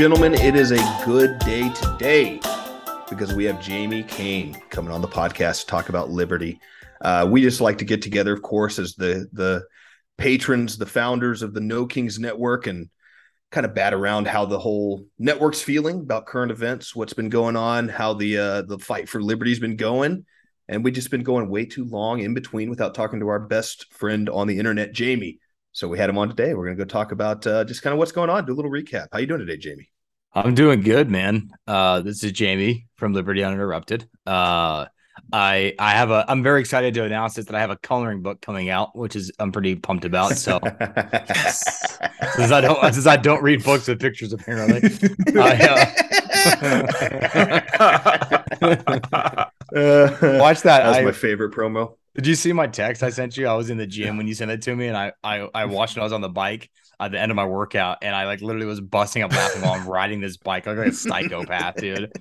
Gentlemen, it is a good day today because we have Jamie Kane coming on the podcast to talk about liberty. Uh, we just like to get together, of course, as the the patrons, the founders of the No Kings Network, and kind of bat around how the whole network's feeling about current events, what's been going on, how the uh, the fight for liberty's been going, and we've just been going way too long in between without talking to our best friend on the internet, Jamie. So we had him on today. We're going to go talk about uh, just kind of what's going on. Do a little recap. How you doing today, Jamie? I'm doing good, man. Uh, this is Jamie from Liberty Uninterrupted. Uh, I I have a I'm very excited to announce this that I have a coloring book coming out, which is I'm pretty pumped about. So since I don't since I don't read books with pictures, apparently. I, uh, watch that. That was I, my favorite promo. Did you see my text I sent you? I was in the gym when you sent it to me, and I I, I mm-hmm. watched it. I was on the bike at the end of my workout, and I like literally was busting up laughing while I'm riding this bike. Look like a psychopath, dude.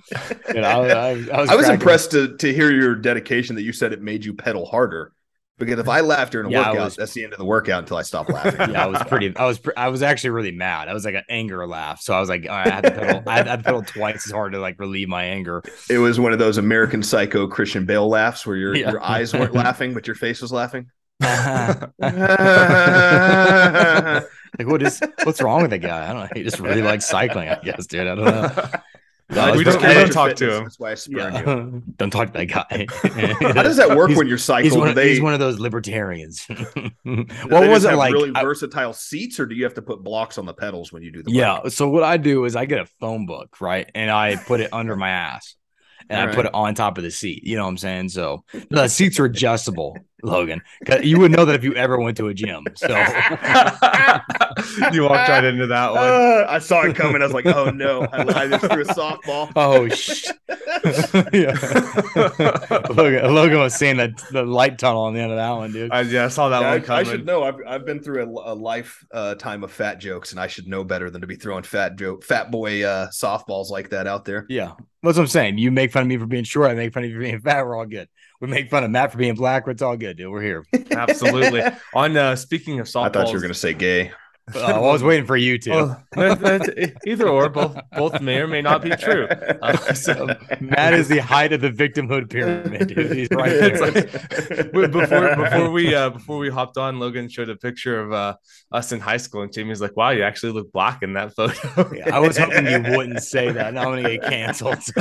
You know, I, I, I was, I was impressed to to hear your dedication that you said it made you pedal harder. Because if I laugh during a Yeah, workout, was- that's the end of the workout until I stop laughing. Yeah, I was pretty. I was. pre- I was actually really mad. I was like an anger laugh. So I was like, I had to pedal. I had, I had to pedal twice as hard to like relieve my anger. It was one of those American Psycho Christian Bale laughs where your Yeah. your eyes weren't laughing, but your face was laughing. like, what is? What's wrong with the guy? I don't know. He just really likes cycling. I guess, dude. I don't know. No, we just don't- care we don't talk to him. That's why I spurn you. Yeah. Don't talk to that guy. How does that work He's- when you're cycling? He's one, of, they, he's one of those libertarians. what they was just it have like? Really I- versatile seats, or do you have to put blocks on the pedals when you do the? Yeah. bike? So what I do is I get a phone book, right? And I put it under my ass. And I Alright. put it on top of the seat. You know what I'm saying? So the seats are adjustable, Logan. 'Cause You would know that if you ever went to a gym. So you walked right into that one. Uh, I saw it coming. I was like, "Oh no!" I, I just threw a softball. oh sh yeah. Logan, Logan was seeing the, the light tunnel on the end of that one, dude. I, yeah, I saw that Yeah, one I, I should know. I've, I've been through a, a life uh, of fat jokes, and I should know better than to be throwing fat joke, fat boy uh, softballs like that out there. Yeah. That's what I'm saying. You make fun of me for being short. I make fun of you for being fat. We're all good. We make fun of Matt for being black. but It's all good, dude. We're here. Absolutely. On uh, speaking of softballs, I thought you were going to say gay. Uh, I was waiting for you to. Well, that- that's- either or, both both may or may not be true. Uh, so Matt is the height of the victimhood pyramid, dude. He's right It's there. like- before before we uh before we hopped on, Logan showed a picture of uh us in high school, and Jamie's like, "Wow, you actually look black in that photo." Yeah, I was hoping you wouldn't say that. Now I'm gonna get canceled. So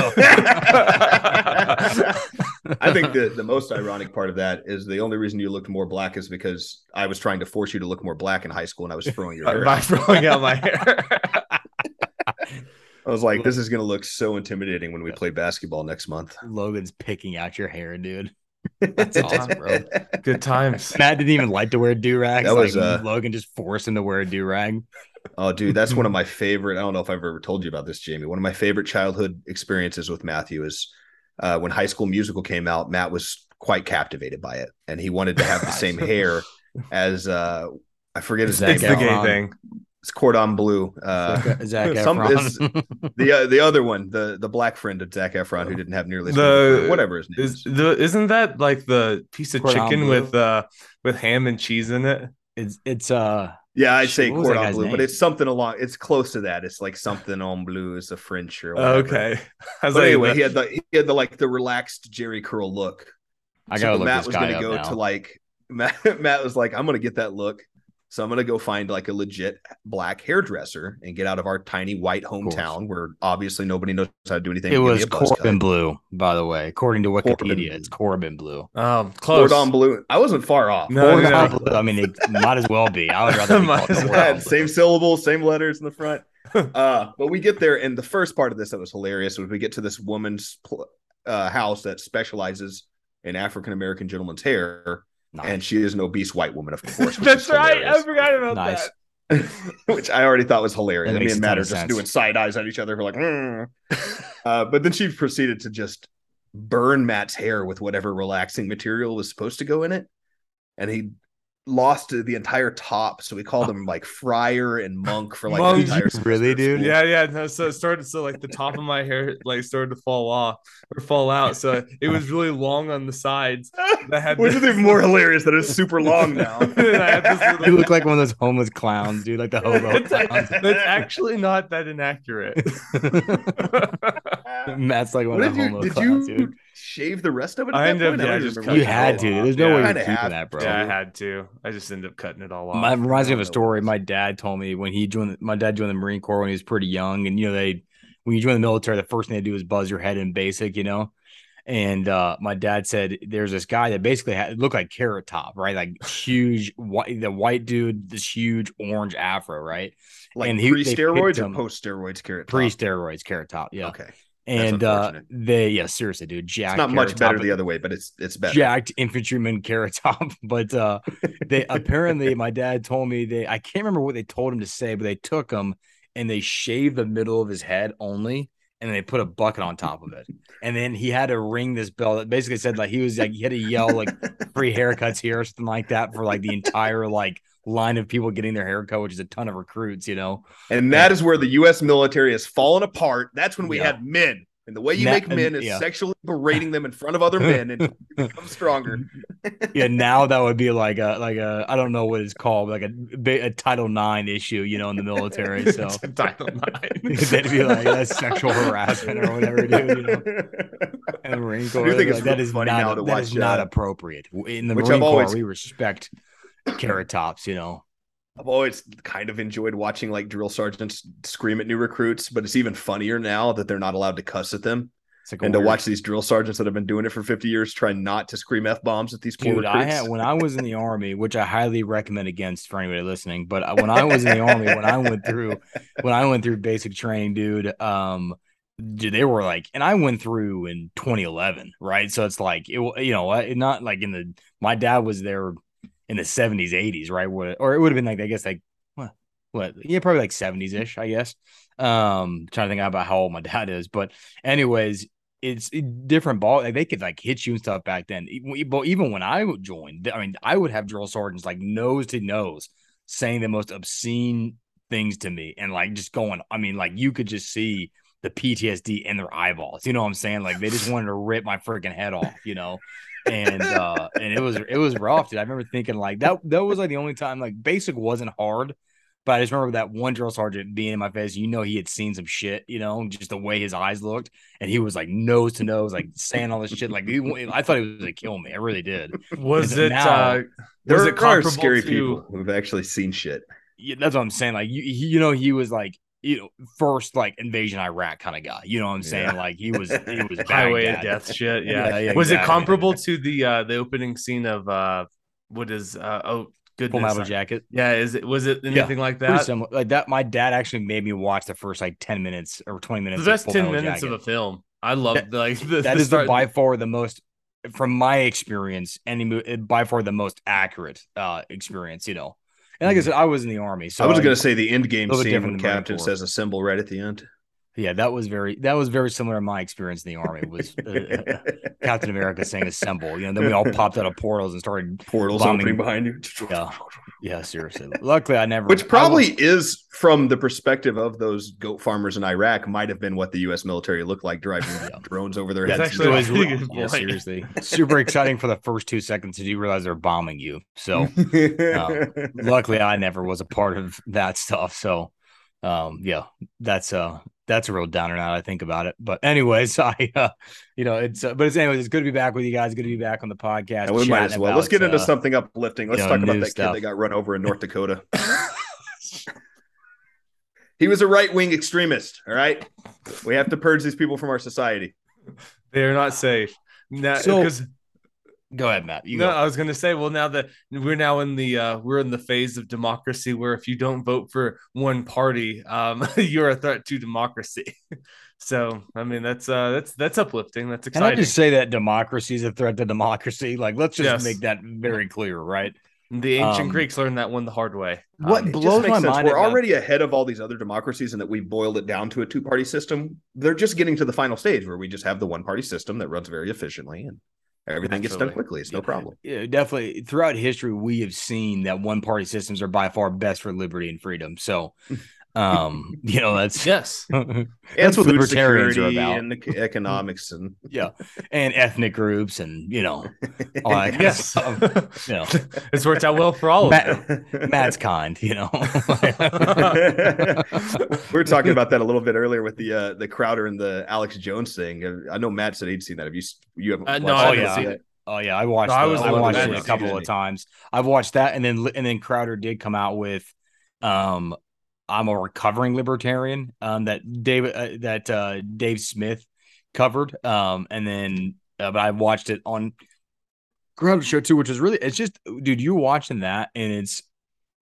I think the, the most ironic part of that is the only reason you looked more black is because I was trying to force you to look more black in high school and I was throwing your hair by out. throwing out my hair. I was like, this is going to look so intimidating when we play basketball next month. Logan's picking out your hair, dude. That's awesome, bro. Good times. Matt didn't even like to wear do rags. That was, like, uh, Logan just forced him to wear a do rag. Oh, dude, that's one of my favorite. I don't know if I've ever told you about this, Jamie. One of my favorite childhood experiences with Matthew is uh, when High School Musical came out. Matt was quite captivated by it, and he wanted to have the same hair as uh, I forget his Zac It's name. the gay thing. It's Cordon Bleu. Uh, Zach some- Efron. the uh, the other one, the the black friend of Zach Efron who didn't have nearly The- of a- whatever his name Is is. the isn't that like the piece of Cordon chicken bleu? with uh with ham and cheese in it? it's it's uh Yeah, I'd say What was that Cordon guy's Bleu, but it's something along. It's close to that. It's like something on bleu is the French or whatever. Okay. I was But like, anyway, the- he had the he had the like the relaxed Jheri curl look. I gotta look Matt this was gonna go now. to like Matt, Matt was like, I'm gonna get that look. So I'm gonna go find like a legit black hairdresser and get out of our tiny white hometown where obviously nobody knows how to do anything. it was a cut. Corbin Bleu, by the way. According to Wikipedia, Corbin. it's Corbin Bleu. um close. Cordon bleu. I wasn't far off. No, no, Cordon no. Bleu. I mean, it might as well be. I would rather be Might called Cordon well. Same syllables, same letters in the front. Uh, but we get there, and the first part of this that was hilarious was we get to this woman's pl- uh, house that specializes in African American gentlemen's hair, Nice. and she is an obese white woman, of course. That's right. I forgot about Nice. that. which I already thought was hilarious. That And me makes and a ton Matt are of just sense. doing side eyes at each other. We're like, "Mm." uh, but then she proceeded to just burn Matt's hair with whatever relaxing material was supposed to go in it, and he lost the entire top, so we called him like Friar and Monk for like Monk. the entire really, dude? school. Yeah, yeah. No, so it started. So like the top of my hair like started to fall off or fall out. So it was really long on the sides. That had Which is even more hilarious that it's super long now. And I had this little- You look like one of those homeless clowns, dude, like the hobo It's, clowns. that's actually not that inaccurate. Matt's like one What of did the you homo did clowns, you dude. Shave the rest of it? At I that ended up- yeah, don't just You had to. off. There's no Yeah. way you're Kinda keeping have that, bro. yeah, I had to. I just ended up cutting it all off. My reminds me of a story. My dad told me when he joined. My dad joined the Marine Corps when he was pretty young, and you know they, when you join the military, the first thing they do is buzz your head in basic, you know. And uh, my dad said there's this guy that basically had looked like Carrot Top, right? Like huge white, the white dude, this huge orange afro, right? Like And he- pre steroids picked or post steroids, carrot. Top? Pre steroids, Carrot Top, yeah. Okay, and uh, they, yeah, seriously, dude, Jack. it's not much better Top- the other way, but it's it's better. jacked infantryman carrot top but uh they apparently my dad told me they i can't remember what they told him to say but they took him and they shaved the middle of his head only and they put a bucket on top of it and then he had to ring this bell that basically said like he was like he had to yell like free haircuts here or something like that for like the entire like line of people getting their haircut which is a ton of recruits you know And that is where the U.S. military has fallen apart. That's when we Yeah. had men. And the way you Na- make men is yeah. sexually berating them in front of other men and become stronger. yeah now that would be like a like a i don't know what it's called like a, a title nine issue you know in the military so Title nine. That'd be like that's sexual harassment or whatever, dude. You know, and the Marine Corps, like, that is funny now not to that watch, is not uh, appropriate in the which Marine Corps. always- We respect carrot tops, you know. I've always kind of enjoyed watching like drill sergeants scream at new recruits, but it's even funnier now that they're not allowed to cuss at them. It's like And to watch these drill sergeants that have been doing it for 50 years try not to scream F bombs at these poor Dude, I recruits. had when I was in the army, which I highly recommend against for anybody listening. But uh, when I was in the army, when I went through, when I went through basic training, dude, um, dude, they were like, and I went through in 2011, right? So it's like, it, you know, not like in the. My dad was there in the 70s, 80s, right? Or it would have been like, I guess, like what, what? Yeah, probably like 70s ish, I guess. Um, trying to think about how old my dad is, but anyways, it's different ball. Like they could like hit you and stuff back then. But even when I would join, I mean, I would have drill sergeants like nose to nose saying the most obscene things to me and like just going. I mean, like you could just see the PTSD in their eyeballs. You know what I'm saying? Like they just wanted to rip my freaking head off. You know. And uh and it was it was rough dude i remember thinking like that that was like the only time like basic wasn't hard but I just remember that one drill sergeant being in my face. You know, he had seen some shit, you know, just the way his eyes looked. And he was like nose to nose, like saying all this shit. Like, he, I thought he was going to kill me. I really did. Was And it? now- uh, there was are it comparable scary to? people who've actually seen shit. Yeah, that's what I'm saying. Like, you, he, you know, he was like, you know, first like invasion Iraq kind of guy. You know what I'm saying? Yeah. Like, he was, he was Highway of Death shit. Yeah. Yeah, yeah, was it comparable to the uh the opening scene of uh what is uh oh Full goodness metal jacket. yeah is it was it anything like that? similar. Like that, my dad actually made me watch the first like 10 minutes or 20 minutes. The best Full ten minutes Jacket. of a film. I love That- like the, that is the by far the most from my experience any by far the most accurate uh experience you know and like i hmm. said i was in the army so I was I- going to say the end game scene when Captain says assemble right at the end. Yeah that was very that was very similar to my experience in the army was uh, captain america saying assemble you know then we all popped out of portals and started Portals bombing- opening behind you. Yeah. yeah seriously luckily i never Which probably was- is from the perspective of those goat farmers in Iraq, might have been what the U.S. military looked like driving Yeah. drones over their heads. actually was yeah, seriously super exciting for the first two seconds did you realize they're bombing you so luckily I never was a part of that stuff. So um yeah, that's uh that's a real downer now that I think about it. But anyways, I uh you know it's uh, but it's anyways, it's good to be back with you guys. Good to be back on the podcast. And we might as chatting well. Let's get into uh, something uplifting. Let's you know, talk about that stuff. kid that got run over in North Dakota. he was a right wing extremist. All right. We have to purge these people from our society. They're not safe. Now, So- 'cause- Go ahead, Matt. You no, go. I was gonna say, well, now that we're now in the uh we're in the phase of democracy where if you don't vote for one party, um, you're a threat to democracy. so I mean that's uh that's that's uplifting. That's Can I exciting. just say that democracy is a threat to democracy? Like, let's just Yes. make that very clear, right? the ancient um, Greeks learned that one the hard way. What Um, blows my sense. mind We're already ahead of all these other democracies and that we boiled it down to a two party system. They're just getting to the final stage where we just have the one party system that runs very efficiently and Everything gets done quickly. It's no problem. Yeah, definitely. Throughout history, we have seen that one party systems are by far best for liberty and freedom. So, hmm. Um, you know, that's Yes. that's what libertarians are about. and the economics and yeah, and ethnic groups, and you know, all that kind of Yes. stuff. You know, it's worked out well for all of them. Matt's kind. You know, we were talking about that a little bit earlier with the uh, the Crowder and the Alex Jones thing. Uh, I know Matt said he'd seen that. Have you? You haven't? Uh, no, watched I haven't seen it. Oh yeah, I watched. No, I was I, watched it a couple of times. I've watched that, and then and then Crowder did come out with, um, I'm a recovering libertarian. Um, that David uh, that uh Dave Smith covered. Um, and then uh, but I watched it on Crowder show too, which is really it's just dude, you watching that, and it's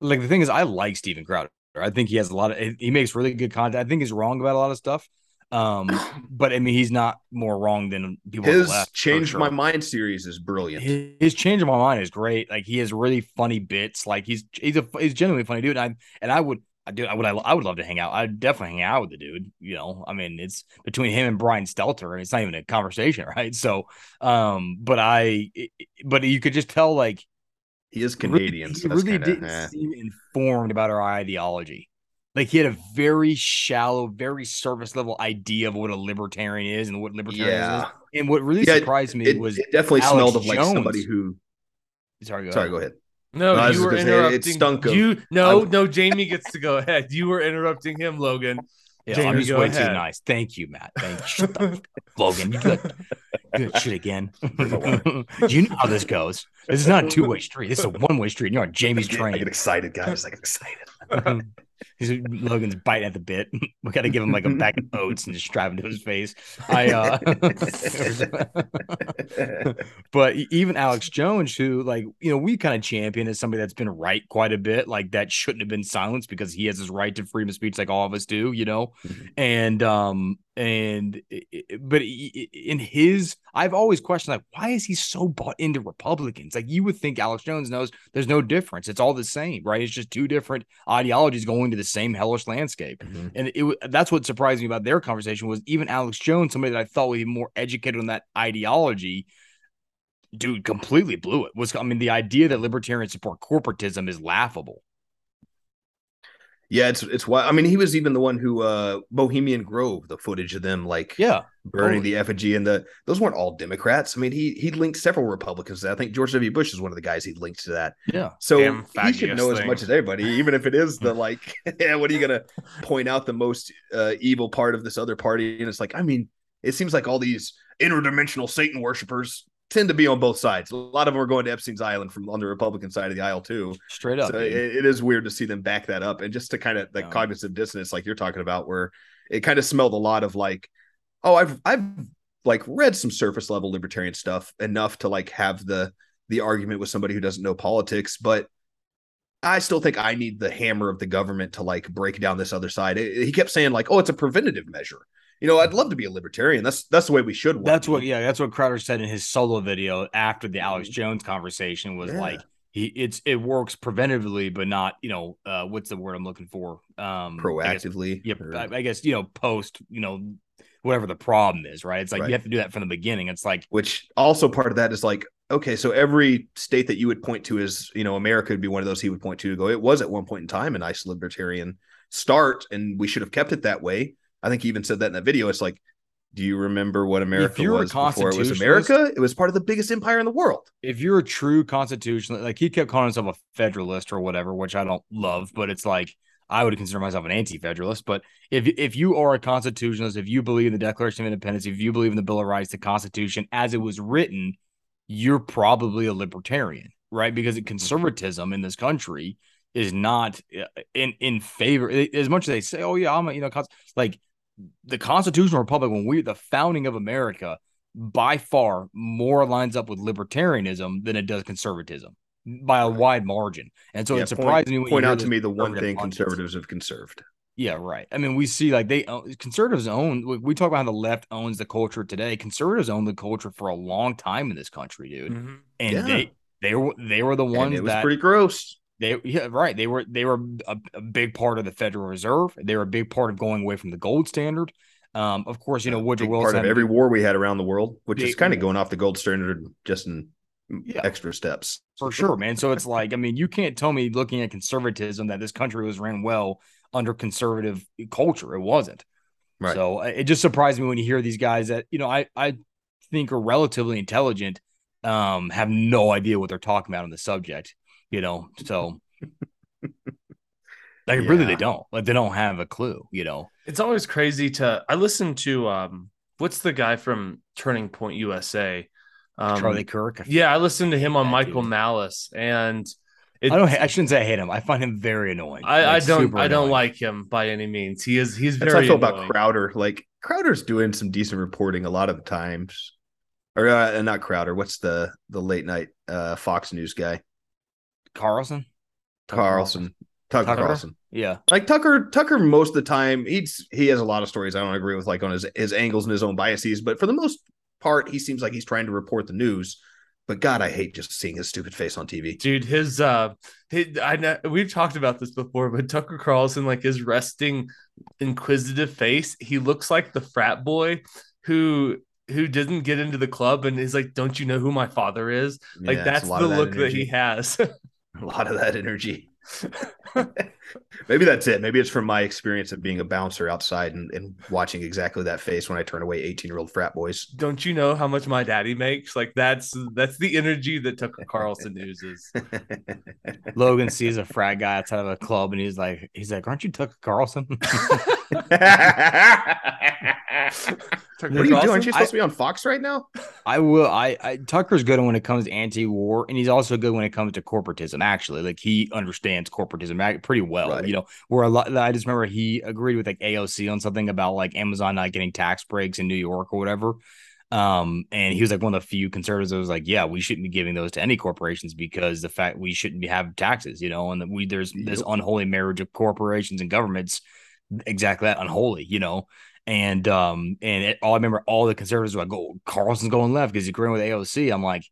like the thing is, I like Steven Crowder. I think he has a lot of he makes really good content. I think he's wrong about a lot of stuff. Um, but I mean, he's not more wrong than people. His left, for changed sure my mind series is brilliant. his, his change of my mind is great. Like he has really funny bits. Like he's he's a he's genuinely funny dude. And I and I would I do I would I would love to hang out. I'd definitely hang out with the dude. You know, I mean, it's between him and Brian Stelter, and it's not even a conversation, right? So, um, but I, it- it- but you could just tell like He is Canadian. He so that's really kinda, didn't eh. seem informed about our ideology. Like he had a very shallow, very surface level idea of what a libertarian is and what libertarianism Yeah, is. And what really Yeah, surprised me it, was it definitely Alex smelled of like somebody who. sorry, go Sorry, go ahead. No, No, you were just it interrupting. stunk of- you no, I- no. Jamie gets to go ahead. You were interrupting him, Logan. Yeah, Jamie, I'm just way ahead. too nice. Thank you, Matt. Thank you. Shut the fuck up, Logan. You do that, do shit again. you know how this goes. This is not a two way street. This is a one way street. and You're on Jamie's I get, I train. get excited, guys. I get excited. He's Logan's biting at the bit. We got to give him like a bag of oats and just drive into his face. I, uh, but even Alex Jones, who like you know we kind of champion as somebody that's been right quite a bit, like that shouldn't have been silenced because he has his right to freedom of speech, like all of us do, you know. Mhm. And um and but in his, I've always questioned like why is he so bought into Republicans? Like you would think Alex Jones knows there's no difference; it's all the same, right? It's just two different ideologies going to the same hellish landscape. Mhm. And it that's what surprised me about their conversation was even Alex Jones, somebody that I thought would be more educated on that ideology, dude, completely blew it. Was I mean the idea that libertarians support corporatism is laughable. Yeah, it's it's why I mean he was even the one who uh Bohemian Grove, the footage of them like Yeah, burning totally. the effigy and the those weren't all Democrats. I mean he he linked several Republicans. I think George W. Bush is one of the guys he linked to that. yeah. So Damn he should faggot know as much as everybody, even if it is the like, yeah, what are you gonna point out the most uh, evil part of this other party? And it's like, I mean, it seems like all these interdimensional Satan worshippers tend to be on both sides. A lot of them are going to Epstein's Island from on the Republican side of the aisle too. Straight up. So it, it is weird to see them back that up, and just to kind of the Yeah. cognitive dissonance, like you're talking about, where it kind of smelled a lot of like, oh, I've I've like read some surface level libertarian stuff enough to like have the the argument with somebody who doesn't know politics, but I still think I need the hammer of the government to like break down this other side. He kept saying like, oh, it's a preventative measure. You know, I'd love to be a libertarian. That's that's the way we should. want That's what, yeah, that's what Crowder said in his solo video after the Alex Jones conversation was Yeah. like he it's it works preventatively, but not you know uh what's the word I'm looking for um I guess- proactively. yeah, or- I guess you know post you know whatever the problem is, right? It's like Right. you have to do that from the beginning. It's like which also part of that is like okay so every state that you would point to is you know america would be one of those he would point to to go it was at one point in time a nice libertarian start and we should have kept it that way i think he even said that in that video it's like do you remember what america was before it was america it was part of the biggest empire in the world if you're a true constitutionalist, like he kept calling himself a federalist or whatever, which I don't love, but it's like I would consider myself an anti-federalist. But if if you are a constitutionalist, if you believe in the Declaration of Independence, if you believe in the Bill of Rights, the Constitution as it was written, you're probably a libertarian, right? Because conservatism in this country is not uh, in in favor as much as they say, oh yeah, I'm a you know like the constitutional republic when we the founding of America by far more lines up with libertarianism than it does conservatism by a Right. wide margin. And so Yeah, it surprised me when point out to me the one thing conservatives have conserved Yeah, right. I mean, we see like they conservatives own. We, talk about how the left owns the culture today. Conservatives own the culture for a long time in this country, dude. Mhm. And Yeah. they they were they were the and ones it was that pretty gross they yeah right. They were they were a, a big part of the Federal Reserve. They were a big part of going away from the gold standard. Um, of course, you know Woodrow Big Wilson. part of every war we had around the world, which is kind of going off the gold standard just in Yeah. extra steps. for sure, man. So it's like, I mean, you can't tell me looking at conservatism that this country was ran well under conservative culture. It wasn't. Right. So uh, it just surprised me when you hear these guys that you know I I think are relatively intelligent, um, have no idea what they're talking about on the subject. You know, so like really they don't like they don't have a clue. You know, It's always crazy to. I listened to um, what's the guy from Turning Point USA? Um, Charlie Kirk. Yeah, I listened to him on Michael dude. Malice, and it, I don't. I shouldn't say I hate him. I find him very annoying. I, I don't. super I don't annoying. like him by any means. He is. He's That's very. how I feel about. Crowder. Like Crowder's doing some decent reporting a lot of the times, or uh, not Crowder. What's the the late night uh, Fox News guy? Carlson. Carlson, Tucker, Tucker? Carlson. Yeah, Like Tucker, Tucker. Most of the time, he's he has a lot of stories. I don't agree with like on his his angles and his own biases, but for the most part, he seems like he's trying to report the news. But God, I hate just seeing his stupid face on TV. dude his uh his, i know we've talked about this before but tucker carlson like his resting inquisitive face he looks like the frat boy who who didn't get into the club and is like don't you know who my father is like Yeah, that's the that look that he has a lot of that energy. Maybe that's it. Maybe it's from my experience of being a bouncer outside and, and watching exactly that face when I turn away 18 year old frat boys. don't you know how much my daddy makes like that's that's the energy that tucker carlson uses Logan sees a frat guy outside of a club, and he's like, he's like, aren't you Tucker Carlson? Tucker What are you doing? Aren't you supposed to be on Fox right now? I will. I, I Tucker's good when it comes to anti-war, and he's also good when it comes to corporatism. Actually, like he understands corporatism pretty well. Right. You know, where a lot. I just remember he agreed with like AOC on something about like Amazon not getting tax breaks in New York or whatever. Um, and he was like one of the few conservatives that was like, yeah, we shouldn't be giving those to any corporations because the fact we shouldn't be have taxes, you know, and that we there's this unholy marriage of corporations and governments, exactly that unholy, you know. And um, and it, all I remember all the conservatives were like, "Oh, Carlson's going left because he's agreeing with AOC." I'm like,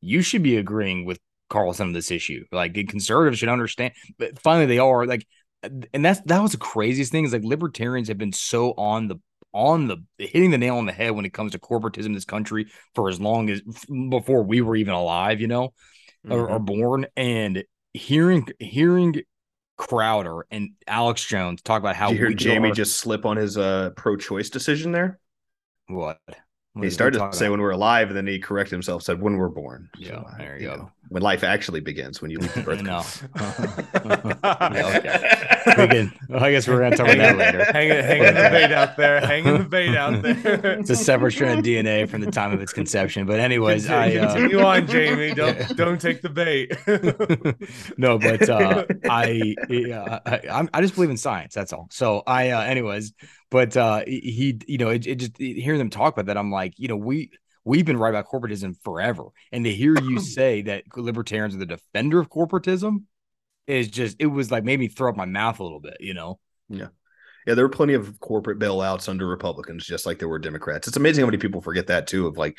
you should be agreeing with Carlson on this issue. Like, conservatives should understand. But finally, they are like, and that's that was the craziest thing is like libertarians have been so on the on the hitting the nail on the head when it comes to corporatism in this country for as long as before we were even alive, you know, or, or born. And hearing hearing Crowder and Alex Jones talk about how Did you hear Jamie are- just slip on his uh, pro choice decision there? What He started to say when we're alive, and then he corrected himself, said when we're born. Yeah, uh, there you go. when life actually begins, when you leave the birth. talking no. Yeah, okay. can, well, I guess we're gonna talk about that later. hanging, hanging the bait out there hanging the bait out there It's a separate strand of DNA from the time of its conception. But anyways, I continue, uh, continue on jamie don't don't take the bait no, but uh, I, yeah, I I'm- I just believe in science. That's all. So I, uh, anyways, but uh, he, you know, it, it just hearing them talk about that, I'm like, you know, we we've been right about corporatism forever, and to hear you say that libertarians are the defender of corporatism is just it was like made me throw up my mouth a little bit, you know. Yeah. Yeah, there were plenty of corporate bailouts under Republicans, just like there were Democrats. It's amazing how many people forget that too. Of like,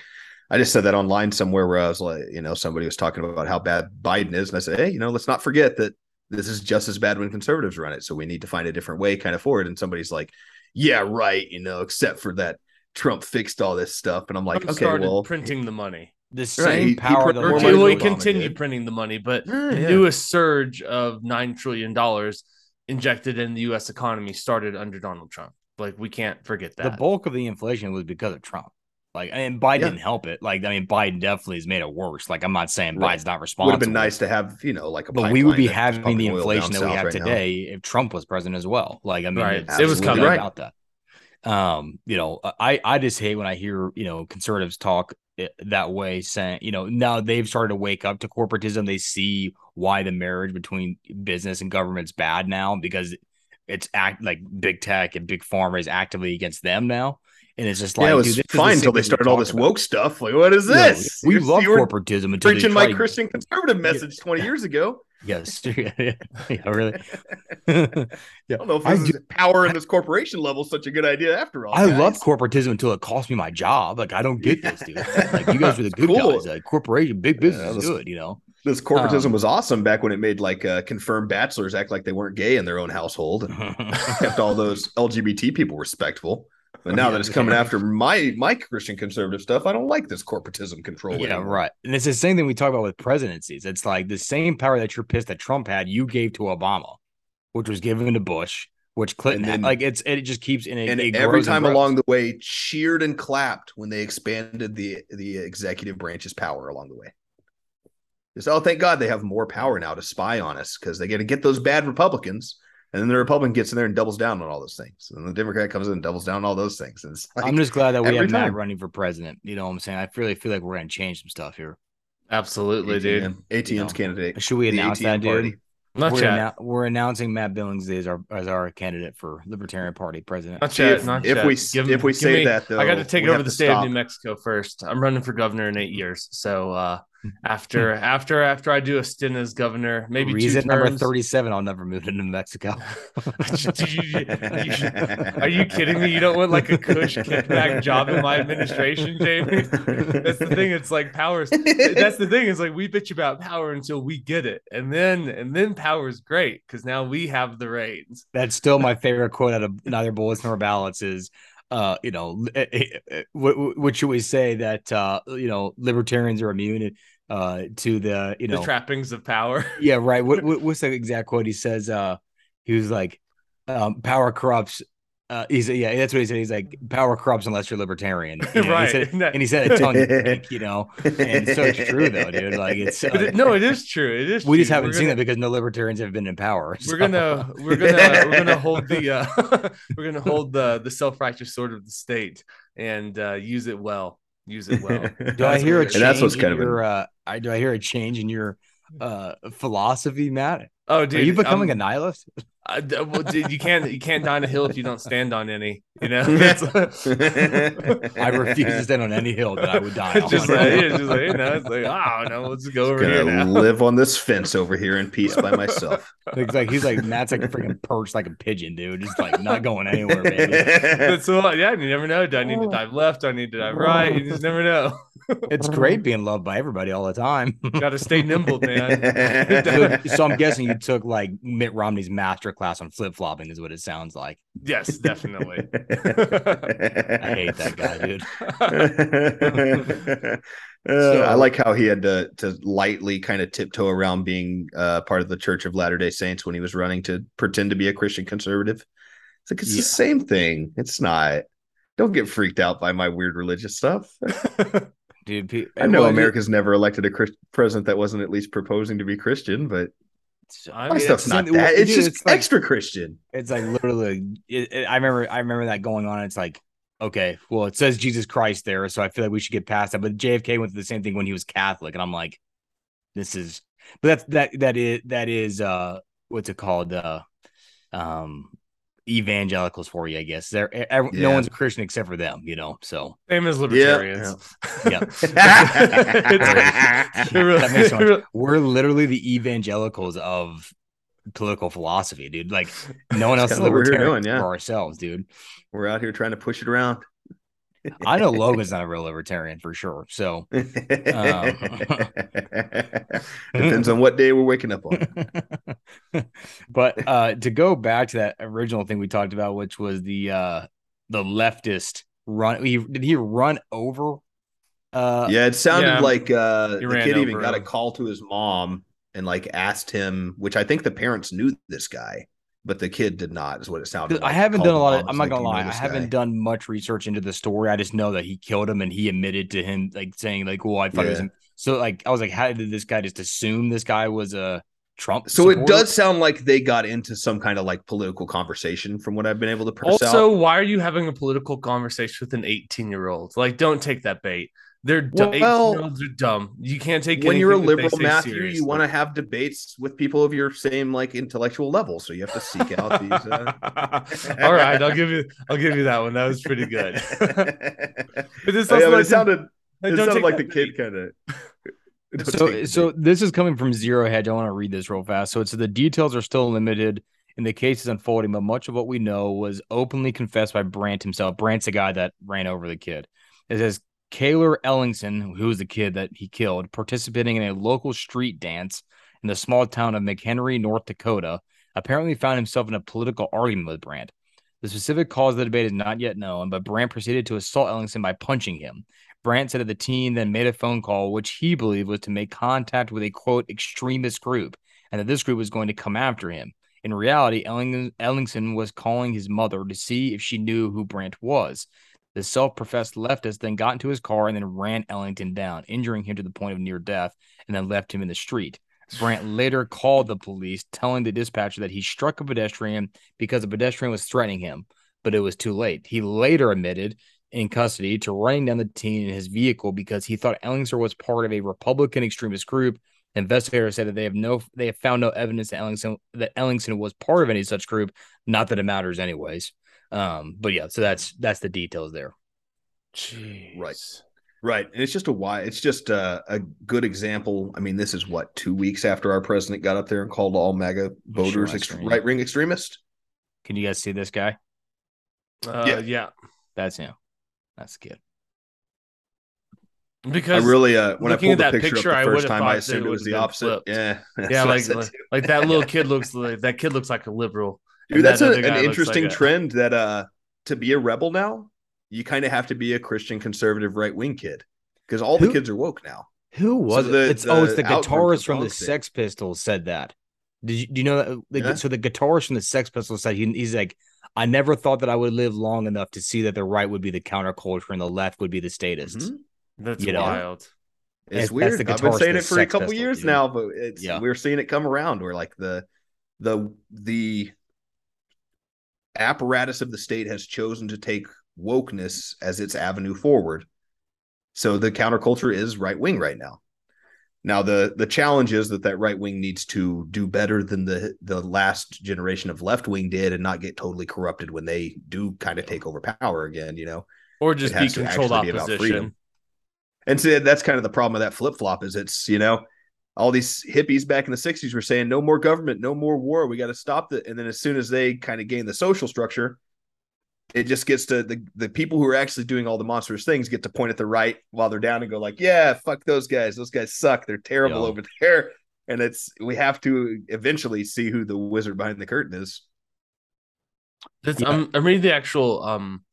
I just said that online somewhere where I was like, you know, somebody was talking about how bad Biden is, and I said, hey, you know, let's not forget that this is just as bad when conservatives run it. So we need to find a different way, kind of forward. And somebody's like, yeah, right, you know, except for that Trump fixed all this stuff, and I'm like, Trump okay, started well, printing the money The same Right, he- he power put that more or money well, he continued did. printing the money but Yeah, the yeah. newest surge of nine trillion dollars injected in the U.S. economy started under Donald Trump. Like we can't forget that the bulk of the inflation was because of Trump. Like, and Biden Yeah. didn't help it. Like, I mean, Biden definitely has made it worse. Like, I'm not saying Right. Biden's not responsible. would have been nice to have, you know, like a. but we would be pipeline that having the pumping oil down inflation that we have right now. today if Trump was president as well. Like, I mean, Right. it's- It was it's coming. no Right. about that. Um, you know, I I just hate when I hear you know conservatives talk that way, saying you know now they've started to wake up to corporatism. They see why the marriage between business and government's bad now because it's act like big tech and big pharma is actively against them now. And it's just like yeah, it was dude, the fine until they started all this about. woke stuff. Like, what is this? we You're- love corporatism until preaching my Christian conservative message 20 years ago. Yes, yeah, really. I don't know if I this is power in this corporation level is such a good idea after all. I guys. love corporatism until it cost me my job. Like I don't get this, dude. Like you guys are the good cool. guys. Like corporation, big business Yeah, is good. You know. this corporatism Um, was awesome back when it made like uh, confirmed bachelors act like they weren't gay in their own household and kept all those LGBT people respectful. But now that it's coming after my my Christian conservative stuff, I don't like this corporatism control. Yeah, anymore. right. And it's the same thing we talk about with presidencies. It's like the same power that you're pissed that Trump had, you gave to Obama, which was given to Bush, which Clinton And had. like it's it just keeps in it, And it every and time grows. along the way, cheered and clapped when they expanded the the executive branch's power along the way. Just oh, thank God they have more power now to spy on us because they got to get those bad Republicans, and then the Republican gets in there and doubles down on all those things, and the Democrat comes in and doubles down on all those things. And it's like, I'm just glad that we every have Matt running for president. You know what I'm saying? I really feel like we're gonna change some stuff here. Absolutely, dude. ATM's You know, candidate. Should we announce ATM that, dude? party. Not we're, yet. annou- we're announcing Matt Billings as our as our candidate for Libertarian Party president. Not yet. If, not if yet. we Give- if we give say me- that though, I got to take we over the state stop. of New Mexico first. I'm running for governor in eight years. So uh. after after after I do a stint as governor, maybe Reason number 37, I'll never move to New Mexico. Did you- you- Are you kidding me? You don't want like a cush kickback job in my administration, Jamie? That's the thing. It's like powers. That's the thing. It's like we bitch about power until we get it, and then and then power is great because now we have the reins. That's still my favorite quote out of neither bullets nor ballots is uh you know eh, eh, eh, what, what should we say that uh you know libertarians are immune uh to the you know the trappings of power. yeah right what, what what's the exact quote he says uh he was like um power corrupts uh he's yeah that's what he said he's like power corrupts unless you're libertarian You know, Right. he said, and he said it tongue cheek, you know and so it's true though dude like it's uh, it- no, it is true. It is. we just haven't We're seen gonna- that because no libertarians have been in power We're gonna we're gonna we're gonna hold the uh, we're gonna hold the the self righteous sword of the state and uh, use it well. Use it well. Do I hear a change. And that's what's in kind of your uh I do I hear a change in your uh philosophy, Matt? Oh, dude, Are you becoming um, a nihilist? I- d- well, dude, you can't you can't die on a hill if you don't stand on any. You know, I refuse to stand on any hill that I would die on. just like, yeah, just like you know, it's like ah, oh no, let's go over here Gonna now. live on this fence over here in peace by myself. It's like he's like Matt's like a freaking perch like a pigeon, dude. Just like not going anywhere, baby. But so yeah, you never know. Do I need to oh. dive left? Do I need to dive right? You just never know. It's great being loved by everybody all the time. Got to stay nimble, man. so, so I'm guessing you took like Mitt Romney's master class on flip flopping, is what it sounds like. Yes, definitely. I hate that guy, dude. Uh, I like how he had to to lightly kind of tiptoe around being uh, part of the Church of Latter Day Saints when he was running to pretend to be a Christian conservative. It's like it's Yeah. the same thing. It's not. Don't get freaked out by my weird religious stuff. Dude, pe- I know well, America's never elected a Christ- president that wasn't at least proposing to be Christian, but I my stuff's not that. dude, It's just it's like- extra Christian. It's like literally. It, it- I remember. I remember that going on. It's like, okay, well, it says Jesus Christ there, so I feel like we should get past that. But JFK went through the same thing when he was Catholic, and I'm like, this is. But that's that. That is that is. Uh, what's it called? Uh, um, evangelicals for you, I guess. They're ev- no one's a Christian except for them, you know. So Same as libertarians. yeah, It really- that makes it sense. really- We're literally the evangelicals of political philosophy, dude. Like no one else That's is what we're libertarian doing, yeah. for ourselves, dude. We're out here trying to push it around. I know Logan's not a real libertarian for sure. So Depends on what day we're waking up on. but uh to go back to that original thing we talked about, which was the uh the leftist run he did he run over uh Yeah, it sounded Yeah. like uh, the kid even over got a call to his mom and like asked him, which I think the parents knew this guy, but the kid did not. Is what it sounded. Like. I haven't done a lot of I'm not like, gonna "Do lie, I haven't guy?" done much research into the story. I just know that he killed him and he admitted to him like saying like, well, I thought it was him. So like I was like, how did this guy just assume this guy was a Trump? So it does sound like they got into some kind of like political conversation, from what I've been able to parse Also, out. why are you having a political conversation with an 18 year old? Like, don't take that bait. They're dumb. Well, year olds are dumb. You can't take When you're a anything that they liberal, say Matthew, seriously. you want to have debates with people of your same like intellectual level, so you have to seek out these. Uh... All right, I'll give you. I'll give you that one. That was pretty good. but this Oh, yeah, also but like, it sounded like, it don't sounded like the kid bait. kind of. so so this is coming from zero hedge i want to read this real fast so it's the details are still limited and the case is unfolding but much of what we know was openly confessed by brandt himself brandt's the guy that ran over the kid it says Kaylor Ellingson, who was the kid that he killed, participating in a local street dance in the small town of McHenry, North Dakota, apparently found himself in a political argument with Brandt. The specific cause of the debate is not yet known, but Brandt proceeded to assault Ellingson by punching him. Brandt said that the teen then made a phone call, which he believed was to make contact with a quote extremist group, and that this group was going to come after him. In reality, Ellingson was calling his mother to see if she knew who Brandt was. The self professed leftist then got into his car and then ran Ellingson down, injuring him to the point of near death, and then left him in the street. Brandt later called the police, telling the dispatcher that he struck a pedestrian because a pedestrian was threatening him, but it was too late. He later admitted in custody to running down the teen in his vehicle because he thought Ellingson was part of a Republican extremist group. Investigators said that they have no they have found no evidence that Ellingson that Ellingson was part of any such group. Not that it matters anyways. Um, but yeah, so that's that's the details there. Jeez. Right. Right. And it's just a why it's just a, a, good example. I mean, this is what two weeks after our president got up there and called all MAGA voters ext- right wing extremist. Can you guys see this guy? Uh, yeah. yeah. That's him. That's good. Because I really, uh, when I pulled the picture, picture, up the first time, I assumed it, it was the opposite. Flipped. Yeah, yeah, like like, like that little kid looks like that kid looks like a liberal. Dude, that's that a, an interesting like trend a... that uh to be a rebel now, you kind of have to be a Christian conservative right wing kid because all who, the kids are woke now. Who was so the, it's the oh, it's the guitarist from the Sex Pistols said that. Did you do you know that? The, yeah. So the guitarist from the Sex Pistols said he, he's like, I never thought that I would live long enough to see that the right would be the counterculture and the left would be the statists. Mm-hmm. That's you wild. Know? It's, weird. I've been saying it for a couple years dude. now, but it's yeah. we're seeing it come around. Where like the the the apparatus of the state has chosen to take wokeness as its avenue forward. So the counterculture is right wing right now. Now the the challenge is that that right wing needs to do better than the the last generation of left wing did and not get totally corrupted when they do kind of take over power again, you know. Or just be controlled opposition. Be and so that's kind of the problem of that flip flop is it's, you know, all these hippies back in the 60s were saying no more government, no more war, we got to stop it. And then as soon as they kind of gain the social structure, it just gets to the the people who are actually doing all the monstrous things get to point at the right while they're down and go like, yeah, fuck those guys. Those guys suck. They're terrible yeah. over there. And it's we have to eventually see who the wizard behind the curtain is. This, yeah. I'm, I'm reading the actual um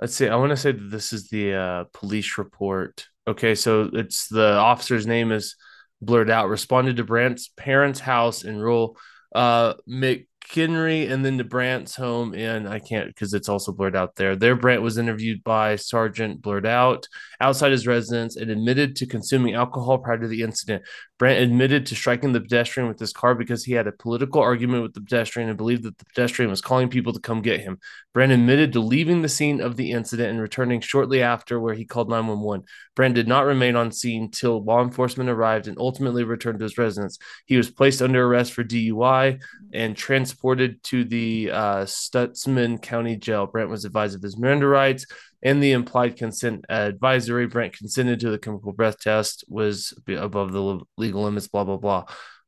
let's see i want to say that this is the uh, police report okay so it's the officer's name is blurred out responded to brandt's parents house in rural uh Mc, McKinley and then to Brandt's home, and I can't because it's also blurred out there. There, Brandt was interviewed by Sergeant Blurred Out outside his residence and admitted to consuming alcohol prior to the incident. Brandt admitted to striking the pedestrian with his car because he had a political argument with the pedestrian and believed that the pedestrian was calling people to come get him. Brandt admitted to leaving the scene of the incident and returning shortly after, where he called 911. Brandt did not remain on scene till law enforcement arrived and ultimately returned to his residence. He was placed under arrest for DUI and transported to the uh, Stutsman County Jail. Brandt was advised of his Miranda rights and the implied consent advisory. Brent consented to the chemical breath test, was above the legal limits. Blah blah blah.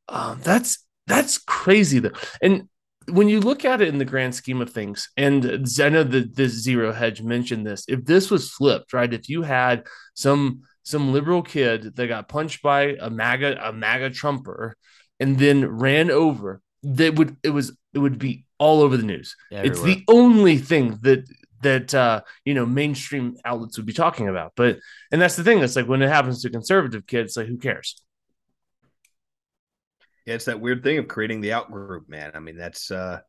Um, that's that's crazy though, and when you look at it in the grand scheme of things, and I know that this zero hedge mentioned this. If this was flipped, right? If you had some some liberal kid that got punched by a MAGA a MAGA Trumper and then ran over, that would it was it would be all over the news. Everywhere. It's the only thing that that uh, you know mainstream outlets would be talking about. But and that's the thing. It's like when it happens to conservative kids, like who cares? Yeah, it's that weird thing of creating the outgroup, man. I mean, that's uh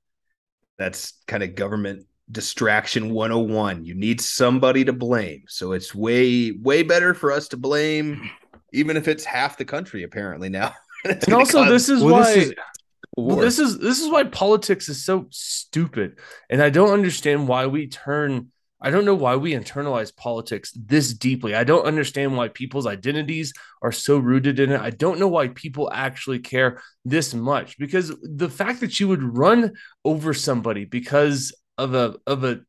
that's kind of government distraction 101. You need somebody to blame. So it's way, way better for us to blame, even if it's half the country, apparently now. and also, cause, this is well, why this is, well, this is this is why politics is so stupid, and I don't understand why we turn. I don't know why we internalize politics this deeply. I don't understand why people's identities are so rooted in it. I don't know why people actually care this much because the fact that you would run over somebody because of a of a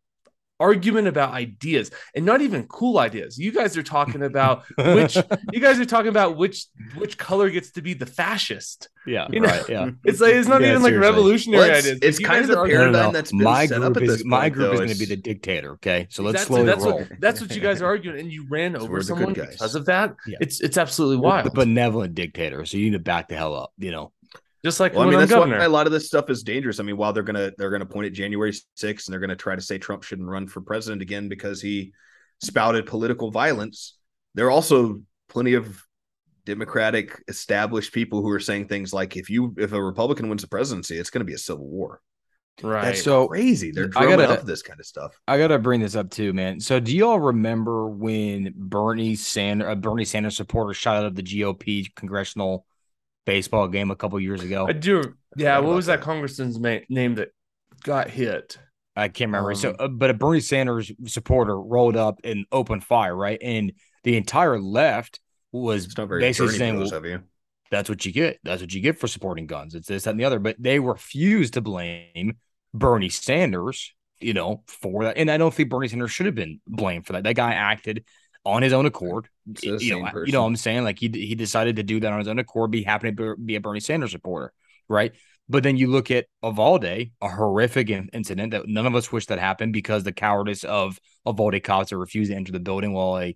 argument about ideas and not even cool ideas. You guys are talking about which you guys are talking about which which color gets to be the fascist. Yeah, you know? right. Yeah, it's like it's not yeah, even like revolutionary well, it's, ideas. It's kind of the paradigm no, no, no. that's my group is point, my group though, is going to be the dictator. Okay, so let's exactly, slowly that's roll. What, that's what you guys are arguing, and you ran over someone because of that. Yeah. It's it's absolutely wild. The benevolent dictator. So you need to back the hell up. You know. Just like Well, I when mean, I'm that's governor. why a lot of this stuff is dangerous. I mean, while they're gonna they're gonna point at January 6th and they're gonna try to say Trump shouldn't run for president again because he spouted political violence, there are also plenty of democratic established people who are saying things like if you if a Republican wins the presidency, it's gonna be a civil war. right. That's So, crazy. They're I gotta- up this kind of stuff. I gotta bring this up too, man. So, do y'all remember when Bernie Sanders, a Bernie Sanders supporter, shot out of the GOP congressional baseball game a couple years ago? I do. Yeah. forgot What was that, that. congressman's name that got hit? I can't remember. so, Um, uh, but a Bernie Sanders supporter rolled up and opened fire, right? And the entire left was It's not very basically saying, well, of you. that's what you get. That's what you get for supporting guns. It's this, that, and the other. But they refused to blame Bernie Sanders, you know, for that. And I don't think Bernie Sanders should have been blamed for that. That guy acted on his own accord. You know, you know what I'm saying? Like he he decided to do that on his own accord, be happy to be a Bernie Sanders supporter, right? But then you look at Uvalde, a horrific in- incident that none of us wish that happened because the cowardice of Uvalde cops that refused to enter the building while a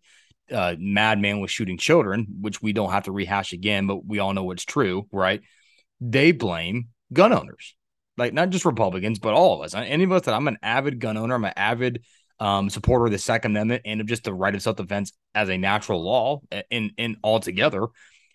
uh, madman was shooting children, which we don't have to rehash again, but we all know what's true, right? They blame gun owners, like not just Republicans, but all of us. Any of us that I'm an avid gun owner, I'm an avid um, supporter of the Second Amendment and of just the right of self defense as a natural law in in altogether,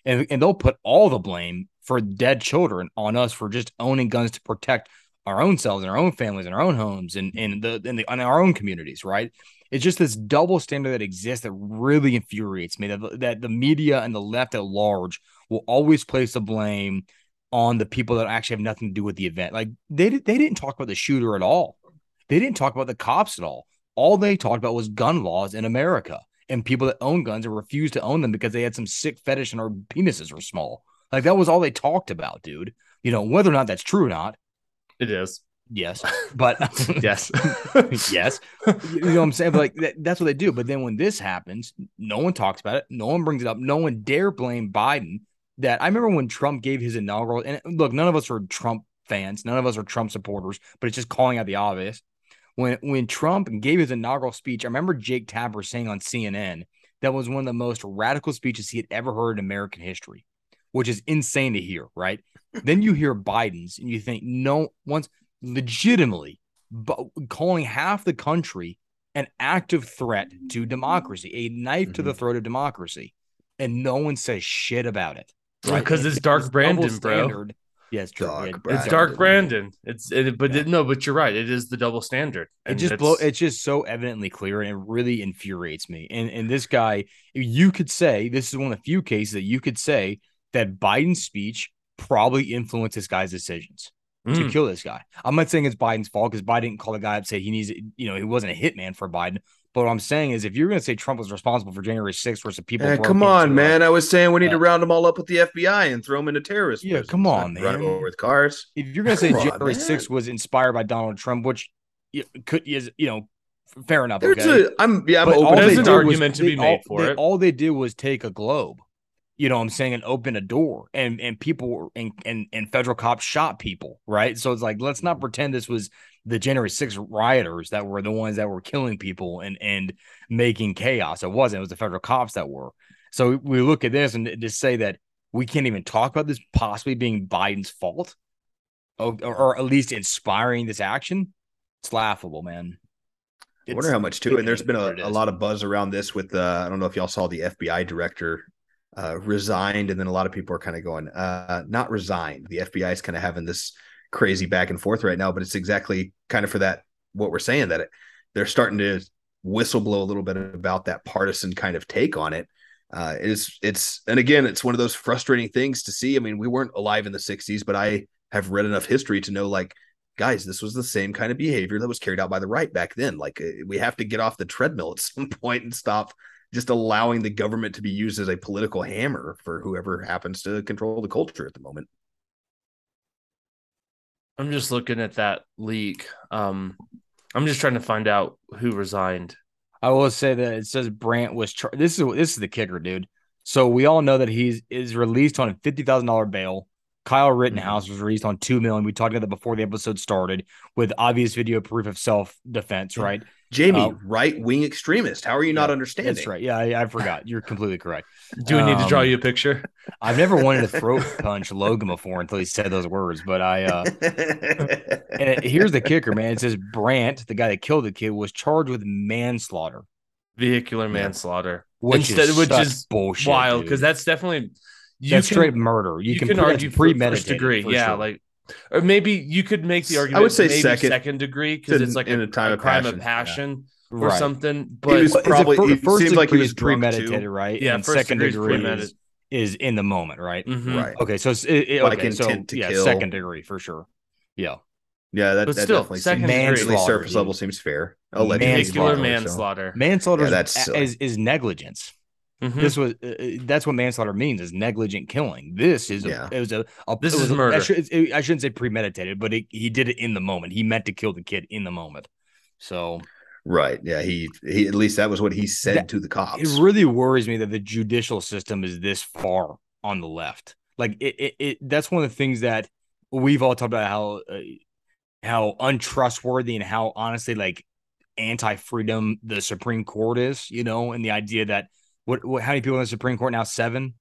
and and they'll put all the blame for dead children on us for just owning guns to protect our own selves and our own families and our own homes and and the in the in our own communities, right? It's just this double standard that exists that really infuriates me. That that the media and the left at large will always place the blame on the people that actually have nothing to do with the event. Like they they didn't talk about the shooter at all. They didn't talk about the cops at all. All they talked about was gun laws in America and people that own guns and refuse to own them because they had some sick fetish and our penises were small. Like that was all they talked about, dude. You know, whether or not that's true or not, It is. yes. But Yes. yes. You know what I'm saying? But like that, that's what they do. But then when this happens, no one talks about it. No one brings it up. No one dare blame Biden. That I remember when Trump gave his inaugural. And look, none of us are Trump fans. None of us are Trump supporters. But it's just calling out the obvious. When when Trump gave his inaugural speech, I remember Jake Tapper saying on CNN that was one of the most radical speeches he had ever heard in American history, which is insane to hear. Right? then you hear Biden's, and you think no one's legitimately but calling half the country an active threat to democracy, a knife to the Mhm. throat of democracy, and no one says shit about it. Because it's Dark Brandon, bro. standard. Yeah, it's true. Dark Yeah, Brandon. It's Dark Brandon. Brandon. It's it, but Yeah. it, no, but you're right. It is the double standard. It just it's- blow. It's just so evidently clear, and it really infuriates me. And and this guy, you could say this is one of the few cases that you could say that Biden's speech probably influenced this guy's decisions. to Mm. kill this guy. I'm not saying it's Biden's fault because Biden didn't call the guy up and say he needs, you know, he wasn't a hitman for Biden. But what I'm saying is, if you're going to say Trump was responsible for January 6th versus people, Eh, come on, man. I was saying we need to round them all up with the FBI and throw them into terrorist. Yeah, prisons, come on, Run man. over with cars. If you're going to say on, January man. 6th was inspired by Donald Trump, which could is, you know, fair enough. There's okay. a, I'm yeah, I'm But open. There's an argument was, to be made all, for they- it. All they did was take a globe, you know what I'm saying, and open a door, and and people and and and federal cops shot people, right? So it's like let's not pretend this was the January 6th rioters that were the ones that were killing people and and making chaos. It wasn't. It was the federal cops that were. So we look at this and just say that we can't even talk about this possibly being Biden's fault, or, or at least inspiring this action. It's laughable, man. I wonder how much too. And there's been a, a lot of buzz around this with uh, I don't know if y'all saw the FBI director uh, resigned, and then a lot of people are kind of going, uh, not resigned. The FBI is kind of having this crazy back and forth right now, but it's exactly kind of for that what we're saying that it, they're starting to whistleblow a little bit about that partisan kind of take on it. Uh, it's it's and again, it's one of those frustrating things to see. I mean, we weren't alive in the '60s, but I have read enough history to know like guys, this was the same kind of behavior that was carried out by the right back then. Like uh, we have to get off the treadmill at some point and stop just allowing the government to be used as a political hammer for whoever happens to control the culture at the moment. I'm just looking at that leak. Um, I'm just trying to find out who resigned. I will say that it says Brandt was char- this is this is the kicker, dude. So we all know that he's is released on a fifty thousand dollar bail. Kyle Rittenhouse was released on two million. We talked about that before the episode started with obvious video proof of self defense, right? Jamie, Uh, right wing extremist. How are you not understanding? That's right. Yeah, I, I forgot. You're completely correct. Do we need to draw Um, you a picture? I've never wanted to throat punch Logan before until he said those words. But I, uh, and it- here's the kicker, man. It says Brandt, the guy that killed the kid, was charged with manslaughter, Vehicular manslaughter. which Instead- is which is bullshit. Wild, because that's definitely you that's can, straight murder. You, You, can, can, put- argue for premeditated first degree, for yeah, sure. like or maybe you could make the argument. I would say maybe second. second degree because it's like in a, a time a of crime passion, of yeah. or Right. something. But was But is it probably- it first seems like he was drunk, too. premeditated, right? Yeah, and second degree is degree is, is in the moment, right? Mhm. Right. Okay, so it's it, Like okay, so intent to yeah, kill. second degree for sure. Yeah, Yeah, that, But that still, definitely second seems surface level seems fair. Allegedly manslaughter, so- manslaughter. manslaughter Yeah, that's is is negligence. Mhm. This was uh, uh, that's what manslaughter means is negligent killing. This is a, Yeah. it was a, a This it is was a- murder. I, should, it- I shouldn't say premeditated, but it, he did it in the moment. He meant to kill the kid in the moment. So Right. Yeah. He, he, at least that was what he said That- to the cops. it really worries me that the judicial system is this far on the left. Like it, it, it that's one of the things that we've all talked about how uh, how untrustworthy and how honestly like anti-freedom the Supreme Court is, you know, and the idea that what, what how many people in the Supreme Court now? Seven,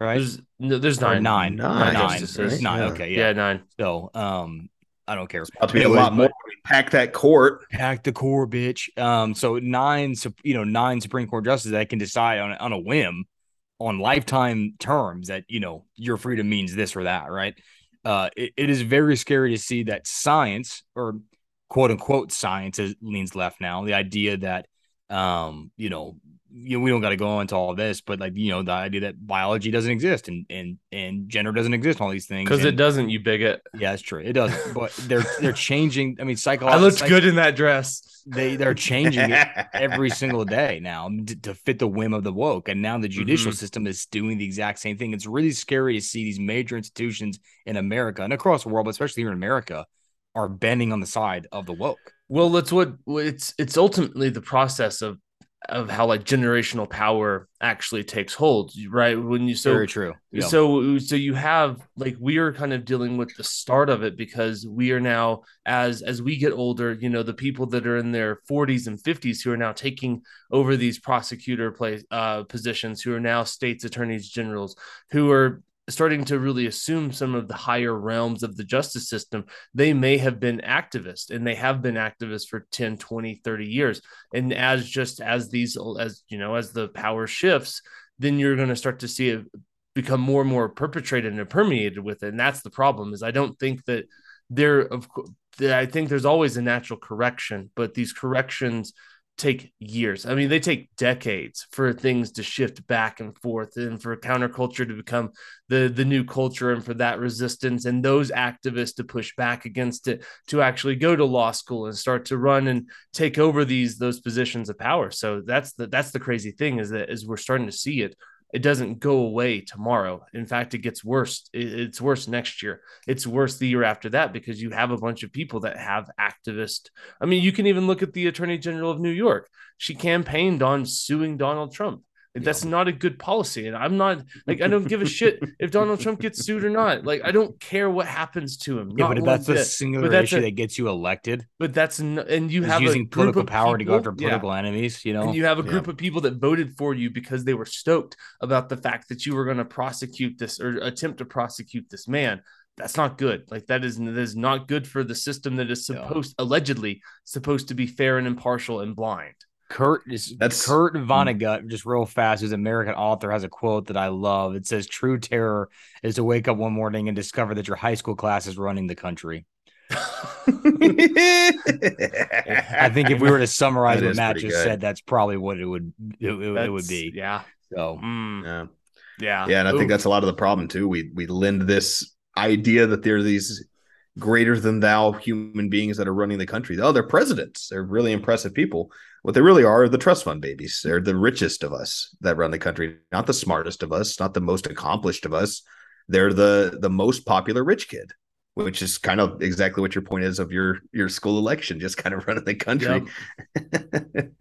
right? There's no, there's Or nine. nine, Nine, nine, justices. There's nine. Yeah. Okay, Yeah, yeah. nine. So, um, I don't care. about to be a lot more but- when we pack that court. Pack the core, bitch. Um, so nine, sup- you know, nine Supreme Court justices that can decide on on a whim, on lifetime terms that you know your freedom means this or that, right? Uh, it, it is very scary to see that science or quote unquote science is, leans left now. The idea that, um, you know, you know, we don't got to go into all this, but like you know, the idea that biology doesn't exist and and and gender doesn't exist, all these things. Because it doesn't, you bigot. yeah, it's true. It doesn't, but they're they're changing. I mean, I psychology. looked good in that dress. They they're changing it every single day now to, to fit the whim of the woke, and now the judicial Mhm. system is doing the exact same thing. It's really scary to see these major institutions in America and across the world, but especially here in America, are bending on the side of the woke. Well, that's what it's it's ultimately the process of of how like generational power actually takes hold, right? When you so Very true. Yeah. so so you have like we are kind of dealing with the start of it because we are now as as we get older you know the people that are in their 40s and 50s who are now taking over these prosecutor place uh positions who are now states attorneys generals who are starting to really assume some of the higher realms of the justice system they may have been activists and they have been activists for 10 20 30 years. And as just as these as you know as the power shifts then you're going to start to see it become more and more perpetrated and permeated with it. And that's the problem is i don't think that there of i think there's always a natural correction but these corrections take years. I mean they take decades for things to shift back and forth and for counterculture to become the the new culture and for that resistance and those activists to push back against it to actually go to law school and start to run and take over these those positions of power. So that's the that's the crazy thing is that as we're starting to see it it doesn't go away tomorrow. In fact, it gets worse. It's worse next year. It's worse the year after that because you have a bunch of people that have activist. I mean, you can even look at the Attorney General of New York. She campaigned on suing Donald Trump. That's not a good policy. And I'm not like, I don't give a shit if Donald Trump gets sued or not. Like, I don't care what happens to him. yeah, but that's bit. singular that's issue a- that gets you elected, But that's, n- and you have using political power to go people- after yeah. political enemies. You know, And you have a Yeah. group of people that voted for you because they were stoked about the fact that you were going to prosecute this or attempt to prosecute this man. That's not good. Like that is that is not good for the system that is Yeah. supposed allegedly supposed to be fair and impartial and blind. Kurt is That's- Kurt Vonnegut, just real fast, who's an American author, has a quote that I love. It says, True terror is to wake up one morning and discover that your high school class is running the country. I think if we were to summarize That what is Matt just good. said, that's probably what it would it, it- it would be. Yeah. So Mm, yeah. yeah. Yeah, and I think that's a lot of the problem too. We we lend this idea that there are these greater than thou human beings that are running the country. Oh, they're presidents. They're really impressive people. What they really are are the trust fund babies. They're the richest of us that run the country, not the smartest of us, not the most accomplished of us. They're the the most popular rich kid, which is kind of exactly what your point is of your your school election, just kind of running the country. it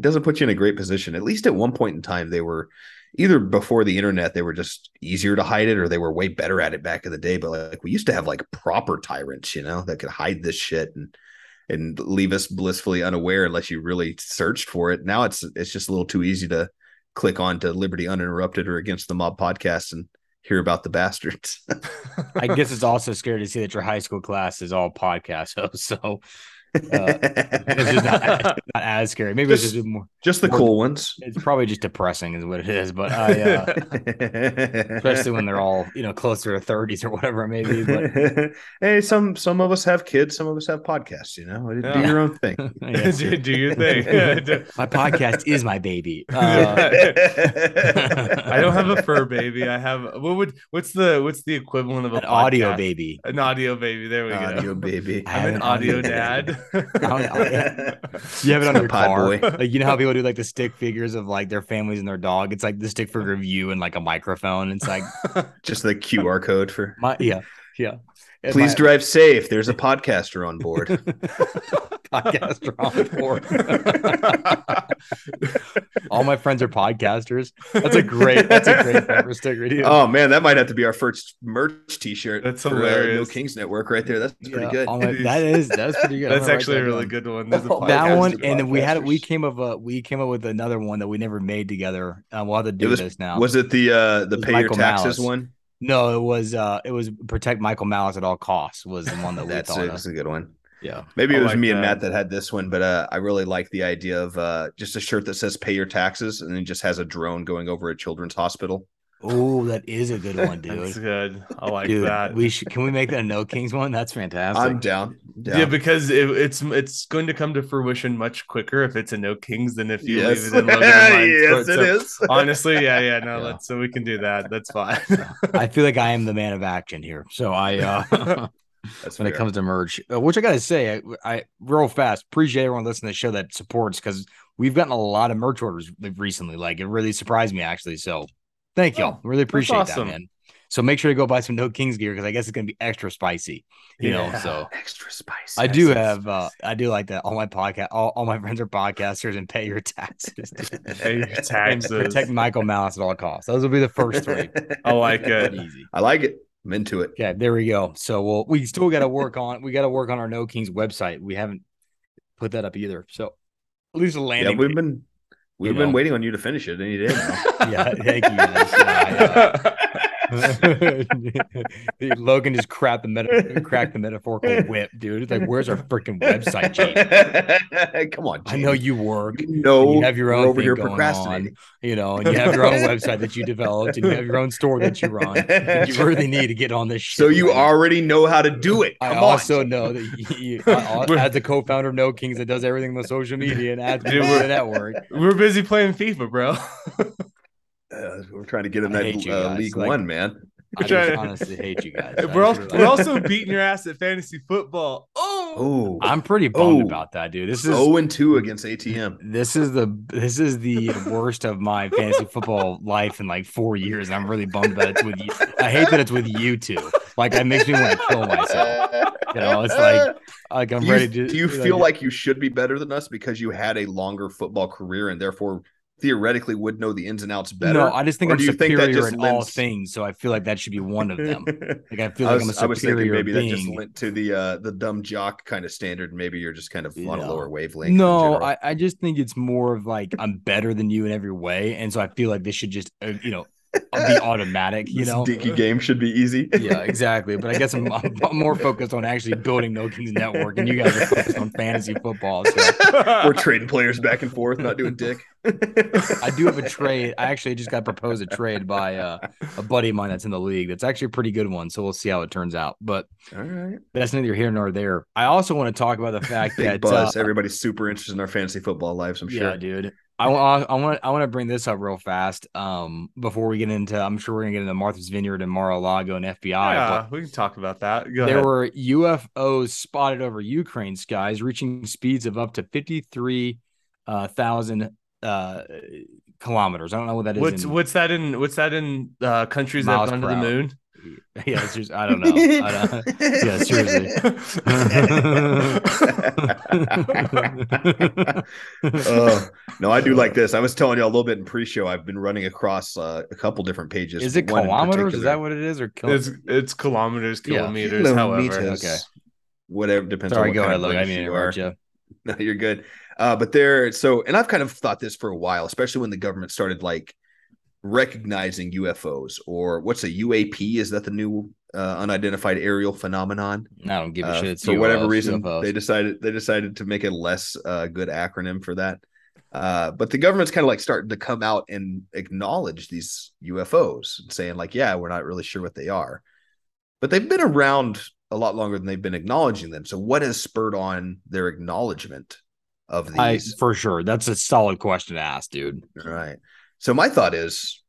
doesn't put you in a great position. At least at one point in time, they were either before the internet, they were just easier to hide it, or they were way better at it back in the day. But like we used to have like proper tyrants, you know, that could hide this shit. And and leave us blissfully unaware unless you really searched for it. Now it's it's just a little too easy to click on to Liberty Uninterrupted or Against the Mob podcast and hear about the bastards. I guess it's also scary to see that your high school class is all podcast hosts. So uh, it's just not, not, as scary. Maybe just, it's just more just the more, cool ones. It's probably just depressing, is what it is. But I, uh, especially when they're all you know closer to thirties or whatever it may be. But hey, some some of us have kids, some of us have podcasts. You know, do your own thing. yes. do, do, your thing. my podcast is my baby. Uh, I don't have a fur baby. I have what would what's the what's the equivalent of an audio baby? An audio baby. There we audio go. Audio baby. I'm an, audio audio, Oh, audio dad. Oh, you have it on your car. Boy. Like you know how people do like the stick figures of like their families and their dog. It's like the stick figure of you and like a microphone. It's like just the QR code for my yeah yeah. Please my, drive safe. There's a podcaster on board. podcaster on board. All my friends are podcasters. That's a great. That's a great bumper sticker. Dude. Oh man, that might have to be our first merch T-shirt. That's for, hilarious. Uh, no Kings Network right there. That's pretty good. My, that is that's pretty good. That's actually a really good one. There's a that one, and we had we came up a we came up with another one that we never made together. Uh, we'll have to do was, this now. Was it the uh the pay Michael your taxes Malice. one? No, it was uh it was protect Michael Malice at all costs was the one that we That's thought that's a good one. Yeah. Maybe it was like me that. and Matt that had this one, but uh, I really like the idea of uh, just a shirt that says pay your taxes and then just has a drone going over a children's hospital. Oh, that is a good one, dude. That's good. I like dude, that. We should. Can we make that a No Kings one? That's fantastic. I'm down. down. Yeah, because it, it's it's going to come to fruition much quicker if it's a No Kings than if you yes. leave it in Logan and yes, so, it is. honestly, yeah, yeah, no, yeah. So we can do that. That's fine. I feel like I am the man of action here, so I. uh That's when fair. it comes to merch, uh, which I gotta say, I, I real fast appreciate everyone listening to the show that supports because we've gotten a lot of merch orders recently. Like it really surprised me actually. So Thank y'all. Oh, really appreciate awesome. that, man. So make sure to go buy some No Kings gear because I guess it's gonna be extra spicy. You yeah, know, so extra spicy. I do have uh I do like that. All my podcast all, all my friends are podcasters and pay your taxes. pay your taxes. Protect Michael Malice at all costs. Those will be the first three. I like it. Easy. I like it. I'm into it. Yeah, there we go. So we'll we still gotta work on we gotta work on our No Kings website. We haven't put that up either. So at least a landing. Yeah, we've page. been We've you been know. waiting on you to finish it any day now. yeah, thank you. Yeah, Logan just cracked the meta- cracked the metaphorical whip, dude. It's like, where's our freaking website, Jamie? Come on. I know you work. You know, you have your own over here procrastinating. On, you know, and you have your own website that you developed, and you have your own store that you run. You really need to get on this. so you right already know how to do it. Come I on. also know that you, you as the co-founder of No Kings that does everything with social media and to the network. We're busy playing FIFA, bro. Uh, we're trying to get in that uh, League like, One, man. I just honestly hate you guys. We're also, we're also beating your ass at fantasy football. Oh, I'm pretty bummed oh. about that, dude. This is 0 and 2 against ATM. This is the this is the worst of my fantasy football life in like four years. I'm really bummed about it. It's with you. I hate that it's with you two. Like it makes me want to kill myself. You know, it's like like I'm you, ready to. Do you feel like, like you should be better than us because you had a longer football career and therefore theoretically would know the ins and outs better. No, I just think or I'm superior think in lends... all things, so I feel like that should be one of them. Like I feel like I was, I'm a superior maybe being. that just went to the uh the dumb jock kind of standard. Maybe you're just kind of on a lower wavelength. No, I, I just think it's more of like I'm better than you in every way, and so I feel like this should just uh, you know be automatic, you know. Dinky game should be easy. yeah, exactly. But I guess I'm, I'm, more focused on actually building No Kings Network, and you guys are focused on fantasy football. So. We're trading players back and forth, not doing dick. I do have a trade. I actually just got proposed a trade by uh, a buddy of mine that's in the league. That's actually a pretty good one. So we'll see how it turns out. But all right, that's neither here nor there. I also want to talk about the fact Big that buzz. Uh, Everybody's super interested in our fantasy football lives. I'm sure. Yeah, dude. I want I want I want to bring this up real fast. Um, before we get into, I'm sure we're gonna get into Martha's Vineyard and Mar-a-Lago and FBI. Yeah, we can talk about that. Go there ahead. were UFOs spotted over Ukraine skies, reaching speeds of up to fifty three uh, uh, kilometers. I don't know what that is. What's in, what's that in? What's that in uh, countries that have gone to the moon? yeah, it's just I don't know. I don't, yeah, seriously. uh, no, I do like this. I was telling you a little bit in pre-show. I've been running across uh, a couple different pages. Is it kilometers? Is that what it is, or kilometers? It's, it's kilometers, kilometers. Yeah. However, okay. whatever depends Sorry, on what go kind ahead, of Logan. I British mean, you are. you. No, you're good. Uh, but there, so, and I've kind of thought this for a while, especially when the government started like recognizing UFOs or what's a UAP? Is that the new uh, unidentified aerial phenomenon? I don't give a Uh, shit. It's for whatever reason, UFOs. they decided they decided to make a less uh, good acronym for that. Uh, but the government's kind of like starting to come out and acknowledge these UFOs and saying like, yeah, we're not really sure what they are, but they've been around a lot longer than they've been acknowledging them. So what has spurred on their acknowledgement of these? I for sure. That's a solid question to ask, dude. Right. So my thought is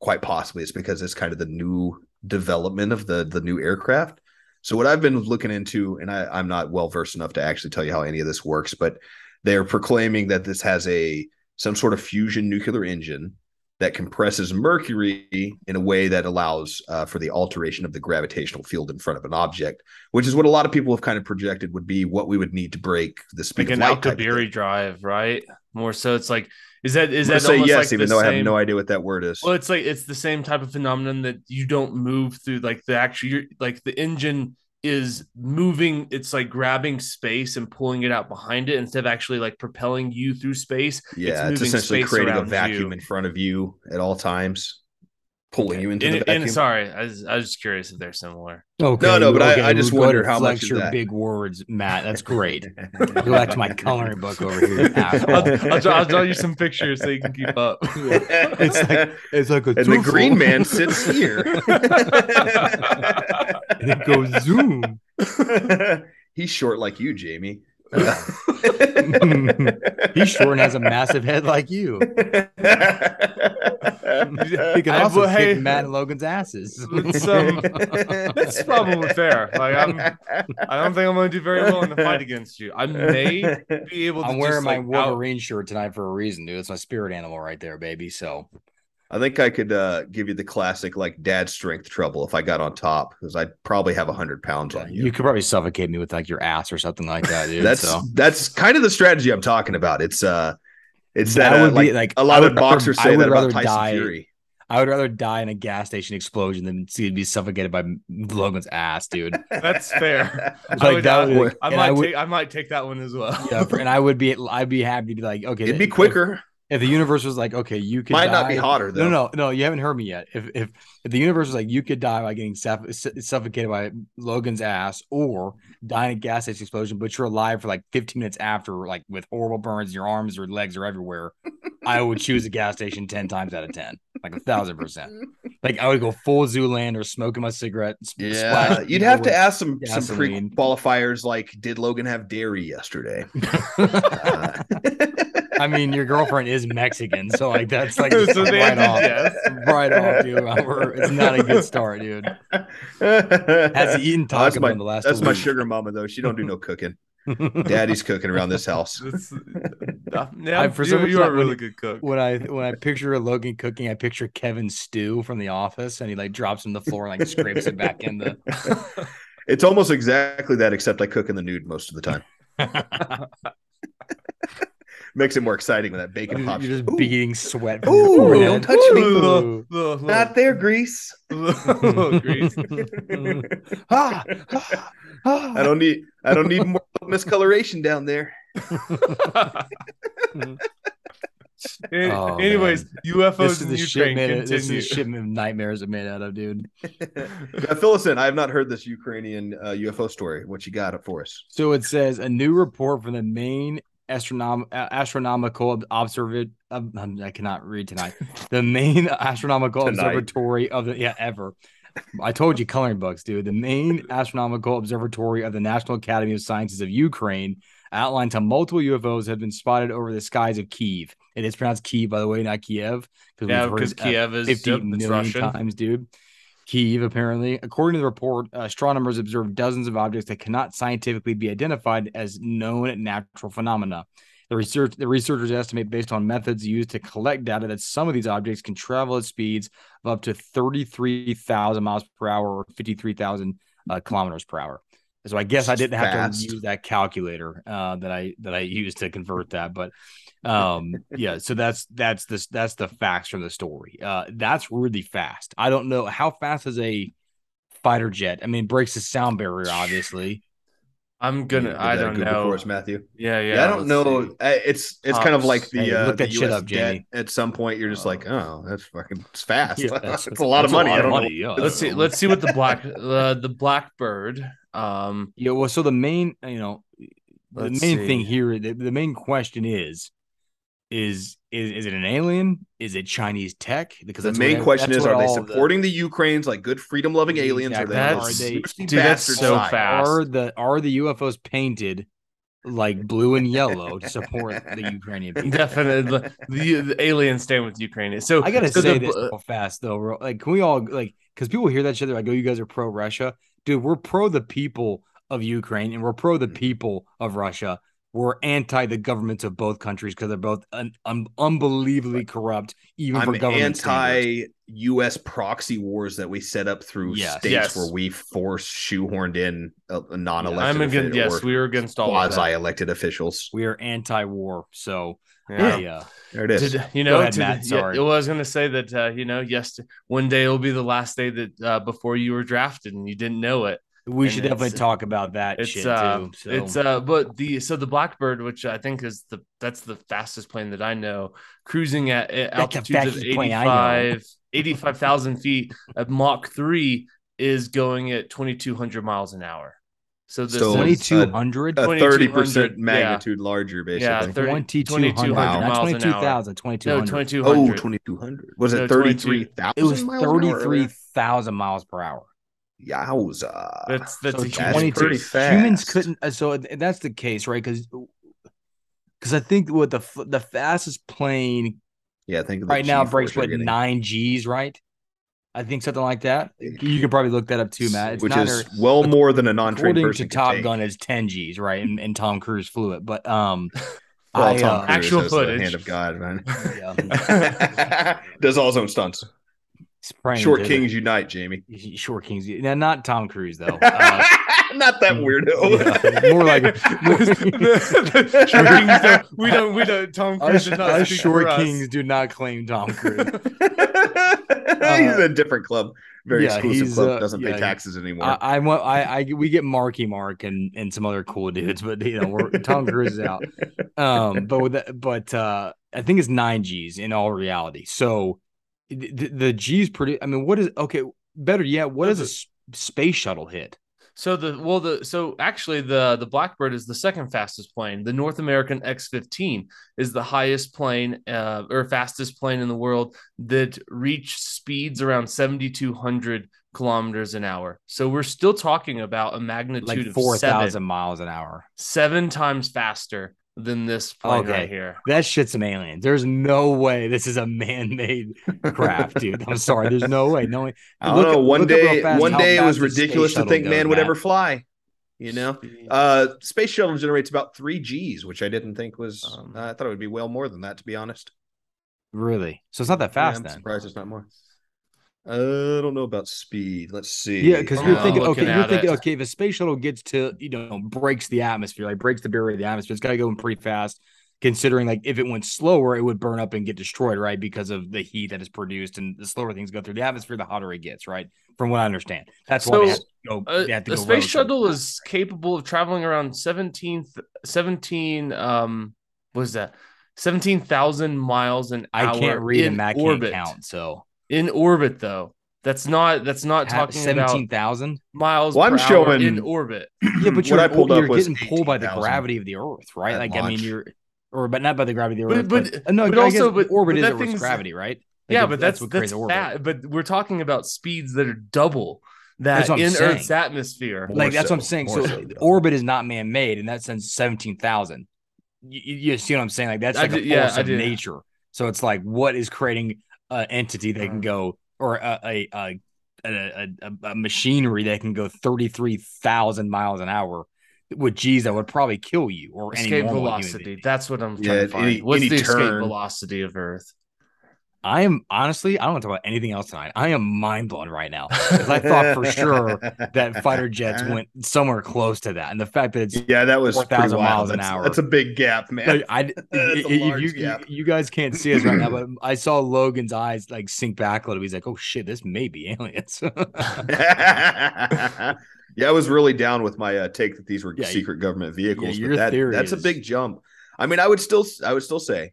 quite possibly it's because it's kind of the new development of the the new aircraft. So what I've been looking into, and I, I'm not well versed enough to actually tell you how any of this works, but they're proclaiming that this has a some sort of fusion nuclear engine that compresses mercury in a way that allows uh, for the alteration of the gravitational field in front of an object, which is what a lot of people have kind of projected would be what we would need to break the speed like of an light. of thing. Alcubierre drive, right? More so, it's like is that is that say yes, like even though I have no idea what that word is. Well, it's like it's the same type of phenomenon that you don't move through. Like the actual, you're, like the engine is moving. It's like grabbing space and pulling it out behind it instead of actually like propelling you through space. Yeah, it's, moving essentially space creating a vacuum you. in front of you at all times, pulling you into And, the vacuum. and sorry, I was, I was just curious if they're similar. Okay, No, no, but I- okay, I just we'll wonder how much flex your that. big words, Matt. That's great. Go back to my coloring book over here. I'll, I'll, draw, I'll draw you some pictures so you can keep up. It's like it's like a and the green man sits here. and it goes zoom. He's short like you, Jamie. He's short and has a massive head like you. He can I- also well, hey, kick Matt and Logan's asses. It's, um, That's probably fair. Like I'm, I don't think I'm going to do very well in the fight against you. I may be able to. I'm wearing just, my like, out- Wolverine shirt tonight for a reason, dude. It's my spirit animal right there, baby. So I think I could uh, give you the classic like dad strength trouble if I got on top because I'd probably have a hundred pounds on you. you could probably suffocate me with like your ass or something like that, dude. that's so. that's kind of the strategy I'm talking about. It's uh, it's That that, uh, would be, like, a lot would of boxers rather- I say would that about rather Tyson die- Fury. I would rather die in a gas station explosion than see be suffocated by Logan's ass, dude. That's fair. I, Like, would, that uh, would- I and might I would- take. I might take that one as well. Yeah, and I would be, I'd be happy to be like, okay, It'd be quicker. If the universe was like, okay, you could Might not be hotter though. No, no, no, you haven't heard me yet. If if if the universe was like, you could die by getting suff- suffocated by Logan's ass, or die in a gas station explosion, but you're alive for like 15 minutes after, like with horrible burns, your arms or legs are everywhere. I would choose a gas station 10 times out of 10, like a thousand percent. Like I would go full Zoolander, smoking my cigarette. s- Yeah, you'd have to ask some some pre qualifiers like, did Logan have dairy yesterday? Uh, I mean, your girlfriend is Mexican, so like that's like So right off. yes. right off, dude. We're- It's not a good start, dude. Has he eaten Oh, that's my in the last that's two my weeks? sugar mama though. She don't do no cooking. Daddy's cooking around this house. That's- uh, yeah, I- for you, some you are a really it- good cook. when I when I picture Logan cooking, I picture Kevin Stew from The Office, and he like drops him the floor and like scrapes it back in the. It's almost exactly that, except I cook in the nude most of the time. Makes it more exciting when that bacon pops. You're just Ooh, beating sweat. From Ooh, your don't touch me. Ooh. Little- not there, Grease. little grease. Ah, ah, ah. I don't need. I don't need more miscoloration down there. An- Oh, Anyways, This UFOs is in the shit Ukraine made. Of, this is the continue. shit of nightmares are made out of, dude. Now, fill us in. I have not heard this Ukrainian uh, UFO story. What you got for us? So it says a new report from the main astronom- astronomical observatory. Um, I cannot read tonight. The main astronomical Tonight. observatory of the yeah ever. I told you coloring books, dude. The main astronomical observatory of the National Academy of Sciences of Ukraine outlined how multiple UFOs have been spotted over the skies of Kiev. It is pronounced Kiev, by the way, not Kiev. Yeah, because Kiev is 50 yep, million Russian. times, dude. Kiev, apparently. According to the report, astronomers observed dozens of objects that cannot scientifically be identified as known natural phenomena. The research the researchers estimate based on methods used to collect data that some of these objects can travel at speeds of up to 33,000 miles per hour or 53,000 uh, kilometers per hour. So I guess I didn't have Fast. to use that calculator uh, that I that I used to convert that, but um yeah so that's that's this that's the facts from the story uh that's really fast i don't know how fast is a fighter jet i mean breaks the sound barrier obviously I'm gonna. You did I don't know. for us, Matthew. Yeah, yeah. Yeah, I don't know. see. Uh, It's it's kind of like the Hey, uh, look the that shit US up, debt. Jamie. At some point, you're just like, oh, that's fucking it's fast. Yeah, it's that's- a lot of money. lot I of don't money, know. yeah. Let's see. Let's see what the black uh, the blackbird. Um, Yeah, well, so the main, you know, the Let's main thing here, the, the main question is, is is is it an alien? Is it Chinese tech? Because The main what- question is: Are they all the- supporting the Ukraines like good freedom-loving aliens, or Exactly. are they, That's- the seriously dude, that's so side? fast. Are the are the UFOs painted like blue and yellow to support the Ukrainian people? definitely the, the aliens stand with Ukraine. So I gotta so say the- this real fast though, bro. Like, can we all like because people hear that shit? They're like, "Oh, you guys are pro Russia, dude." We're pro the people of Ukraine and we're pro the mm. people of Russia. We're anti the governments of both countries because they're both un- un- unbelievably corrupt, even I'm government standards. anti-U.S. proxy wars that we set up through Yes. states Yes. where we force shoehorned in a, a I'm non-elected I'm against. offi- Yes, we were against all quasi-elected officials. We are anti-war, so Yeah. yeah, uh, There it is. Did- you know, ahead, to- Matt, yeah, sorry. well, I was going to say that, uh, you know, yes, one day it'll be the last day that uh, before you were drafted and you didn't know it. We And should definitely talk about that It's shit uh, too. So. it's uh, but the so the Blackbird, which I think is the that's the fastest plane that I know, cruising at, at altitudes of fastest plane I know. 85 85,000 feet at Mach three is going at 2,200 miles an hour. So this So is twenty two hundred. a 30 percent 2200, magnitude larger, basically. Yeah, 30 Twenty two 2200 hundred, not miles twenty an two hour. thousand, twenty two no 2,200. Oh, 2200. Was it 22 33,000? It was miles an hour earlier? thirty three thousand miles per hour. Yowza. That's that's so a huge that's twenty pretty two. fast. Humans couldn't. uh, So if that's the case, right? Because because I think what the f- the fastest plane yeah, I think of the right now G-force breaks you're what getting, nine G's, right? I think something like that. You can probably look that up too, Matt. It's which not is or- well more than a non-trained according person to could Top take. Gun is ten G's, right? And, and Tom Cruise flew it, but um, Well, I, Tom uh, Cruise Actual has the footage. hand of God, man. yeah, Does all his own stunts. Spraying Short Kings unite, Jamie. Short Kings. Now, not Tom Cruise though. Uh, Not that weirdo. yeah, more like Short Kings don't- we don't we don't Tom us, Cruise not us Short us. Kings do not claim Tom Cruise. he's a different club, very yeah, exclusive club. uh, doesn't yeah, pay taxes anymore. I, I want I, I we get Marky Mark and and some other cool dudes, but you know we're, Tom Cruise is out. Um, but with that, but uh, I think it's nine G's in all reality. So the, the, G's pretty. I mean, what is okay? Better yet, what is a s- space shuttle hit? So the well the so actually the the Blackbird is the second fastest plane. The North American X-15 is the highest plane uh, or fastest plane in the world that reached speeds around 7200 kilometers an hour. So we're still talking about a magnitude Like of four seven, thousand miles an hour. seven times faster than this plane Okay. right here. That shit's some aliens. There's no way this is a man-made craft, dude. I'm sorry. There's no way. No way. I don't Look know. at- one look day, one day it was fast the space ridiculous to think man would Matt. ever fly. You know, uh, space shuttle generates about three G's, which I didn't think was. Um, uh, I thought it would be well more than that, to be honest. Really? So it's not that Yeah, fast I'm then. surprised it's not more. I don't know about speed. Let's see. Yeah, because you're not thinking, okay, you're thinking, it. okay, if a space shuttle gets to, you know, breaks the atmosphere, like breaks the barrier of the atmosphere, it's got to go in pretty fast. Considering, like, if it went slower, it would burn up and get destroyed, right? Because of the heat that is produced, and the slower things go through the atmosphere, the hotter it gets, right? From what I understand, that's why they So, have to go. Uh, have to a go space shuttle is capable of traveling around 17 17 um what is that 17,000 miles an I hour can't read in and Matt orbit. can't count. So In orbit though. That's not that's not talking seventeen about thousand. miles Well, I'm per hour showing- in orbit. Yeah, but you're, I pulled you're up was getting pulled by the gravity of the Earth, right? at Like, I mean, you're, or but not by the gravity of the But- Earth, but- but, uh, no, but I guess also- but- orbit but is that gravity, right? Like, yeah, if- but that's what that's, creates orbit. fat. But we're talking about speeds that are double that That's what I'm in saying. Earth's atmosphere. More like that's what I'm saying. So, so, orbit is not man made in that sense. Seventeen thousand. You, you you see what I'm saying? Like that's like a did- force I of nature. So it's like what is creating an entity that can uh-huh. go or a a a, a, a, a machinery that can go thirty three thousand miles an hour with G's that would probably kill you or escape normal velocity. being. That's what I'm trying Yeah, to find. any- What's any the escape velocity of Earth? I am honestly, I don't want to talk about anything else tonight. I am mind blown right now because I thought for sure that fighter jets went somewhere close to that, and the fact that it's yeah, that was 4,000 pretty miles wild. an That's- hour. That's a big gap, man. I, That's if you, you, you guys can't see us right now, but I saw Logan's eyes like sink back a little. He's like, "Oh shit, this may be aliens." yeah, I was really down with my uh, take that these were Yeah, secret government vehicles. your but that, theory that's a big jump. I mean, I would still, I would still say,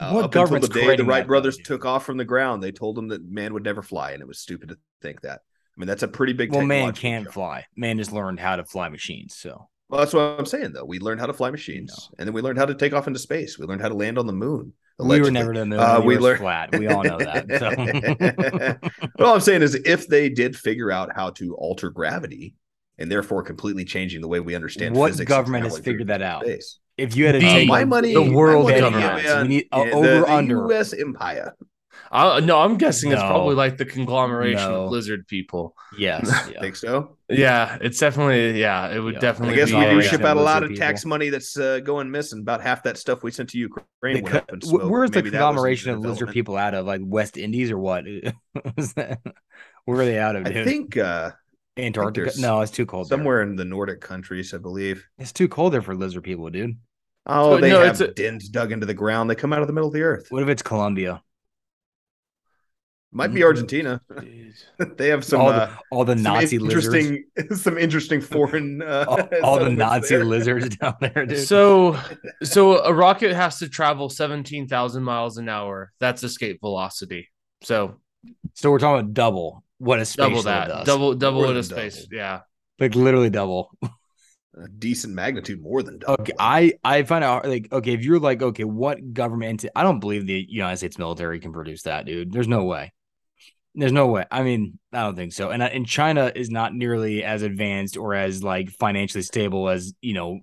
uh, What up until the day the Wright brothers dude? took off from the ground, they told them that man would never fly, and it was stupid to think that. I mean, that's a pretty big. well, man can't fly. Man just learned how to fly machines. So Well, that's what I'm saying, though. We learned how to fly machines, No. and then we learned how to take off into space. We learned how to land on the moon. we were never to the moon. Uh, we learned- flat. We all know that. So. All I'm saying is, if they did figure out how to alter gravity, and therefore completely changing the way we understand What physics government has figured that out? space. If you had to take My money- the world money, headlines, man. we need uh, Yeah, over the, the. U.S. empire. I, no, I'm guessing it's probably like the conglomeration No. of lizard people. Yes, yeah. Think so? Yeah, it's definitely yeah. It would Yeah. I guess be, we do ship of out a lot lizard of tax people. money that's uh, going missing. About half that stuff we sent to Ukraine The went co- up in smoke. where's the Maybe that was conglomeration of lizard people out of? Like West Indies or what? Where are they out of, I think uh, Antarctica? there's No, it's too cold. there. somewhere in the Nordic countries, I believe. It's too cold there for lizard people, dude. Oh, So, they no, have it's a- dens dug into the ground. They come out of the middle of the earth. What if it's Colombia? Might be Mhm. Argentina. they have some all, uh, the, all the some Nazi lizards. interesting, some interesting foreign. Uh, All, all the Nazi there. lizards down there, dude. So, so a rocket has to travel seventeen thousand miles an hour. That's escape velocity. So So we're talking about double what a space double that, does. double double More what a space. double. Yeah, like literally double. A decent magnitude, more than double. Okay, I I find out like okay, if you're like okay, what government? enti- I don't believe the United States military can produce that, dude. There's no way. There's no way. I mean, I don't think so. And uh, and China is not nearly as advanced or as like financially stable as you know.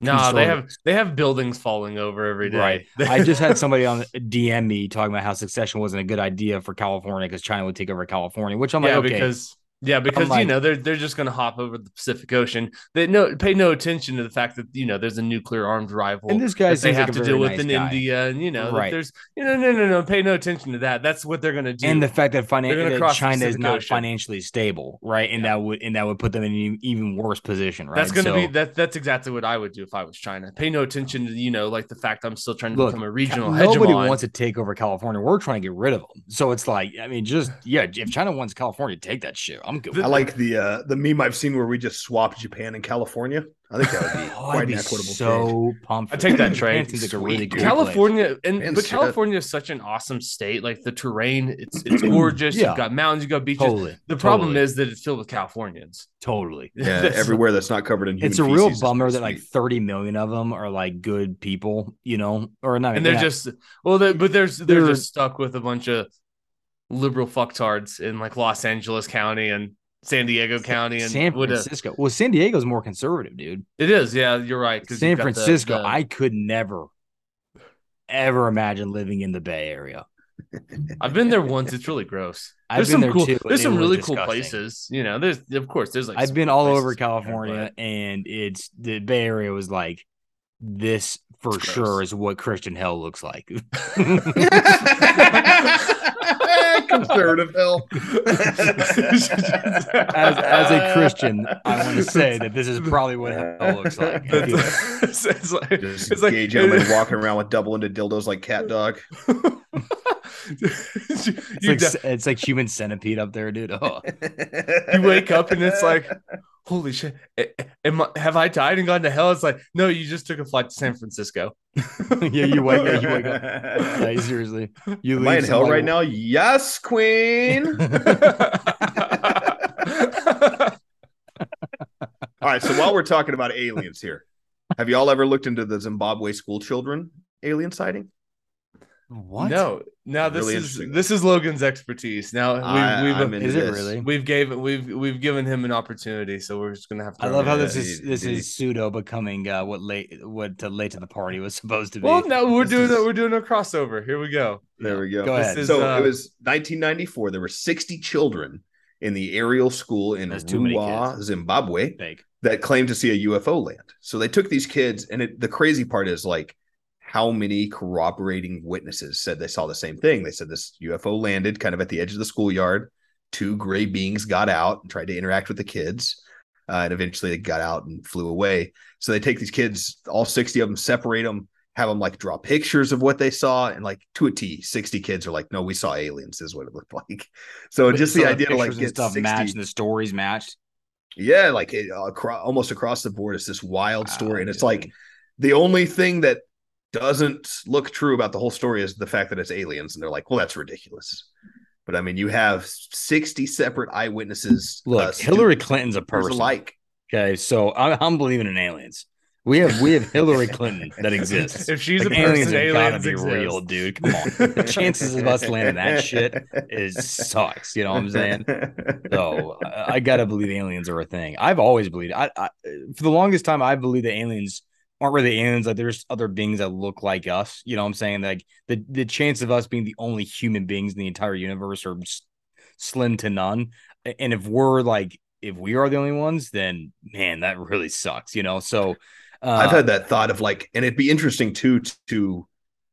no, they have they have buildings falling over every day. Right. I just had somebody on DM me talking about how succession wasn't a good idea for California because China would take over California, which I'm yeah, like, okay, because yeah, because you know they're they're just going to hop over the Pacific Ocean. They no pay no attention to the fact that you know there's a nuclear armed rival. and this guy that they have like to deal with nice in guy. India, and you know Right. there's you know no no no pay no attention to that. That's what they're going to do. and the fact that, finan- that China is not Ocean. financially stable, right? And that would and that would put them in an even worse position, right? That's gonna So- be that. That's exactly what I would do if I was China. Pay no attention to you know like the fact I'm still trying to Look, become a regional Nobody hegemon. wants to take over California. We're trying to get rid of them. So it's like, I mean, just yeah. If China wants California, take that shit. I'm good. I like the uh, the meme I've seen where we just swap Japan and California. I think that would be. Oh, quite I'd an be equitable change. so pumped. I take that Japan trade. seems like a really dude. cool place. California and Man, but shit. California is such an awesome state. Like the terrain, it's it's gorgeous. Yeah. You've got mountains, you've got beaches. Totally. The problem totally, is that it's filled with Californians. totally. Yeah, That's- everywhere that's not covered in human It's a real bummer that like 30 million of them are like good people, you know, or not. and they're not- just well, they but there's they're, They're- just stuck with a bunch of liberal fucktards in like Los Angeles County and San Diego County and San Francisco. Well, San Diego's more conservative, dude. it is. Yeah, you're right. San got the- Francisco, the- I could never, ever imagine living in the Bay Area. I've been there once. It's really gross. I've There's been some there cool. too, There's some really cool places. You know, there's of course there's like I've been all over California, and it's the Bay Area was like this for sure is what Christian hell looks like. conservative hell. as as a Christian, I want to say that this is probably what hell looks like. I feel like- it's, it's like Just it's like gay gentlemen walking around with double-ended dildos like cat dog. It's like, de- it's like human centipede up there, dude. Oh. you wake up and it's like, holy shit, am I, have I died and gone to hell? It's like, no, you just took a flight to San Francisco. yeah, you wake, yeah, you wake up. Yeah, seriously, you Am I in hell some, right now? Yes, queen. All right. So while we're talking about aliens here, have you all ever looked into the Zimbabwe school children alien sighting? What? No, now this Really is this is Logan's expertise. Now we've I- we've, I'm into Is it really? we've gave we've we've given him an opportunity, so we're just gonna have to. I love how this is Did- this did he- is pseudo becoming uh, what late what to late to the party was supposed to be. Well, no, we're This doing is- a, we're doing a crossover. Here we go. There we go. Go ahead. is, so uh, it was 1994. There were 60 children in the Ariel school in That's Ruwa, Zimbabwe, Fake. that claimed to see a UFO land. So they took these kids, and it, the crazy part is like, how many corroborating witnesses said they saw the same thing. They said this UFO landed kind of at the edge of the schoolyard. Two gray beings got out and tried to interact with the kids. Uh, and eventually they got out and flew away. So they take these kids, all 60 of them, separate them, have them like draw pictures of what they saw. And like to a T, 60 kids are like, no, we saw aliens, is what it looked like. So just the idea to like get stuff 60, matched and the stories matched. yeah, like it, across, almost across the board, it's this wild Wow, story. And it's dude. like the only thing that doesn't look true about the whole story is the fact that it's aliens. And they're like, well, that's ridiculous. But I mean, you have 60 separate eyewitnesses. Look, uh, Hillary students, Clinton's a person. Like, Okay, so I'm, I'm believing in aliens. We have we have Hillary Clinton that exists. If she's Like, a aliens person, have gotta be exist. real, dude. Come on, the chances of us landing that shit is sucks. You know what I'm saying? So I, I gotta believe aliens are a thing. I've always believed. I, I for the longest time I believe that aliens aren't really aliens. Like there's other beings that look like us. You know what I'm saying? Like the the chance of us being the only human beings in the entire universe are s- slim to none. And if we're like if we are the only ones, then man, that really sucks. You know. So uh, I've had that thought of like, and it'd be interesting too to,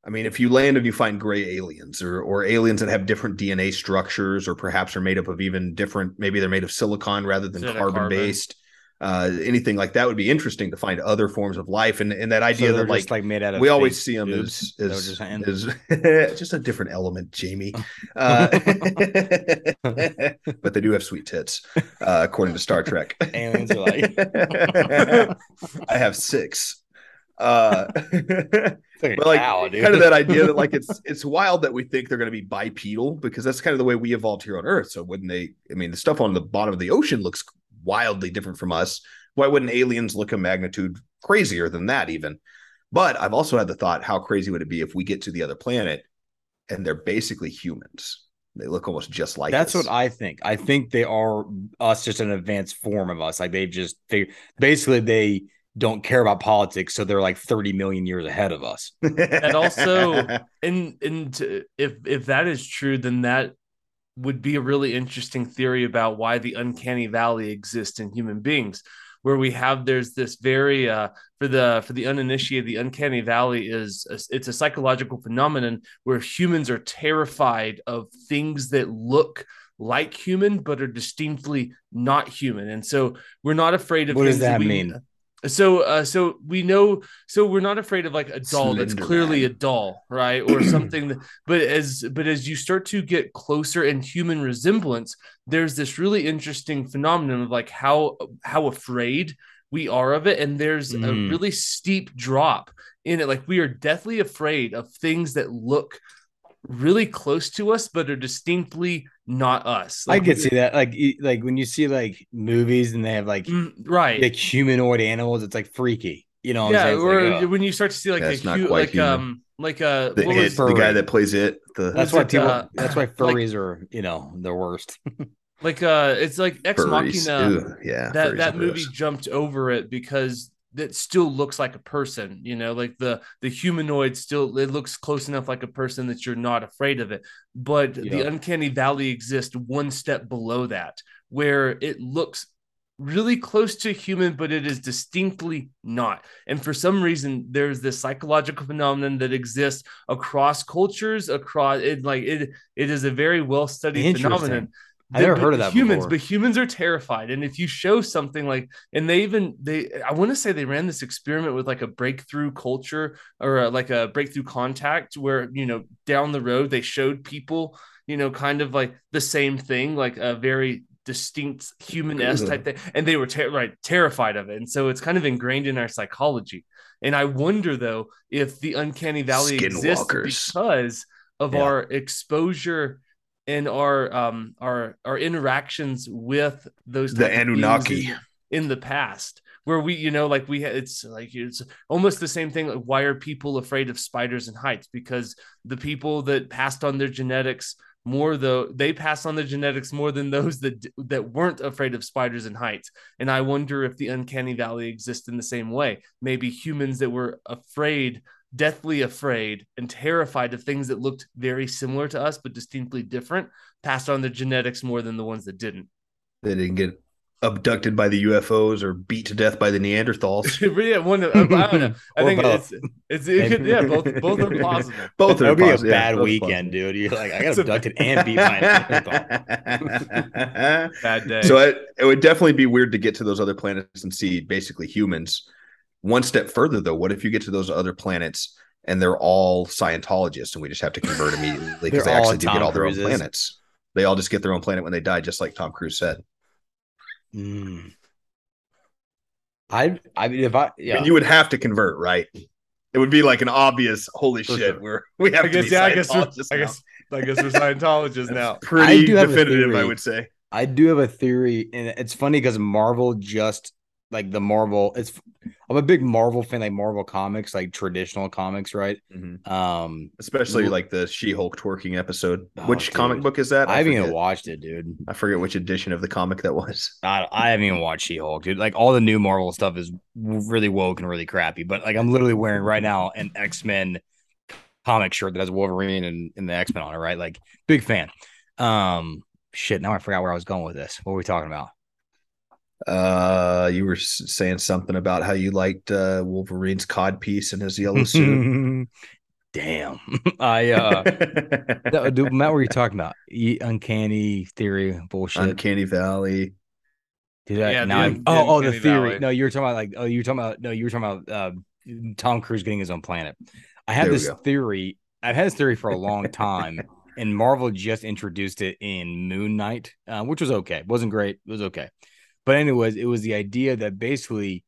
I mean, if you land and you find gray aliens or or aliens that have different DNA structures, or perhaps are made up of even different, maybe they're made of silicon rather than carbon carbon. based. Uh, anything like that would be interesting to find other forms of life, and and that idea they're that like, like made out of we always see them as Is that what you're as, as just a different element, Jamie. Uh, but they do have sweet tits, uh, according to Star Trek. Aliens are like I have six. Uh, Like but like cow, kind of that idea that like it's it's wild that we think they're going to be bipedal because that's kind of the way we evolved here on Earth. So wouldn't they? I mean, the stuff on the bottom of the ocean looks wildly different from us. Why wouldn't aliens look a magnitude crazier than that even? But I've also had the thought, how crazy would it be if we get to the other planet and they're basically humans? They look almost just like That's us. what I think. I think they are us, just an advanced form of us. Like they've just figured, basically, they don't care about politics, so they're like 30 million years ahead of us. And also- and and to- if if that is true then that would be a really interesting theory about why the uncanny valley exists in human beings where we have there's this very uh for the for the uninitiated the uncanny valley is a, it's a psychological phenomenon where humans are terrified of things that look like human but are distinctly not human and so we're not afraid of What does things that we- mean? So uh so we know so we're not afraid of like a doll that's clearly Man. a doll right or something that, but as but as you start to get closer in human resemblance there's this really interesting phenomenon of like how how afraid we are of it and there's a Mm. really steep drop in it like we are deathly afraid of things that look really close to us but are distinctly not us I could see that. Like, like when you see like movies and they have like Mm, right like humanoid animals, it's like freaky. You know, yeah I'm saying? It's or like, ugh. when you start to see like That's a not hu- quite like human. um like a the, what it, was the guy that plays it. The that's why it, people. uh, that's why like- furries are, you know, the worst. like uh it's like ex furries. machina Ew, yeah, that that movie gross. jumped over it because it still looks like a person you know like the the humanoid still it looks close enough like a person that you're not afraid of it. But the uncanny valley exists one step below that where it looks really close to human but it is distinctly not. And for some reason there's this psychological phenomenon that exists across cultures across it like it it is a very well studied phenomenon I never heard of that humans before. but humans are terrified and if you show something like and they even they i want to say they ran this experiment with like a breakthrough culture or a, like a breakthrough contact where you know down the road they showed people you know kind of like the same thing like a very distinct human-esque Ugh. type thing and they were ter- right terrified of it and so it's kind of ingrained in our psychology and i wonder though if the uncanny valley exists because of Yeah. our exposure and our um our our interactions with those The type of beings Anunnaki. in, in the past where we you know like we it's like it's almost the same thing like why are people afraid of spiders and heights? Because the people that passed on their genetics more though they passed on the genetics more than those that that weren't afraid of spiders and heights. And i wonder if the uncanny valley exists in the same way. Maybe humans that were afraid deathly afraid and terrified of things that looked very similar to us but distinctly different passed on their genetics more than the ones that didn't They didn't get abducted by the UFOs or beat to death by the Neanderthals. yeah, one. Of, I don't know. I think both. it's it's it could, yeah, both both are plausible. Both That are would be a possible. Yeah, bad both weekend, possible. dude. You're like, I got abducted and beat by a Neanderthal. Bad day. so it, it would definitely be weird to get to those other planets and see basically humans. One step further, though, what if you get to those other planets and they're all Scientologists and we just have to convert immediately because they actually do get all their own planets? They all just get their own planet when they die, just like Tom Cruise said. Mm. I, I mean, if I, yeah, And you would have to convert, right? It would be like an obvious holy For shit. sure. We're we have I guess to be yeah. I guess we're, Scientologists I now. guess I guess we're Scientologists now. pretty I do have a definitive, I would say. I do have a theory, and it's funny because Marvel just like the Marvel. It's I'm a big Marvel fan, like Marvel comics, like traditional comics, right? Um, Especially like the She-Hulk twerking episode. Oh, which comic book is that? I haven't forget. even watched it, dude. I forget which edition of the comic that was. I, I haven't even watched She Hulk, dude. Like all the new Marvel stuff is really woke and really crappy. But like I'm literally wearing right now an X Men comic shirt that has Wolverine and, and the X Men on it, right? Like big fan. Um, shit. Now I forgot where I was going with this. What were we talking about? Uh, you were saying something about how you liked uh, Wolverine's cod piece and his yellow suit. Damn. I uh, no, dude, Matt, what were you talking about? E- uncanny theory bullshit. Uncanny Valley. Did I? Yeah, now the I'm- oh, the oh, the theory. Valley. No, you were talking about like, oh, you were talking about no, you were talking about uh, Tom Cruise getting his own planet. I have There this theory. I've had this theory for a long time, and Marvel just introduced it in Moon Knight, uh, which was okay. It wasn't great. It was okay, but anyways, it was the idea that basically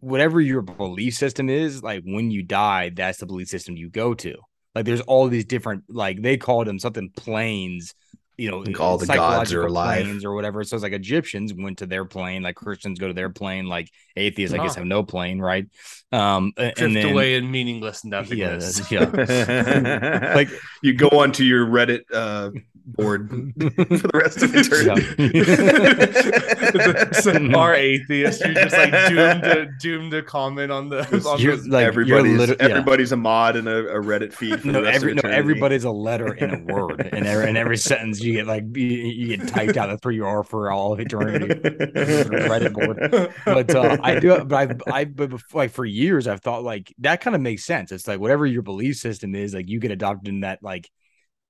whatever your belief system is, like when you die, that's the belief system you go to. Like there's all these different, like they called them something planes, you know, Like all the gods are alive. planes or whatever. So it's like Egyptians went to their plane, like Christians go to their plane, like atheists, I guess, have no plane, right? Um, Drift and then away in meaningless yeah, nothingness. that's- yeah. like you go onto your Reddit uh, board for the rest of eternity. so our atheist, you're just like doomed to doomed to comment on the on You're the- like you're everybody's yeah. everybody's a mod in a, a Reddit feed for No, the rest every, of no, everybody's a letter in a word, and every, in every sentence you get like you, you get typed out. That's where you are for all of eternity. Reddit board. But uh, I do, but I've, I, but before, like for years, I've thought like that kind of makes sense. It's like whatever your belief system is, like you get adopted in that like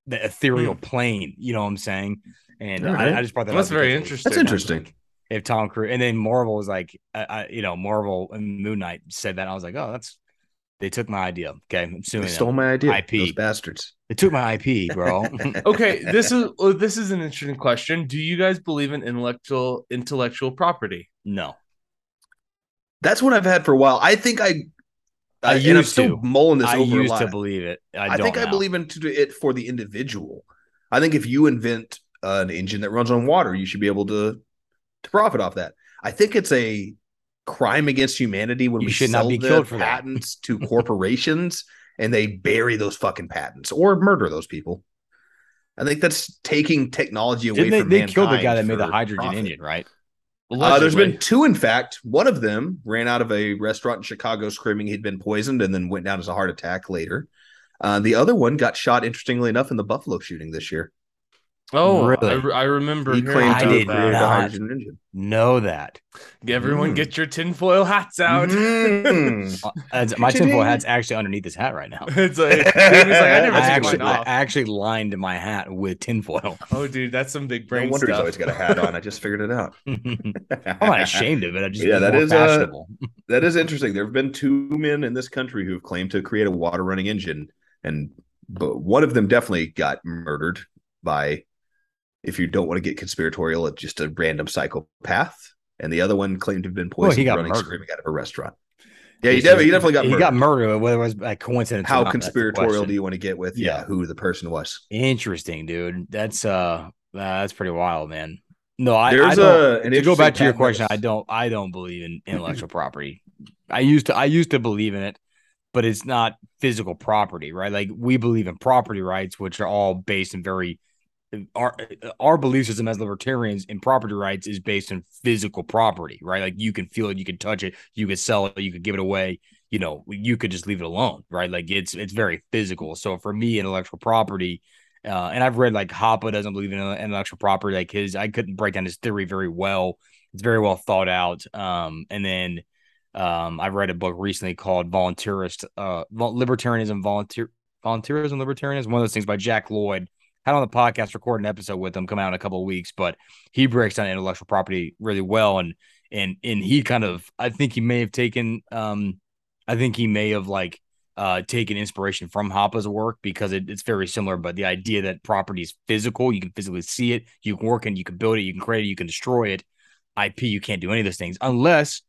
the ethereal mm. plane. You know what I'm saying? And All right. I, I just brought that. That's up very interesting. That's interesting. If Tom Cruise and then Marvel was like, I, I, you know, Marvel and Moon Knight said that, I was like, oh, that's they took my idea. Okay, I'm suing They them. stole my idea. IP. Those bastards. They took my IP, bro. okay, this is this is an interesting question. Do you guys believe in intellectual intellectual property? no, That's what I've had for a while. I think I. I and I'm used still to. mulling this I over a used lot. to believe it. I, I, think I believe into it for the individual. I think if you invent uh, an engine that runs on water, you should be able to to profit off that. I think it's a crime against humanity when You we should not sell be the killed for that. patents to corporations and they bury those fucking patents or murder those people. I think that's taking technology away Didn't they, from they killed the guy that made the hydrogen profit. engine, right? Uh, there's been two, in fact. One of them ran out of a restaurant in Chicago screaming he'd been poisoned and then went down as a heart attack later. Uh, the other one got shot, interestingly enough, in the Buffalo shooting this year. Oh, Really? I, I remember. He hearing claimed I to about have did that. created a not. hydrogen engine. Know that. Everyone, Mm. get your tinfoil hats out. Mm. My tinfoil hat's actually underneath this hat right now. it's like, Jamie's like, I never I took actually, mine I actually lined my hat with tinfoil. Oh, dude, that's some big no brain wonder he's always got a hat on. I just figured it out. I'm not ashamed of it. I just Yeah, yeah, that more is, uh, fashionable. That is interesting. There have been two men in this country who have claimed to create a water running engine, and but one of them definitely got murdered by, if you don't want to get conspiratorial, it's just a random psychopath, and the other one claimed to have been Well, poisoned got running murdered. screaming out of a restaurant. Yeah, he, definitely, he definitely got he murdered. got murdered. Whether it was a coincidence, How not, conspiratorial do you want to get with? Yeah, Yeah. who the person was? Interesting, dude. That's uh, uh that's pretty wild, man. No, I, There's don't, a to go back to your question. I don't I don't believe in intellectual property. I used to I used to believe in it, but it's not physical property, right? Like we believe in property rights, which are all based in very our our belief system as libertarians in property rights is based on physical property, right? Like you can feel it, you can touch it, you could sell it, you could give it away. You know, you could just leave it alone, right? Like it's it's very physical. So for me, intellectual property, uh, and I've read like Hoppe doesn't believe in intellectual property. Like his, I couldn't break down his theory very well, It's very well thought out. Um, and then um, I've read a book recently called Volunteerist, uh, Libertarianism, Volunteer, Volunteerism, Libertarianism, one of those things by Jack Lloyd. Had on the podcast, record an episode with him, come out in a couple of weeks, but he breaks down intellectual property really well, and and and he kind of, I think he may have taken, um, I think he may have like uh, taken inspiration from Hoppe's work because it, it's very similar. But the idea that property is physical, you can physically see it, you can work and you can build it, you can create it, you can destroy it. IP, you can't do any of those things unless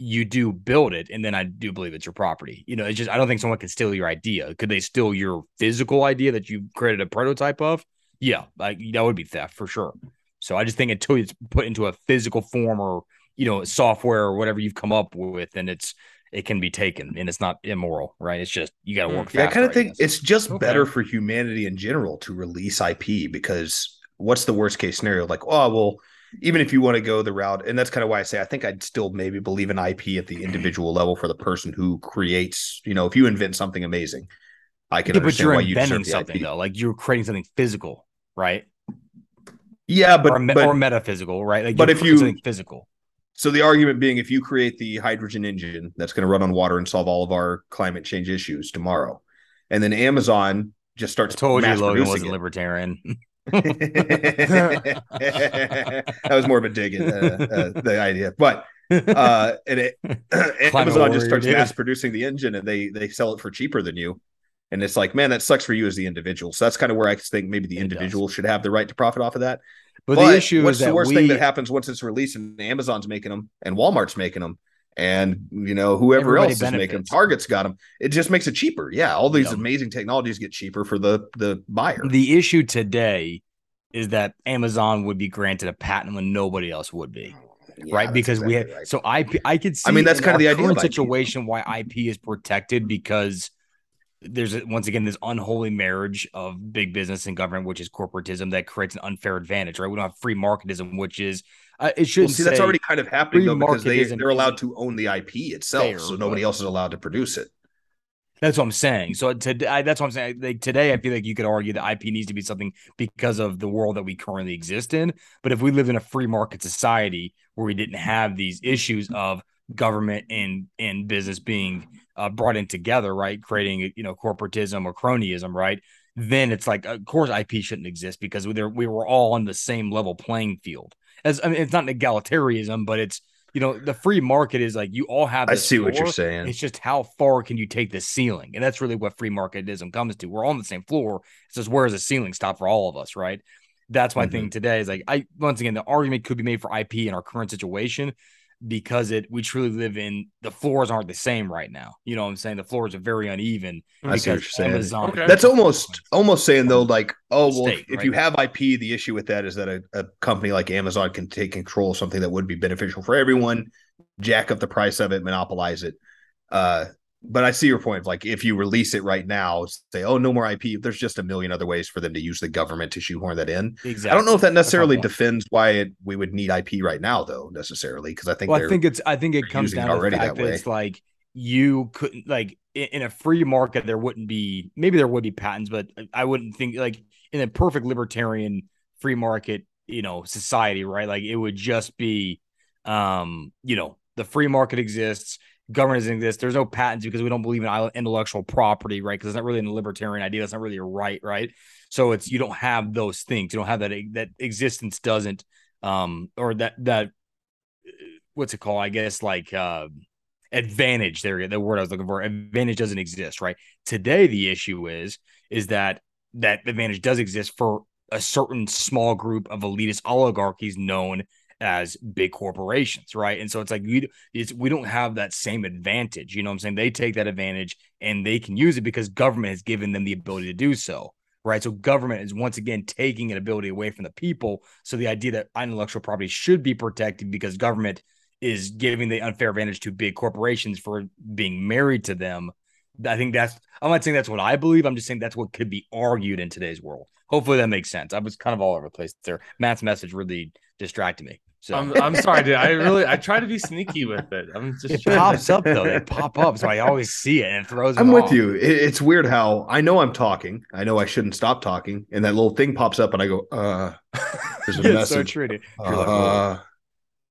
you do build it, and then I do believe it's your property. You know, it's just I don't think someone can steal your idea. Could they steal your physical idea that you created a prototype of? Yeah, like that would be theft for sure. So I just think until it's put into a physical form or you know software or whatever you've come up with, and it's it can be taken and it's not immoral, right? It's just you got to hmm. work. Yeah, I kind of think it's just Okay. better for humanity in general to release IP because what's the worst case scenario? Like, oh well, even if you want to go the route, and that's kind of why I say I think I'd still maybe believe in IP at the individual level for the person who creates. You know, if you invent something amazing, I can Yeah, but you're why you inventing something IP. though, like you're creating something physical, right? Yeah, but, or, me- but or metaphysical, right? Like, but if you- something physical, So the argument being, if you create the hydrogen engine that's going to run on water and solve all of our climate change issues tomorrow, and then Amazon just I starts told you Logan producing wasn't it. libertarian. that was more of a dig at uh, uh, the idea, but uh, and it, Amazon warrior, just starts dude. mass producing the engine, and they they sell it for cheaper than you. And it's like, man, that sucks for you as the individual. So that's kind of where I think maybe the It does. individual should have the right to profit off of that. but, But the issue what's is that the worst we, thing that happens once it's released and Amazon's making them and Walmart's making them and you know whoever Everybody else is making targets got them. It just makes it cheaper. Yeah, all these Yeah. amazing technologies get cheaper for the the buyer. the issue today is that Amazon would be granted a patent when nobody else would be. Yeah, right? Because we have right. so IP. I could see. I mean, that's kind of the idea of current IP. situation why IP is protected because there's a, once again this unholy marriage of big business and government, which is corporatism, that creates an unfair advantage. Right? We don't have free marketism, which is uh, it shouldn't see, that's already kind of happening though because they they're allowed to own the IP itself, fair, so nobody but- else is allowed to produce it. That's what I'm saying. So today, I, that's what I'm saying. Like today, I feel like you could argue that IP needs to be something because of the world that we currently exist in. But if we lived in a free market society where we didn't have these issues of government and and business being uh, brought in together, right, creating you know corporatism or cronyism, right, then it's like of course IP shouldn't exist because we we were all on the same level playing field. As I mean, it's not an egalitarianism, but it's you know the free market is like you all have. I see what you're saying. it's just how far can you take the ceiling? And that's really what free marketism comes to. We're all on the same floor. It's just where does the ceiling stop for all of us, right? That's my Mhm. thing today is like I once again the argument could be made for IP in our current situation because it we truly live in the floors aren't the same right now. You know what I'm saying? The floors are very uneven I see what you're saying. Amazon Okay. That's almost almost saying though, like, oh well, State, if right? you have IP, the issue with that is that a, a company like Amazon can take control of something that would be beneficial for everyone, jack up the price of it, monopolize it. Uh, but I see your point. Like, if you release it right now, say, oh, no more IP. There's just a million other ways for them to use the government to shoehorn that in. exactly. I don't know if that necessarily defends why it, we would need IP right now, though, necessarily, because I think well, I think it's I think it comes it down to the fact that that, it's like you couldn't like in, in a free market there wouldn't be maybe there would be patents, but I wouldn't think like in a perfect libertarian free market you know society, right? Like it would just be um you know the free market exists. Government doesn't exist. There's no patents because we don't believe in intellectual property, right? Because it's not really a libertarian idea. It's not really a right, right? So it's you don't have those things. You don't have that that existence doesn't um or that that what's it called? I guess like uh, advantage. There, the word I was looking for. Advantage doesn't exist, right? Today, the issue is is that that advantage does exist for a certain small group of elitist oligarchies known as big corporations, right? And so it's like we it's we don't have that same advantage. You know what I'm saying? They take that advantage and they can use it because government has given them the ability to do so. Right. So government is once again taking an ability away from the people. So the idea that intellectual property should be protected because government is giving the unfair advantage to big corporations for being married to them. I think that's I'm not saying that's what I believe. I'm just saying that's what could be argued in today's world. Hopefully that makes sense. I was kind of all over the place there. Matt's message really distracted me. So I'm, I'm sorry, dude. I really I try to be sneaky with it. I'm just it trying to- pops up though. They pop up, so I always see it and it throws. I'm me with off. you. It, it's weird how I know I'm talking. I know I shouldn't stop talking, and that little thing pops up, and I go, "Uh, there's a Yeah, it's message." so true. dude. You're like, "Whoa."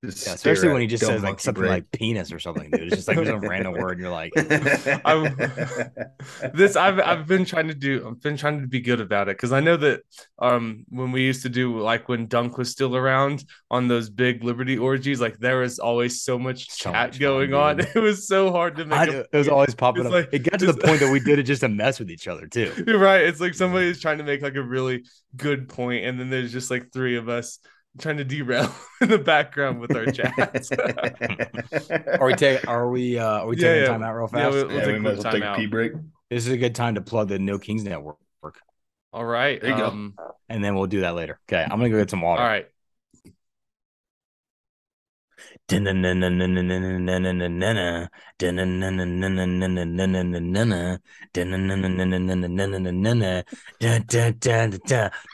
Just Yeah, especially when he just dumb says like something brain. like penis or something, dude. It's just like there's a random word, and you're like, this I've I've been trying to do. I've been trying to be good about it because I know that um when we used to do like when Dunk was still around on those big Liberty orgies, like there was always so much So chat much fun, going on. dude. It was so hard to make. I, a it was always popping up. like- it got to the point that we did it just to mess with each other too. You're right. It's like somebody's trying to make like a really good point, and then there's just like three of us trying to derail in the background with our chats. Are we take? Are we? Uh, are we Yeah, taking yeah. time out real fast? we'll- we'll yeah, take we a might quick as well take a pee break. This is a good time to plug the No Kings Network, All right. There you go. um, and then we'll do that later. Okay, I'm gonna go get some water. All right.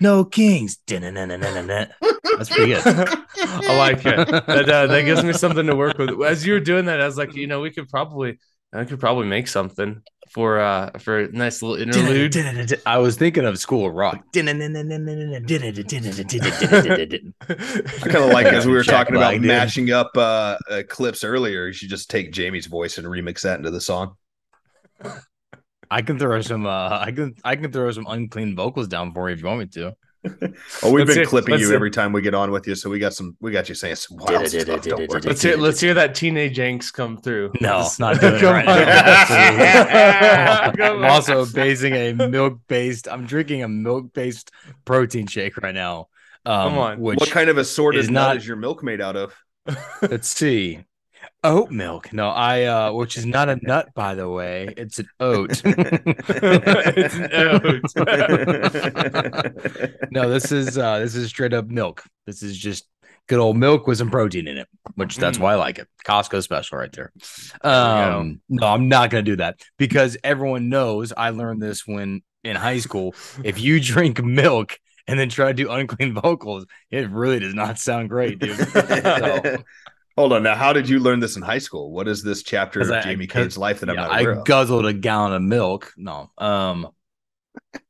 No kings. That's pretty good. I like it. That uh, that gives me something to work with. As you were doing that, I was like, you know, we could probably, I could probably make something for uh for a nice little interlude. I was thinking of School of Rock. I kind of like as we were talking about Black, matching up uh, uh, clips earlier. You should just take Jamie's voice and remix that into the song. I can throw some. Uh, I can. I can throw some unclean vocals down for you if you want me to. Oh, we've Let's been hear- clipping you hear- every time we get on with you, so we got some. We got you saying some wild stuff. Don't worry. Let's hear let's hear that teenage angst come through. No, not doing it Come right on. now. I'm also basing a milk based. I'm drinking a milk based protein shake right now. Um, Come on. Which what kind of a assorted is nut not- is your milk made out of? let's see. Oat milk. No, I uh which is not a nut by the way. It's an oat. It's an no, this is uh this is straight up milk. This is just good old milk with some protein in it, which that's Mm. why I like it. Costco special right there. go. Um no, I'm not gonna do that because everyone knows I learned this when in high school. If you drink milk and then try to do unclean vocals, it really does not sound great, dude. So- Hold on. Now, how did you learn this in high school? What is this chapter of I- Jamie 'cause- Cade's life that I'm yeah, not aware of? I of? guzzled a gallon of milk. No. Um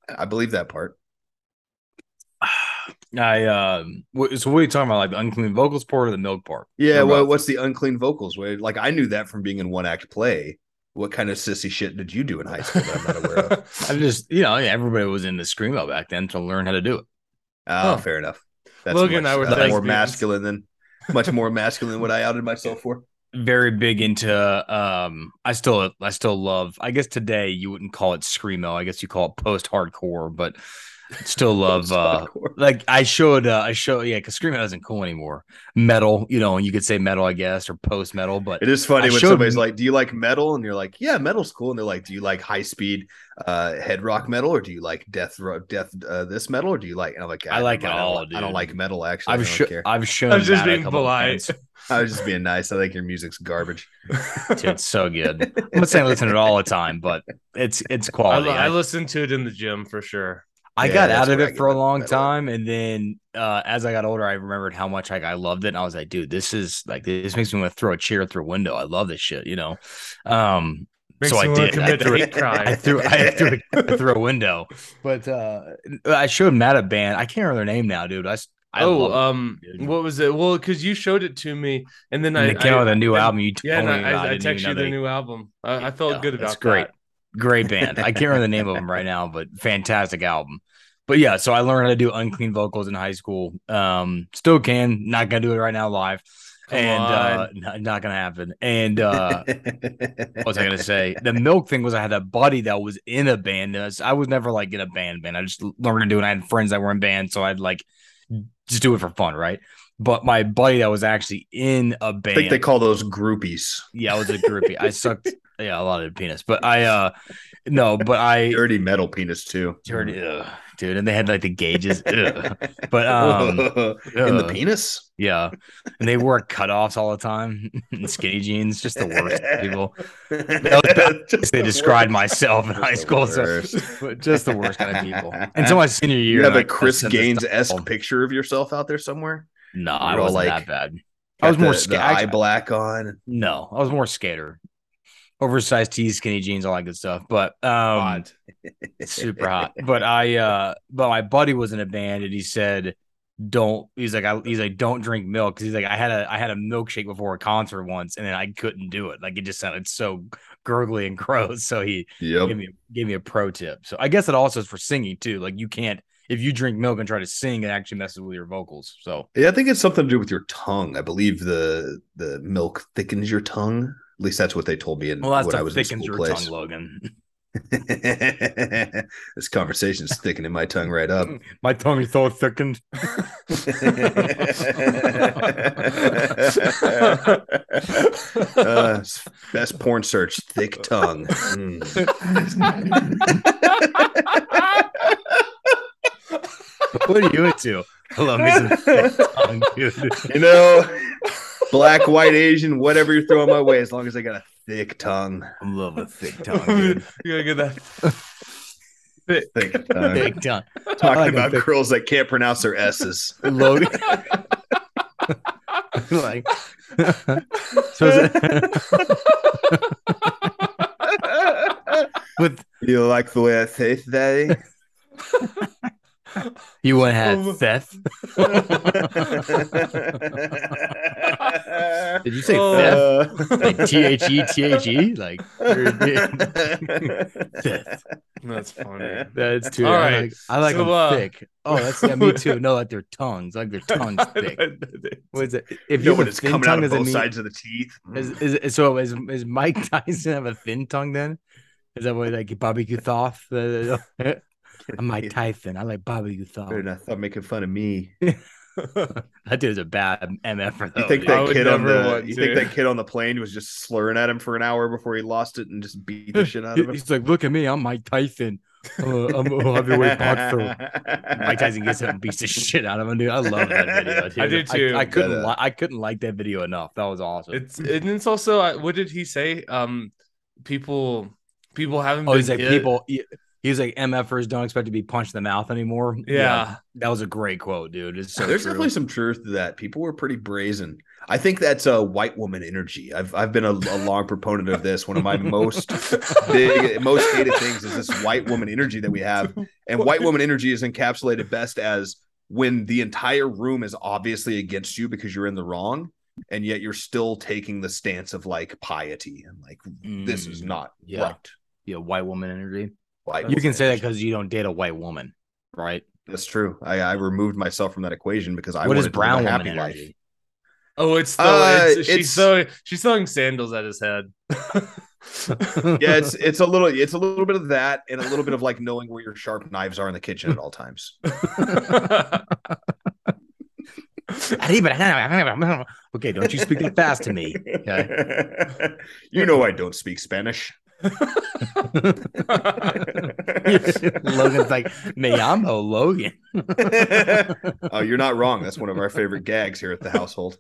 I believe that part. I um wh- so what are you talking about? Like the unclean vocals part or the milk part? Yeah. Well, both? what's the unclean vocals? Where like I knew that from being in one act play. What kind of sissy shit did you do in high school that I'm not aware of? I'm just you know, everybody was in the screamo back then to learn how to do it. Oh, Huh. fair enough. That's Logan and much, I were uh, more lesbians. masculine than much more masculine than what I outed myself for. Very big into um I still I still love I guess today you wouldn't call it screamo. I guess you call it post hardcore, but still love uh like I showed uh I show yeah, because screamo isn't cool anymore. Metal, you know, you could say metal, I guess, or post metal, but It is funny I when showed somebody's like, "Do you like metal?" and you're like, "Yeah, metal's cool." And they're like, "Do you like high speed uh, head rock metal, or do you like death ro- death uh, this metal, or do you like?" And I'm like, I like it mind. I don't all, li- I don't like metal actually. I I've don't sho- care. I've shown I was just being polite. I was just being nice. I think your music's garbage. Dude, it's so good. I'm not saying I listen to it all the time, but it's it's quality. I I, listened to it in the gym for sure. I Yeah, got out of it for a long metal. time, and then uh, as I got older, I remembered how much like I loved it, and I was like, dude, this is like this makes me want to throw a chair through a window. I love this shit, you know. Um, Makes so I me wanna did. I threw, hate crime. I threw I threw I threw a window, but uh, I showed Matt a band. I can't remember their name now, dude. I oh, love it, um, dude. what was it? Well, because you showed it to me, and then And I they came out with a new and- album. You Yeah, told and me. I, I, I texted you their they- new album. I, I felt Yeah, good about that. it's great. that. great band. I can't remember the name of them right now, but fantastic album. But yeah, so I learned how to do unclean vocals in high school. Um, still can, not gonna do it right now live, Come and uh, on. not, not gonna happen. And uh, what was I gonna say? The milk thing was I had a buddy that was in a band. Uh, I was never like in a band, band. I just learned to do it. I had friends that were in bands, so I'd like just do it for fun, right? But my buddy that was actually in a band, think they call those groupies. yeah, I was a groupie. I sucked, yeah, a lot of penis, but I, uh, no, but I, Dirty metal penis too. Dirty ugh, dude, and they had like the gauges, ugh. but um, in the penis. yeah, and they wore cutoffs all the time, and skinny jeans, just the worst people. Just They the described worst. myself in Just high school, so but just the worst kind of people. And so my senior year, You have a like, Chris Gaines esque picture of yourself out there somewhere. No, I You're wasn't like- that bad. I was more the, scared. the eye black on. No, I was more skater, oversized tees, skinny jeans, all that good stuff. But um, super hot. But I uh but my buddy was in a band and he said don't. He's like, I, he's like, don't drink milk because he's like, I had a I had a milkshake before a concert once, and then I couldn't do it. Like it just sounded so gurgly and gross. So he Yep. gave me gave me a pro tip. So I guess it also is for singing too. Like you can't if you drink milk and try to sing, it actually messes with your vocals. So Yeah, I think it's something to do with your tongue. I believe the the milk thickens your tongue. At least that's what they told me in well, that's when I what was in thickens school your place. tongue, Logan. this conversation's thickening my tongue right up. My tongue is so thickened. uh, best porn search, thick tongue. Mm. What are you into? I love me some thick tongue, dude. You know, black, white, Asian, whatever you're throwing my way, as long as I got a thick tongue. I love a thick tongue, dude. you gotta get that. Thick tongue. Thick tongue. Talking like about thick- girls that can't pronounce their S's. Logan. like, so it- with You like the way I say it, Daddy? You want to Oh, have Seth? Did you say Oh. Seth? Like T H E T H E? Like Seth. That's funny. That's too. All I right. like, I like So, them uh, thick. Oh, that's yeah, me too. No, like their tongues, like their tongues thick. What is it? If you know you when a it's thin coming tongue, out of does it both mean sides of the teeth. is, is, is so is, is Mike Tyson have a thin tongue then? Is that what like barbecue thoth? I'm Mike Tyson. I like barbecue thoth. Better not stop making fun of me. That dude's a bad MF. You think I that would kid on the you to. think that kid on the plane was just slurring at him for an hour before he lost it and just beat the shit out of him? He's like, look at me, I'm Mike Tyson. Uh, I'm a heavyweight boxer. Mike Tyson gets him and beats the shit out of him, dude. I love that video. Dude. I do too. I, couldn't. But, uh, li- I couldn't like that video enough. That was awesome. It's and it's also uh, what did he say? Um, people, people haven't. oh, been he's like hit. people. He, he was like MFers don't expect to be punched in the mouth anymore. Yeah. that was a great quote, dude. It's so There's true. definitely some truth to that. People were pretty brazen. I think that's a white woman energy. I've I've been a, a long proponent of this. One of my most big, most hated things is this white woman energy that we have, and white woman energy is encapsulated best as when the entire room is obviously against you because you're in the wrong, and yet you're still taking the stance of like piety and like this is Mm, not yeah. right. yeah, white woman energy. White You can say that because you don't date a white woman, right? that's true. I, I removed myself from that equation because I what is wanted to live brown a woman happy life. Oh, it's, the, Uh, it's, it's- she's throwing she's throwing sandals at his head. yeah, it's it's a little it's a little bit of that and a little bit of like knowing where your sharp knives are in the kitchen at all times. okay, don't you speak that fast to me. you know I don't speak Spanish. Logan's like, me I'm a Logan. oh, you're not wrong. That's one of our favorite gags here at the household.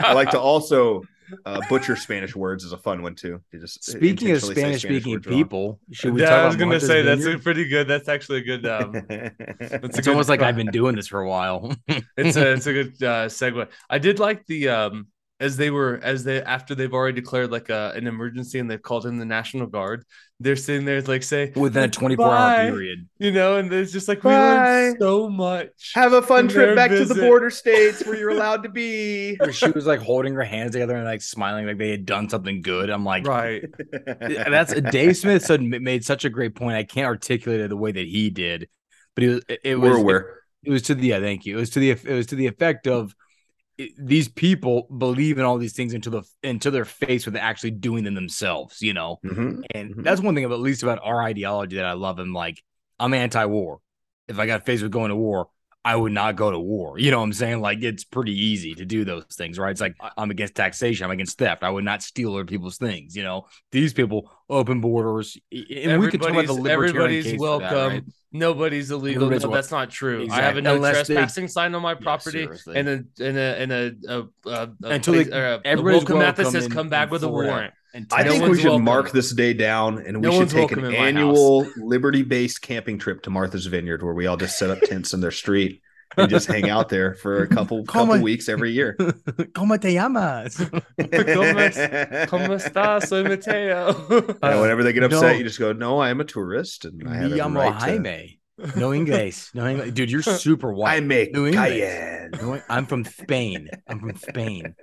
I like to also uh, butcher Spanish words is a fun one too. You just Speaking of intentionally say Spanish speaking words wrong. people, should we yeah, talk I was about gonna Martha's say that's Vineyard? a pretty good. That's actually a good. Um, It's It's It's a almost like I've been doing this for a while. it's a it's a good uh, segue. I did like the um as they were as they after they've already declared like a, an emergency and they've called in the National Guard. They're sitting there like say Within a 24 hour period. you know, and it's just like we Bye. learned so much. Have a fun trip their back to the border states where you're allowed to be. She was like holding her hands together and like smiling like they had done something good. I'm like, right. that's Dave Smith said made such a great point. I can't articulate it the way that he did, but it was it, it We're was aware. it was to the yeah, thank you. It was to the it was to the effect of it- these people believe in all these things until the until they're faced with actually doing them themselves, you know. Mhm. And Mhm. that's one thing about at least about our ideology that I love. And like, I'm anti-war. If I got faced with going to war, I would not go to war. You know what I'm saying? Like, it's pretty easy to do those things, right? It's like I'm against taxation. I'm against theft. I would not steal other people's things. You know, these people open borders, and we could talk about the Everybody's- libertarian everybody's for that, welcome. right? Nobody's illegal. No, that's not true. I have a no Unless they- trespassing sign on my property, seriously. and a and a and a, a, a, a Until place- they- or a- everybody's Welcome Mathis welcome has come back in with a warrant. And I No think we should welcome. mark this day down and we No should take an welcome in my annual liberty based camping trip to Martha's Vineyard where we all just set up tents in their street and just hang out there for a couple Come couple weeks every year. ¿Cómo te llamas? ¿Cómo ¿Cómo estás? Soy Mateo. And whenever they get upset, No. you just go, "No, I am a tourist, and I have Me llamo right to- No English. No English. Dude, you're super white. I make New English. cayenne. No, I'm from Spain. I'm from Spain.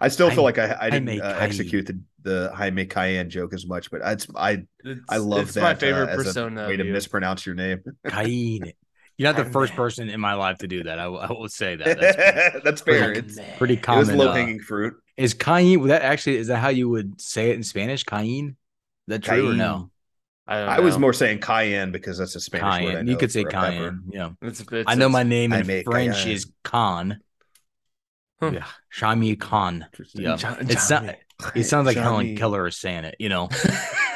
I still feel I- like I, I didn't make uh, execute the the Jaime Cayenne joke as much, but it's, I It's, I love it's that my favorite uh, as a persona. way to mispronounce your name. Cayenne. You're not the Jaime. first person in my life to do that. I, will- I will say that. That's That's fair. pretty, It's, pretty it was common. low uh, hanging fruit. is Cayenne? Would that actually is that how you would say it in Spanish? Cayenne? Is that true or no? I, don't I was more saying cayenne because that's a Spanish word. I Cayenne. know You could say for pepper. Cayenne. Yeah. It's, it's, I know my name in French cayenne. is Khan. Huh. Yeah. Shami Khan. Yeah. Ja- It's not, Johnny. it sounds like Helen Johnny. Keller is saying it, you know.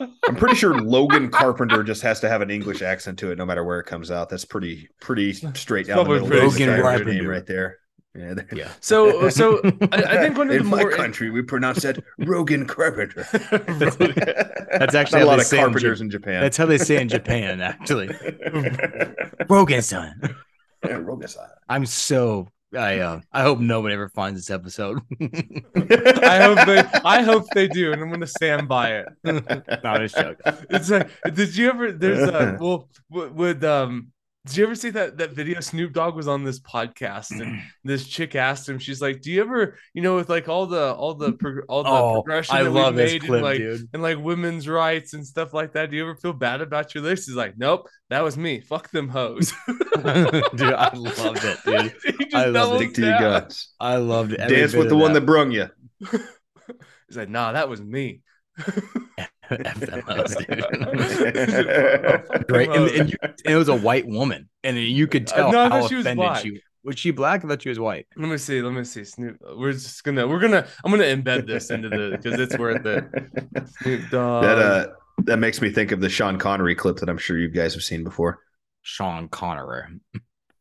I'm pretty sure Logan Carpenter just has to have an English accent to it, no matter where it comes out. That's pretty pretty straight down the middle. of the Logan entire name Carpenter. right there. Yeah, Yeah. So, so I, I think one of the in my more country we pronounce that Rogan Carpenter. That's actually Not a lot of say in carpenters in Japan. That's how they say in Japan, actually. Rogan son. Yeah, Rogan style. I'm so I uh I hope nobody ever finds this episode. I hope they I hope they do, and I'm gonna stand by it. Not a joke. It's like, did you ever? There's a well, with um. Did you ever see that that video? Snoop Dogg was on this podcast, and this chick asked him. She's like, "Do you ever, you know, with like all the all the prog- all the Oh, progression I that love we've made clip, and like dude. and like women's rights and stuff like that? Do you ever feel bad about your list?" He's like, "Nope, that was me. Fuck them hoes." dude, I loved it, dude. I loved doubles it. Stick to your down. guns. I loved it. Dance with the of one that brung you. He's like, "Nah, that was me." F them hoes, dude. Fuck Great, them and, and, you, and it was a white woman, and you could Uh, tell no, how thought she was offended black. she was. She black? I thought she was white. Let me see. Let me see. Snoop. We're just gonna. We're gonna. I'm gonna embed this into the because it's worth it. Snoop Dogg. that uh that makes me think of the Sean Connery clip that I'm sure you guys have seen before. Sean Connery.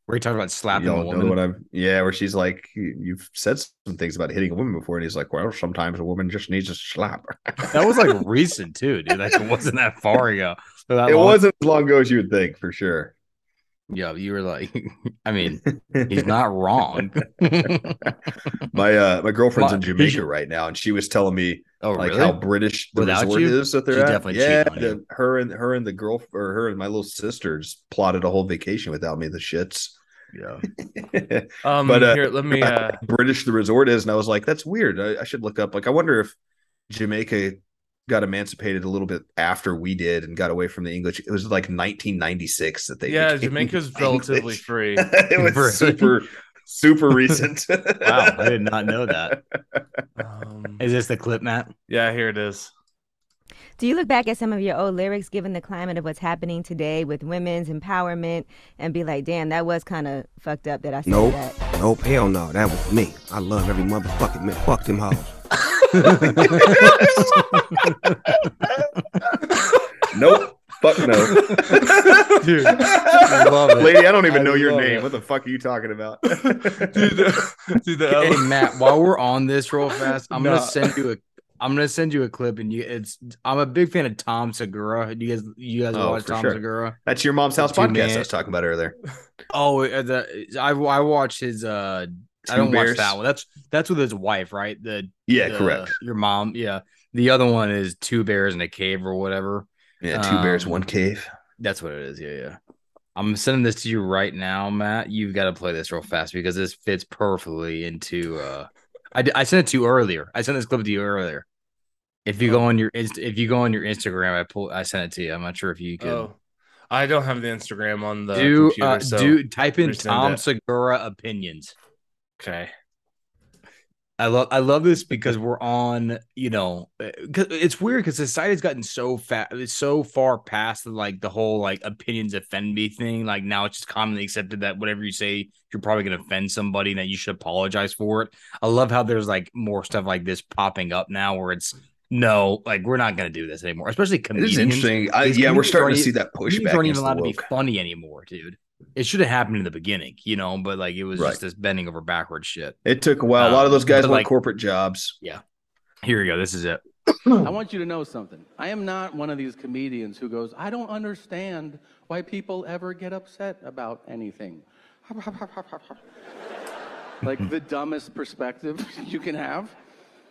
Where he talked about slapping a Y'all know woman. what I'm yeah, where she's like, "You- You've said some things about hitting a woman before, and he's like, Well, sometimes a woman just needs a slap. That was like recent too, dude. Like it wasn't that far ago. That it long- wasn't as long ago as you would think, for sure. Yeah, you were like, I mean, he's not wrong. my uh my girlfriend's in Jamaica right now, and she was telling me oh, like really? how British the Without resort you? is that they're at. definitely yeah, the, her and her and the girl or her and my little sisters plotted a whole vacation without me. The shits. Yeah. Um. but, uh, here, let me. Uh. British the resort is, and I was like, that's weird. I, I should look up. Like, I wonder if Jamaica got emancipated a little bit after we did and got away from the English. It was like 1996 that they. Yeah, became Jamaica's relatively free. it was Really? super, super recent. Wow, I did not know that. Um, Is this the clip, Matt? yeah, here it is. Do you look back at some of your old lyrics, given the climate of what's happening today with women's empowerment, and be like, "Damn, that was kind of fucked up that I said Nope. that." Nope, hell no, that was me. I love every motherfucking man. Fuck them hoes. nope. Fuck no. Dude, I love it. Lady, I don't even I know your name. it. What the fuck are you talking about? dude, the, dude, the Hey Matt, while we're on this real fast, I'm Nah. gonna send you a I'm gonna send you a clip and you it's I'm a big fan of Tom Segura. Do you guys you guys Oh, watch Tom sure. Segura? That's your mom's house podcast man- I was talking about earlier. Oh, uh, the I I watch his uh I don't Bears? watch that one. That's that's with his wife, right? The Yeah, the- correct. Your mom, yeah. The other one is two bears in a cave or whatever. Yeah, two bears, Um, one cave. That's what it is. Yeah, yeah. I'm sending this to you right now, Matt. You've got to play this real fast because this fits perfectly into. uh I, I sent it to you earlier. I sent this clip to you earlier. If you go on your if you go on your Instagram, I pull I sent it to you. I'm not sure if you could Oh, I don't have the Instagram on the do computer. uh, so do type in Tom it. Segura opinions. okay. I love I love this because we're on, you know, eh, 'cause it's weird because society's gotten so fat, it's so far past like the whole like opinions offend me thing. Like now it's just commonly accepted that whatever you say, you're probably gonna offend somebody and that you should apologize for it. I love how there's like more stuff like this popping up now where it's no, like we're not gonna do this anymore, especially It comedians. is interesting. I, yeah, we're starting to see that pushback. aren't even allowed to be funny anymore, dude. It should have happened in the beginning, you know, but like it was Right. just this bending over backwards shit. It took a while. a lot of those Um, guys but, like- corporate jobs. Yeah. Here we go. This is it. I want you to know something. I am not one of these comedians who goes, I don't understand why people ever get upset about anything. like the dumbest perspective you can have.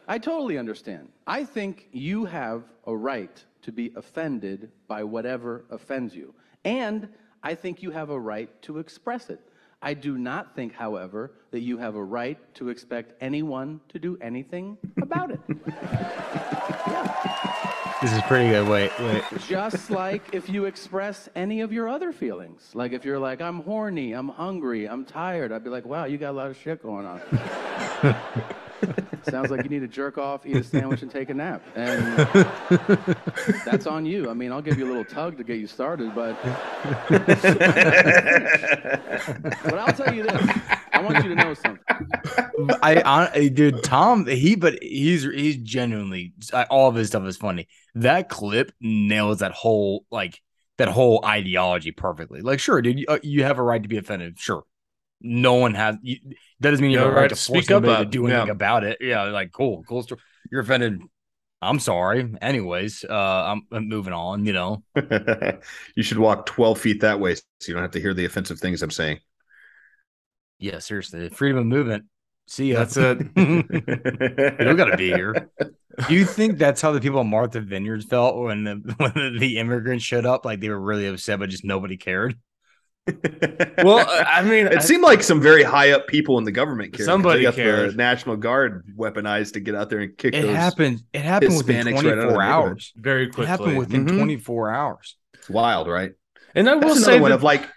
I totally understand. I think you have a right to be offended by whatever offends you. And I think you have a right to express it. I do not think, however, that you have a right to expect anyone to do anything about it. This is pretty good. Wait, wait. Just like if you express any of your other feelings. Like if you're like, I'm horny, I'm hungry, I'm tired, I'd be like, wow, you got a lot of shit going on. Sounds like you need to jerk off, eat a sandwich, and take a nap. And that's on you. I mean, I'll give you a little tug to get you started, but but I'll tell you this. I want you to know something. I, I, dude, Tom, he, but he's he's genuinely all of his stuff is funny. That clip nails that whole like that whole ideology perfectly. Like, sure, dude, you, uh, you have a right to be offended. Sure, no one has. You, that doesn't mean you have a right, to force anybody to do anything yeah. about it. Yeah, like cool, cool. Story. You're offended. I'm sorry. Anyways, uh, I'm, I'm moving on. You know, you should walk 12 feet that way so you don't have to hear the offensive things I'm saying. Yeah, seriously, freedom of movement. See ya. That's it. you don't got to be here. Do you think that's how the people in Martha Vineyards felt when the when the immigrants showed up? Like they were really upset, but just nobody cared. Well, I mean, it I, seemed like some very high up people in the government cared. Somebody got cared. The National Guard weaponized to get out there and kick. It happened. It happened Hispanics within 24 right hours. Very quickly. It happened within mm-hmm. 24 hours. It's wild, right? And I will That's say one that, of like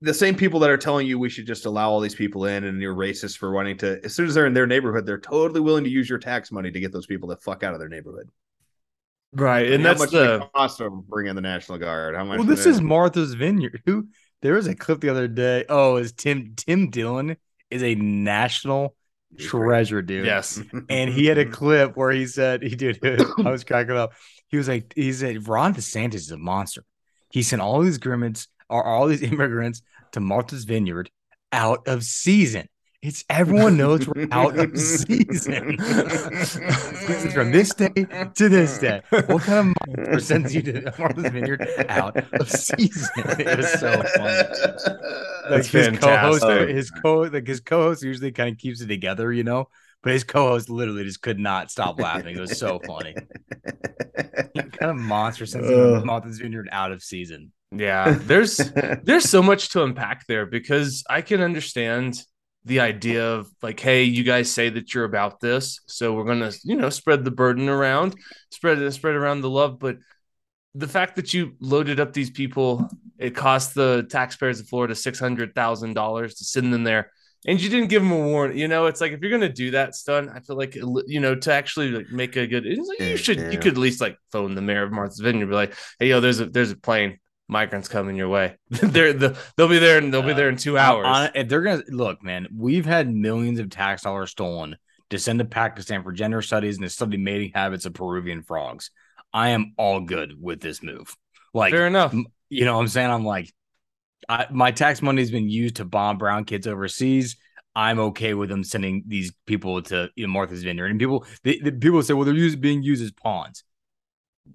the same people that are telling you we should just allow all these people in and you're racist for wanting to as soon as they're in their neighborhood they're totally willing to use your tax money to get those people the fuck out of their neighborhood right and, that's the cost of bringing the national guard how much well this is martha's vineyard who there was a clip the other day. Oh is tim tim dillon is a national treasure dude. Yes. And he had a clip where he said he did i was cracking up. He was like he said ron desantis is a monster. He sent all these grimace are all these immigrants to Martha's Vineyard out of season. It's everyone knows we're out of season. this from this day to this day. What kind of monster sends you to Martha's Vineyard out of season? It was so funny. That's his co-host, his co like his co-host usually kind of keeps it together, you know. But his co-host literally just could not stop laughing. It was so funny. what kind of monster sends uh, Martha's Vineyard out of season? Yeah, there's there's so much to unpack there because I can understand the idea of like, hey, you guys say that you're about this, so we're gonna, you know, spread the burden around, spread it, spread around the love. But the fact that you loaded up these people, it cost the taxpayers of Florida six hundred thousand dollars to send them there, and you didn't give them a warning. You know, it's like if you're gonna do that stunt, I feel like you know to actually like make a good, you should you could at least like phone the mayor of Martha's Vineyard, be like, hey, yo, there's a there's a plane migrants coming your way. they're the, they'll be there and they'll be there in two hours. On, if they're gonna look, man, we've had millions of tax dollars stolen to send to Pakistan for gender studies and to study mating habits of Peruvian frogs. I am all good with this move. Like, fair enough. You know what I'm saying? I'm like, I, my tax money has been used to bomb brown kids overseas. I'm okay with them sending these people to you know, Martha's Vineyard. And people, the, the people say, well, they're used, being used as pawns.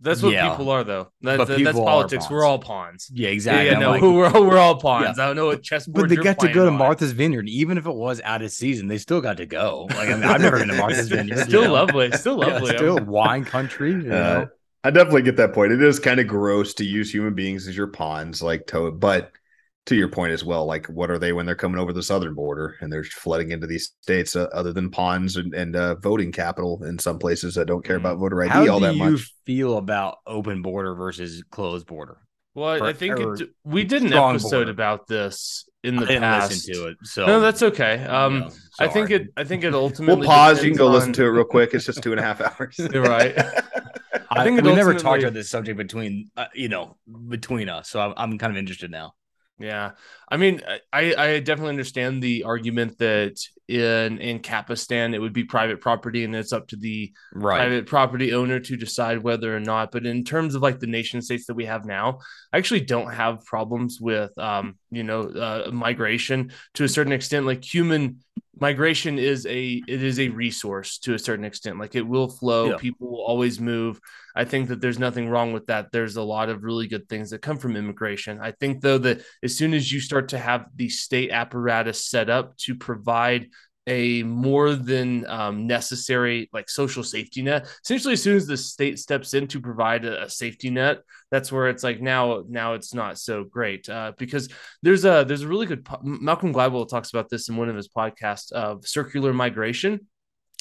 That's what yeah. people are, though. That, that, that's politics. We're all pawns. Yeah, exactly. Yeah, yeah no, like, we're, all, we're all pawns. Yeah. I don't know what chessboard. But they got to go to. Martha's Vineyard, even if it was out of season. They still got to go. Like I mean, I've never been to Martha's Vineyard. Still you know? lovely. Still lovely. still wine country. You uh. I definitely get that point. It is kind of gross to use human beings as your pawns, like toad, but to your point as well, like what are they when they're coming over the southern border and they're flooding into these states uh, other than ponds and, and uh, voting capital in some places that don't care about voter ID How all that much. How do you feel about open border versus closed border? Well, or, I think it, we did an episode border. about this in the past. Listen to it, so no, that's okay. Um, no, I think it. I think it ultimately. We'll pause. You can go on... listen to it real quick. It's just two and a half hours. right. I think we ultimately... never talked about this subject between uh, you know between us, so I'm, I'm kind of interested now. Yeah, I mean, I I definitely understand the argument that in in Kapistan it would be private property and it's up to the right. private property owner to decide whether or not. But in terms of like the nation states that we have now, I actually don't have problems with um you know uh, migration to a certain extent. Like human migration is a it is a resource to a certain extent like it will flow yeah. people will always move i think that there's nothing wrong with that there's a lot of really good things that come from immigration i think though that as soon as you start to have the state apparatus set up to provide a more than um, necessary like social safety net. Essentially, as soon as the state steps in to provide a, a safety net, that's where it's like now now it's not so great uh, because there's a there's a really good Malcolm Gladwell talks about this in one of his podcasts of circular migration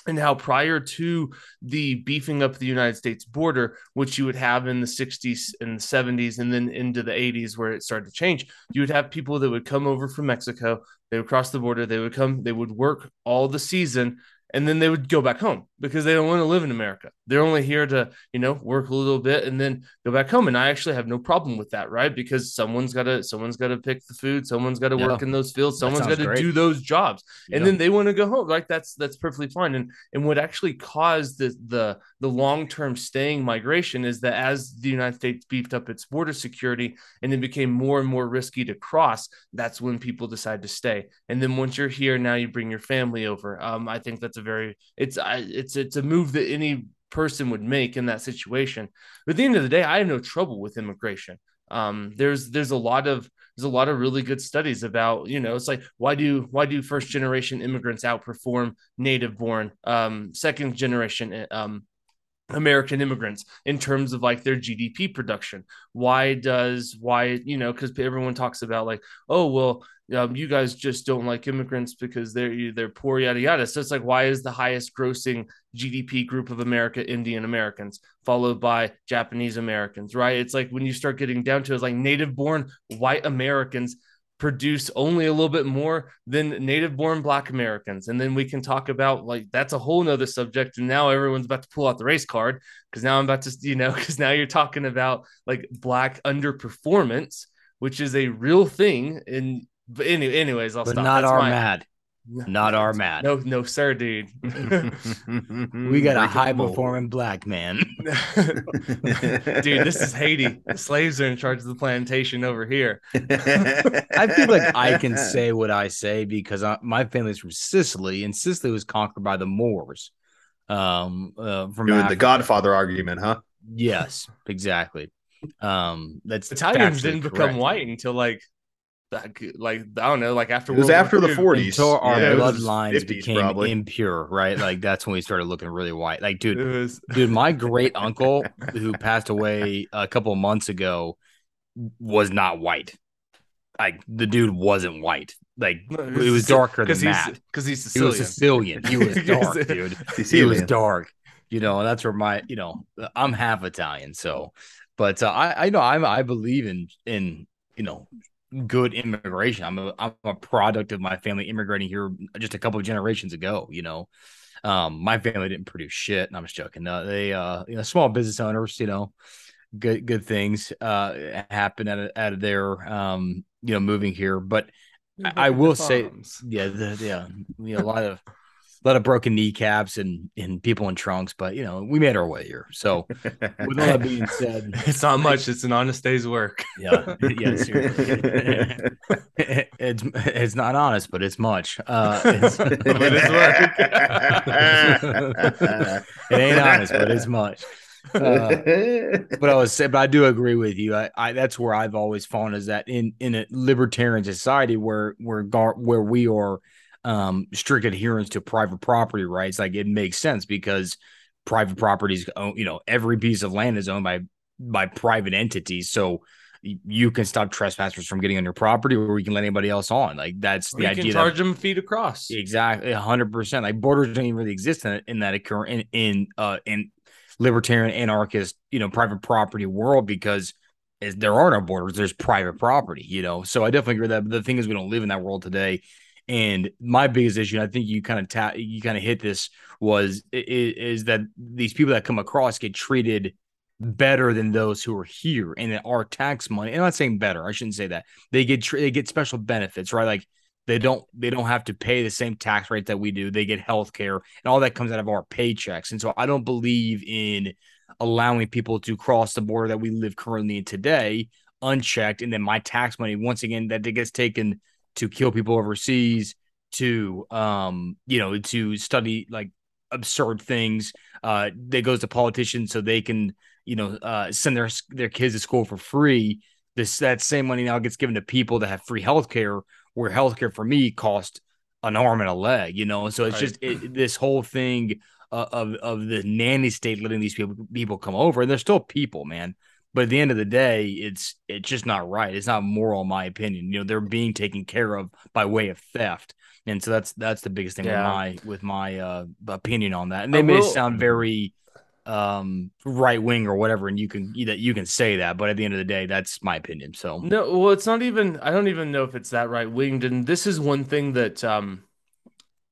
and how prior to the beefing up the United States border, which you would have in the 60s and the 70s and then into the 80s where it started to change, you would have people that would come over from Mexico, they would cross the border, they would come, they would work all the season, and then they would go back home because they don't want to live in America. They're only here to, you know, work a little bit and then go back home. And I actually have no problem with that, right? Because someone's got to, someone's got to pick the food, someone's got to yeah. work in those fields, someone's got to do those jobs, yeah. and then they want to go home. Like that's that's perfectly fine. And and what actually caused the the the long term staying migration is that as the United States beefed up its border security and it became more and more risky to cross, that's when people decide to stay. And then once you're here, now you bring your family over. Um, I think that's a very it's it's it's a move that any person would make in that situation. But at the end of the day, I have no trouble with immigration. Um, there's there's a lot of there's a lot of really good studies about you know it's like why do why do first generation immigrants outperform native born um, second generation um, American immigrants in terms of like their GDP production. Why does why you know because everyone talks about like oh well um, you guys just don't like immigrants because they're they're poor yada yada. So it's like why is the highest grossing GDP group of America Indian Americans followed by Japanese Americans right? It's like when you start getting down to it, it's like native born white Americans produce only a little bit more than native born black americans. And then we can talk about like that's a whole nother subject. And now everyone's about to pull out the race card because now i'm about to you know because now you're talking about like black underperformance which is a real thing and but any, anyways i'll but stop. not that's our my, mad not our mad. No, no, sir, dude. we got a high performing black man. dude, this is Haiti. The slaves are in charge of the plantation over here. I feel like I can say what I say because I, my family's from Sicily, and Sicily was conquered by the Moors. Um, uh, from Doing the Godfather argument, huh? Yes, exactly. Um, that's Italians didn't correct. become white until like like I don't know, like after it was World after the forties, until our yeah, bloodlines became probably. impure, right? Like that's when we started looking really white. Like, dude, was... dude, my great uncle who passed away a couple months ago was not white. Like the dude wasn't white. Like it was darker than that because he's Sicilian. He was Sicilian. He was dark, dude. Sicilian. He was dark. You know, and that's where my, you know, I'm half Italian, so. But uh, I, I know I'm I believe in in you know good immigration. I'm a I'm a product of my family immigrating here just a couple of generations ago. You know, um, my family didn't produce shit. And I'm just joking. Uh, they uh, you know, small business owners. You know, good good things uh happen out of, out of their um you know moving here. But I, I, will say, yeah, the, yeah, you know, a lot of a lot of broken kneecaps and and people in trunks, but you know, we made our way here. So with all that being said, it's not much. It's an honest day's work. Yeah, yeah, it's it's not honest, but it's much. Uh, it's, but it's work. it ain't honest, but it's much. Uh, but I was saying, but I do agree with you. I, I that's where I've always fallen is that in in a libertarian society where where where we are um, strict adherence to private property rights, like it makes sense because private properties own, you know, every piece of land is owned by by private entities. So you can stop trespassers from getting on your property or you can let anybody else on. Like that's or the idea. charge that, them feet across. Exactly. hundred percent. Like borders don't even really exist in, in that occur in, in, uh, in libertarian anarchist, you know, private property world because there are no borders. There's private property, you know? So I definitely agree that the thing is we don't live in that world today. And my biggest issue, I think you kind of ta- you kind of hit this was is, is, that these people that come across get treated better than those who are here, and that our tax money. And I'm not saying better. I shouldn't say that they get they get special benefits, right? Like they don't they don't have to pay the same tax rate that we do. They get health care, and all that comes out of our paychecks. And so I don't believe in allowing people to cross the border that we live currently in today unchecked, and then my tax money once again that gets taken to kill people overseas, to um, you know, to study like absurd things. Uh, that goes to politicians so they can, you know, uh, send their their kids to school for free. This that same money now gets given to people that have free healthcare, where healthcare for me cost an arm and a leg, you know. So it's Right. just it, this whole thing uh, of of the nanny state letting these people people come over, and they're still people, man. But at the end of the day, it's it's just not right. It's not moral, in my opinion. You know, they're being taken care of by way of theft, and so that's that's the biggest thing Yeah. with my with my uh, opinion on that. And they I may will- sound very um right wing or whatever and you can that you can say that but at the end of the day that's my opinion so No, well, it's not even. I don't even know if it's that right winged. And this is one thing that um,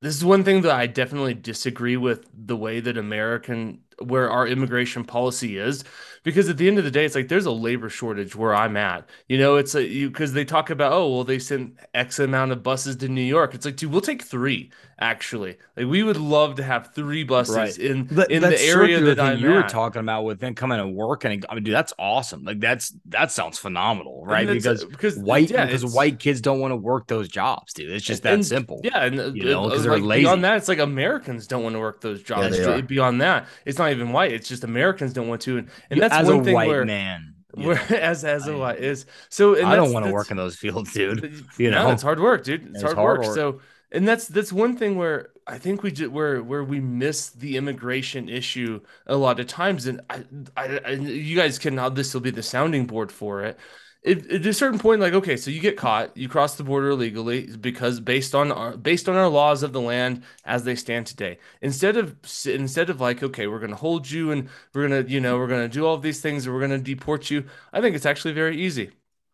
this is one thing that I definitely disagree with the way that American, where our immigration policy is, because at the end of the day, it's like there's a labor shortage where I'm at. You know, it's a you because they talk about oh well they sent X amount of buses to New York. It's like dude, we'll take three actually. Like we would love to have three buses Right. in That- in the area that I'm you were at. talking about with them coming to work and I mean, dude, that's awesome. Like that's that sounds phenomenal, right? Because because white yeah, because white kids don't want to work those jobs, dude. It's just that And- simple. Yeah, and you know, uh, 'cause they're lazy. Beyond that, it's like Americans don't want to work those jobs. are. beyond that, it's not even white. It's just Americans don't want to, and, and You- that's as one a thing white where, man. where as as a I- white is so. I don't want to work in those fields, dude. you know, know, it's hard work, dude. It's, It's hard, hard work. work. So, and that's that's one thing where I think we just where where we miss the immigration issue a lot of times, and I, I, I you guys can now this will be the sounding board for it. At a certain point, like okay, so you get caught, you cross the border illegally because based on our based on our laws of the land as they stand today. Instead of instead of like okay, we're gonna hold you and we're gonna you know we're gonna do all these things and we're gonna deport you. I think it's actually very easy.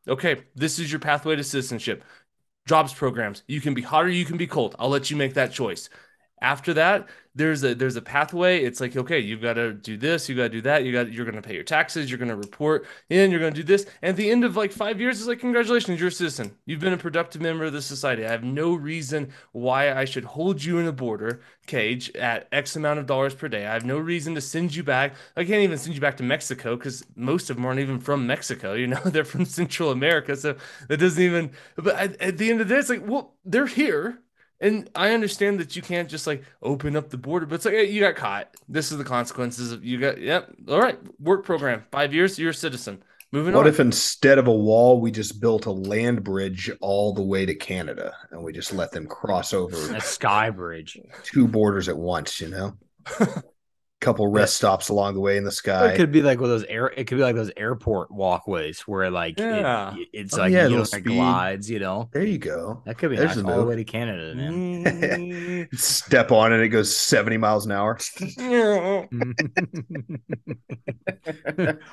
Okay, this is your pathway to citizenship jobs programs. You can be hot or you can be cold. I'll let you make that choice. After that, there's a there's a pathway. It's like okay, you've got to do this, you got to do that. You got you're going to pay your taxes, you're going to report in, you're going to do this. And at the end of like 5 years it's like congratulations, you're a citizen. You've been a productive member of the society. I have no reason why I should hold you in a border cage at X amount of dollars per day. I have no reason to send you back. I can't even send you back to Mexico cuz most of them aren't even from Mexico, you know. They're from Central America. So that doesn't even but at, at the end of it's like, well, they're here. And I understand that you can't just like open up the border, but it's like, hey, you got caught. This is the consequences of you got, yep. All right. Work program. Five years, you're a citizen. Moving on. What on. if instead of a wall, we just built a land bridge all the way to Canada and we just let them cross over a sky bridge. two borders at once, you know? Couple rest stops along the way in the sky. it could be like one of those air. It could be like those airport walkways where like it- it's Oh, like yeah, you know, like glides. You know, there you go. that could be There's nice the all the way to Canada, man. Step on it, it goes 70 miles an hour.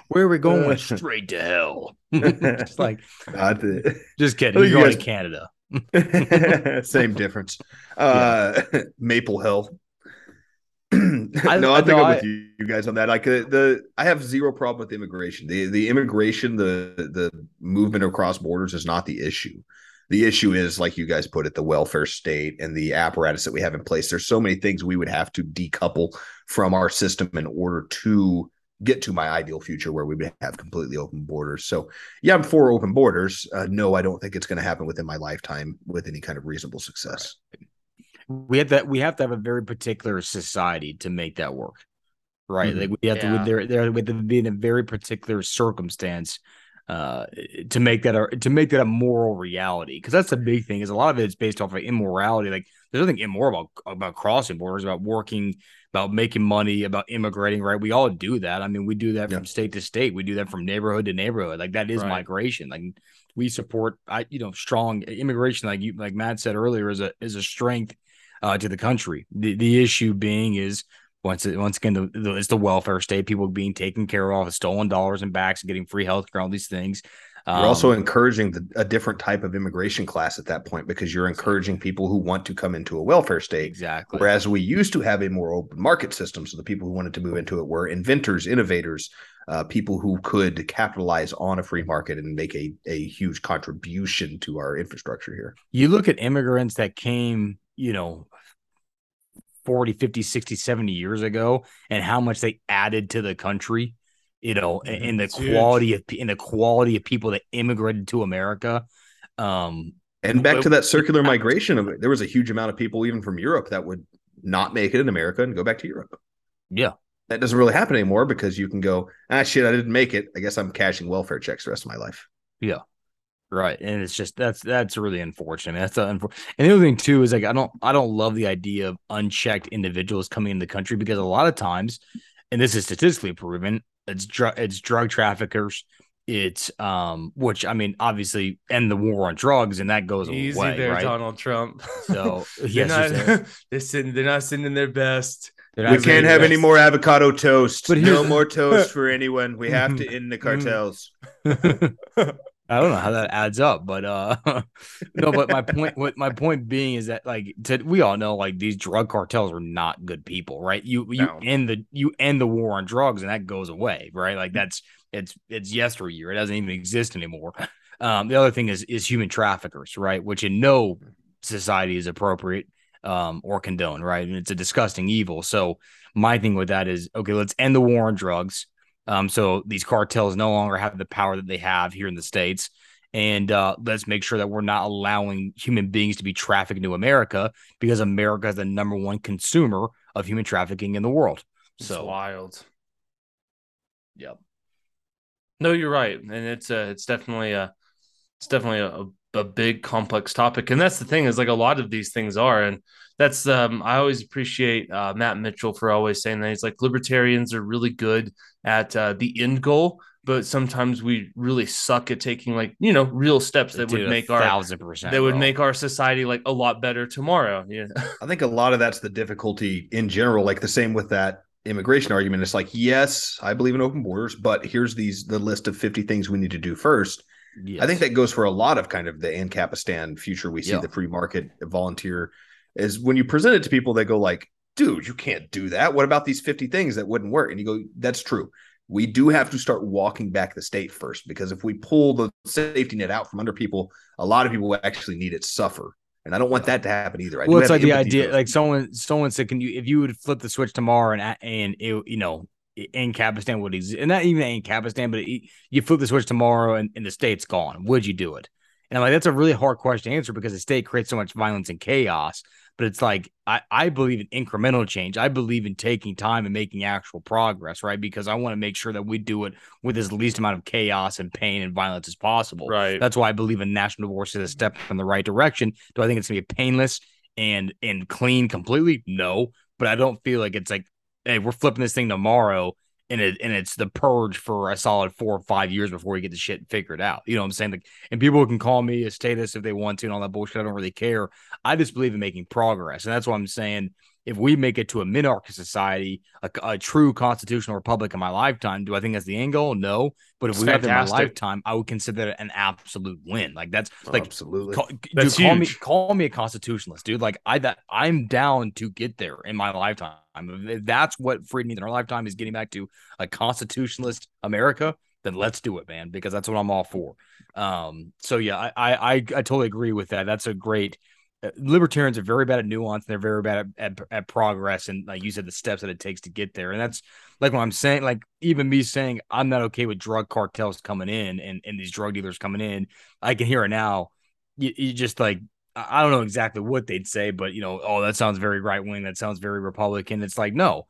Where are we going? Straight to hell. just like, Not the- just kidding. Oh, You're you going guys- to Canada. Same difference. Uh, Maple Hill. no, I- I, think no, I'm I- with you, you guys on that. Like the, the I have zero problem with immigration. The the immigration, the the movement across borders is not the issue. The issue is, like you guys put it, the welfare state and the apparatus that we have in place. There's so many things we would have to decouple from our system in order to get to my ideal future where we would have completely open borders. So, yeah, I'm for open borders. Uh, no, I don't think it's going to happen within my lifetime with any kind of reasonable success. We have that we have to have a very particular society to make that work right Mhm. like we have to Yeah. with there there with to be in a very particular circumstance uh to make that a to make that a moral reality because that's the big thing is a lot of it is based off of immorality like there's nothing immoral about about crossing borders about working about making money about immigrating right we all do that i mean we do that Yeah. from state to state we do that from neighborhood to neighborhood like that is Right. migration like we support i you know strong immigration like you like matt said earlier is a is a strength uh, to the country. The the issue being is once once again the, the it's the welfare state, people being taken care of, stolen dollars and backs, and getting free health care, all these things. You're also Um, encouraging the, a different type of immigration class at that point because you're encouraging people who want to come into a welfare state. exactly. Whereas we used to have a more open market system. So the people who wanted to move into it were inventors, innovators, uh, people who could capitalize on a free market and make a, a huge contribution to our infrastructure here. you look at immigrants that came, you know, 40, 50, 60, 70 years ago and how much they added to the country, you know, Mhm. and the It's huge. quality of in the quality of people that immigrated to America. Um, And back to that circular migration of it, there was a huge amount of people even from Europe that would not make it in America and go back to Europe. yeah. That doesn't really happen anymore because you can go, ah, shit, I didn't make it. I guess I'm cashing welfare checks the rest of my life. Right, and it's just that's that's really unfortunate. That's a, unfor- and the other thing too is like I don't I don't love the idea of unchecked individuals coming in the country because a lot of times, and this is statistically proven, it's drug it's drug traffickers, it's um which I mean obviously end the war on drugs and that goes Easy away, there, right? Donald Trump. So they're yes, not, they're sitting, they're not sending their best. they're We can't have any more avocado toast. But no more toast for anyone. We have to end the cartels. I don't know how that adds up, but uh no, but my point what my point being is that like to, we all know like these drug cartels are not good people, right? You you No. end the you end the war on drugs and that goes away, right? Like that's it's it's yesteryear. It doesn't even exist anymore. Um the other thing is is human traffickers, right? Which in no society is appropriate um or condoned, right? And it's a disgusting evil. So my thing with that is okay, let's end the war on drugs. Um, so these cartels no longer have the power that they have here in the states, and uh, let's make sure that we're not allowing human beings to be trafficked into America because America is the number one consumer of human trafficking in the world. It's So, wild. yep. No, you're right, and it's uh, it's definitely a, it's definitely a, a big complex topic, and that's the thing is like a lot of these things are, and that's um I always appreciate uh, Matt Mitchell for always saying that he's like libertarians are really good at uh, the end goal, but sometimes we really suck at taking like you know real steps that Dude, would make our thousand percent that would bro. make our society like a lot better tomorrow. Yeah, I think a lot of that's the difficulty in general, like the same with that immigration argument. It's like, yes, I believe in open borders, but here's these the list of 50 things we need to do first. I think that goes for a lot of kind of the Ancapistan future we see Yeah. the free market volunteer is when you present it to people, they go like, dude, you can't do that. What about these 50 things that wouldn't work? And you go, that's true. We do have to start walking back the state first because if we pull the safety net out from under people, a lot of people will actually need it suffer. And I don't want that to happen either. I well, it's like the idea, like someone, someone said, can you, if you would flip the switch tomorrow and and it, you know, Ancapistan would exist, and not even Ancapistan, but it, you flip the switch tomorrow and, and the state's gone, would you do it? And I'm like, that's a really hard question to answer because the state creates so much violence and chaos. But it's like I, I believe in incremental change. I believe in taking time and making actual progress, right? Because I want to make sure that we do it with as least amount of chaos and pain and violence as possible. right. That's why I believe in national divorce is a step in the right direction. Do I think it's gonna be painless and and clean completely? No, but I don't feel like it's like, hey, we're flipping this thing tomorrow, and it and it's the purge for a solid four or five years before we get the shit figured out. You know what I'm saying? Like, and people can call me a statist if they want to and all that bullshit. I don't really care. I just believe in making progress, and that's why I'm saying if we make it to a minarchy society, a, a true constitutional republic in my lifetime, do I think that's the end goal? No. But if It's we there in my lifetime, I would consider it an absolute win. Like that's like absolutely. call, That's dude, call me call me a constitutionalist, dude. Like I that I'm down to get there in my lifetime. If that's what freedom means in our lifetime is getting back to a constitutionalist America, then let's do it, man, because that's what I'm all for. Um, so yeah, I I I, I totally agree with that. That's a great Uh, libertarians are very bad at nuance and they're very bad at, at, at progress and like you said the steps that it takes to get there and that's like what i'm saying like even me saying i'm not okay with drug cartels coming in and, and these drug dealers coming in i can hear it now you, you just like I don't know exactly what they'd say, but you know, oh, that sounds very right wing. That sounds very Republican. It's like, no,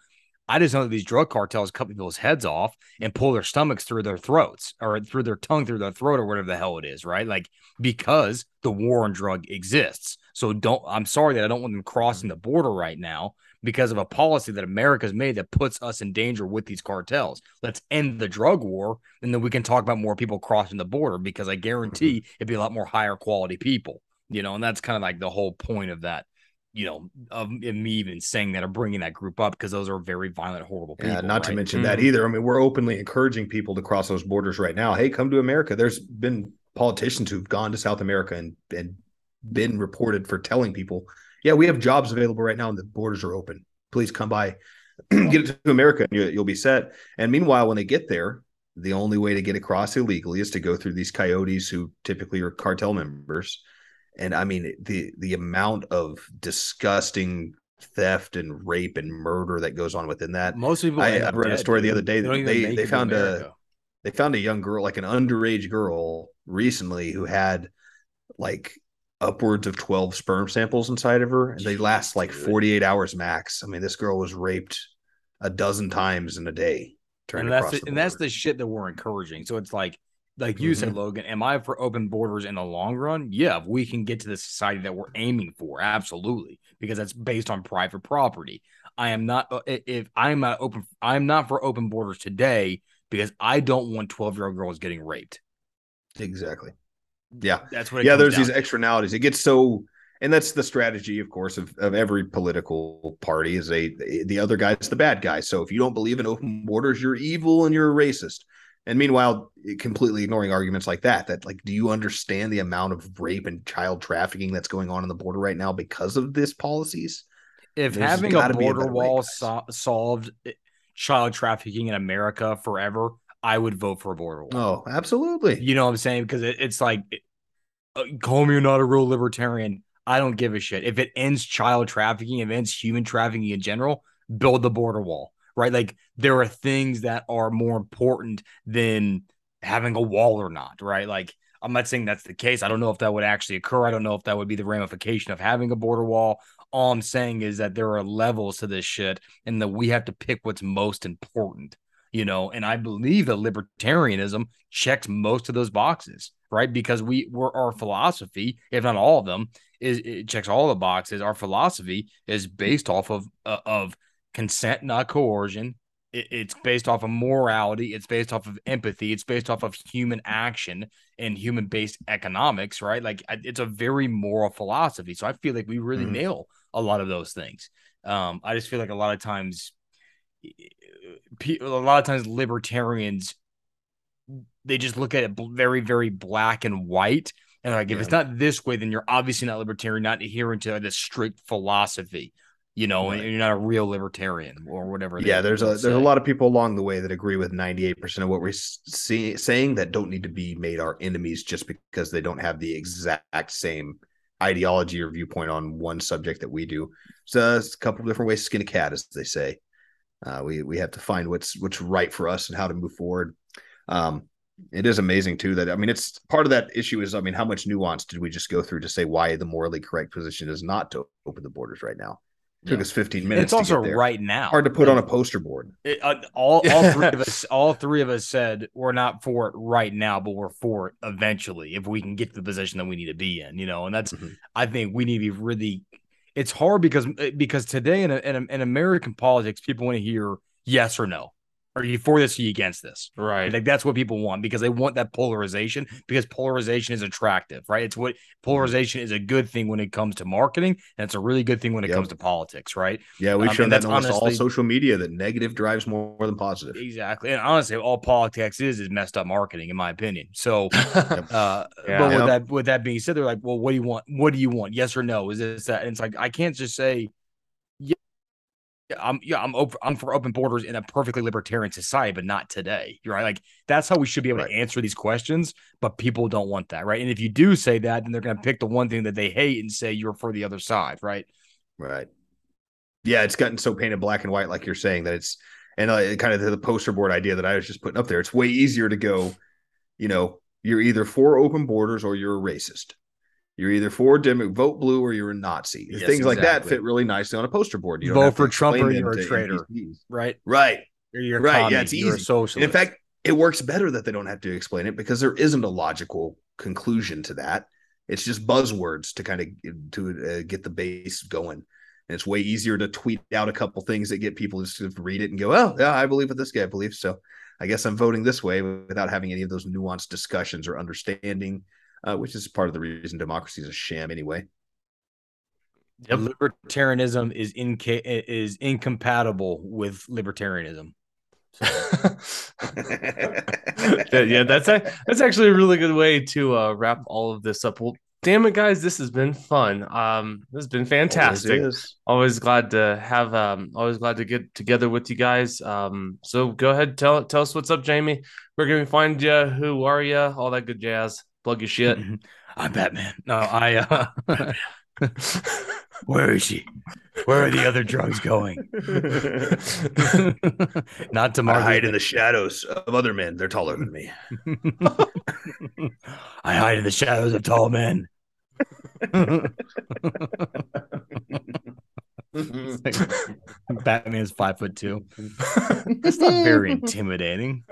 I just know that these drug cartels cut people's heads off and pull their stomachs through their throats or through their tongue through their throat or whatever the hell it is, right? Like because the war on drug exists. So don't. I'm sorry that I don't want them crossing the border right now because of a policy that America's made that puts us in danger with these cartels. Let's end the drug war, and then we can talk about more people crossing the border because I guarantee it'd be a lot more higher quality people. You know, and that's kind of like the whole point of that. You know, of me even saying that or bringing that group up because those are very violent, horrible people. Yeah, not to mention that Mhm. either. I mean, we're openly encouraging people to cross those borders right now. Hey, come to America. There's been politicians who've gone to South America and, and been reported for telling people, yeah, we have jobs available right now and the borders are open. Please come by, get it to America and you, you'll be set. And meanwhile, when they get there, the only way to get across illegally is to go through these coyotes who typically are cartel members. And I mean, the the amount of disgusting theft and rape and murder that goes on within that. Most people. I- I read a dead, story the other day that they- they found a- they found a young girl, like an underage girl, recently who had like upwards of 12 sperm samples inside of her, and they last like 48 hours max. I mean, this girl was raped a dozen times in a day and that's the, the and that's the shit that we're encouraging. So it's like Like you said, Mhm. Logan, am I for open borders in the long run? Yeah, if we can get to the society that we're aiming for, absolutely, because that's based on private property. I am not uh, if I'm not open. I'm not for open borders today because I don't want twelve year old girls getting raped. Exactly. Yeah. That's what. It yeah there's down these to. externalities it gets so and that's the strategy of course of, of every political party is a the other guy's the bad guy so if you don't believe in open borders you're evil and you're a racist and meanwhile completely ignoring arguments like that that like do you understand the amount of rape and child trafficking that's going on on the border right now because of this policies if There's having a gotta a border wall so- solved eh, child trafficking in America forever, I would vote for a border wall. oh absolutely You know what I'm saying? Because it, it's like, uh, call me not a real libertarian. I don't give a shit. If it ends child trafficking, if it ends human trafficking in general, build the border wall, right? Like there are things that are more important than having a wall or not, right? Like I'm not saying that's the case. I don't know if that would actually occur. I don't know if that would be the ramification of having a border wall. All I'm saying is that there are levels to this shit and that we have to pick what's most important, you know. And I believe that libertarianism checks most of those boxes, right? Because we we're our philosophy, if not all of them, is it checks all the boxes. Our philosophy is based off of uh, of consent, not coercion. It, it's based off of morality. It's based off of empathy. It's based off of human action and human based economics, right? Like it's a very moral philosophy. So I feel like we really Mhm. nail a lot of those things. Um, I just feel like a lot of times, a lot of times libertarians they just look at it very very black and white. And like if it's not this way then you're obviously not libertarian not adhering to this strict philosophy you know and you're not a real libertarian or whatever yeah there's a would there's a lot of people along the way that agree with 98% of what we're see, saying that don't need to be made our enemies just because they don't have the exact same ideology or viewpoint on one subject that we do. So it's a couple of different ways. To skin a cat as they say uh, we we have to find what's what's right for us and how to move forward. Um it is amazing too that i mean it's part of that issue is i mean how much nuance did we just go through to say why the morally correct position is not to open the borders right now? It took Yeah. us 15 minutes it's also right now. Hard to put on a poster board. It- uh, all all three of us all three of us said we're not for it right now but we're for it eventually if we can get to the position that we need to be in you know? And that's Mhm. i think we need to be really it's hard because eh, because today in, a, in, a, in american politics people want to hear yes or no are you for this or are you against this Right. like that's what people want because they want that polarization because polarization is attractive, right? It's what polarization is a good thing when it comes to marketing, and it's a really good thing when it Yep. comes to politics, right? Yeah, we've Um, shown that that's almost all social media that negative drives more than positive. Exactly. And honestly, all politics is is messed up marketing, in my opinion. So uh Yeah. but with Yep. that with that being said, they're like, well, what do you want? What do you want? Yes or no? Is this that? And it's like I can't just say I'm yeah, I'm open, I'm for open borders in a perfectly libertarian society, but not today. You're right. Like that's how we should be able Right. to answer these questions, but people don't want that, right? And if you do say that, then they're gonna pick the one thing that they hate and say you're for the other side, right? Right. Yeah, it's gotten so painted black and white, like you're saying, that it's and uh, kind of the poster board idea that I was just putting up there. It's way easier to go, you know, you're either for open borders or you're a racist. You're either for Demo, vote blue or you're a Nazi. Yes, Things like that fit really nicely on a poster board. You Vote for Trump or you're a traitor. NPCs. Right? Right. Or you're Right, yeah, it's you're easy. socialist. And in fact, it works better that they don't have to explain it because there isn't a logical conclusion to that. It's just buzzwords to kind of to uh, get the base going. And it's way easier to tweet out a couple things that get people just to read it and go, "Oh, yeah, I believe what this guy believes." So, I guess I'm voting this way without having any of those nuanced discussions or understanding, uh, which is part of the reason democracy is a sham anyway. libertarianism is inca- is incompatible with libertarianism. yeah, yeah, that's a, that's actually a really good way to uh, wrap all of this up. Well, damn it, guys, this has been fun. Um, this has been fantastic. Always. Always glad to have. Um, always glad to get together with you guys. Um, so go ahead, tell tell us what's up, Jamie. Where can we find you? Who are you? All that good jazz. Plug your shit. I'm Batman. No, I. Uh, where is she? Where are the other drugs going? Not to I hide in the shadows of other men. They're taller than me. I hide in the shadows of tall men. Batman's five foot two. That's not very intimidating.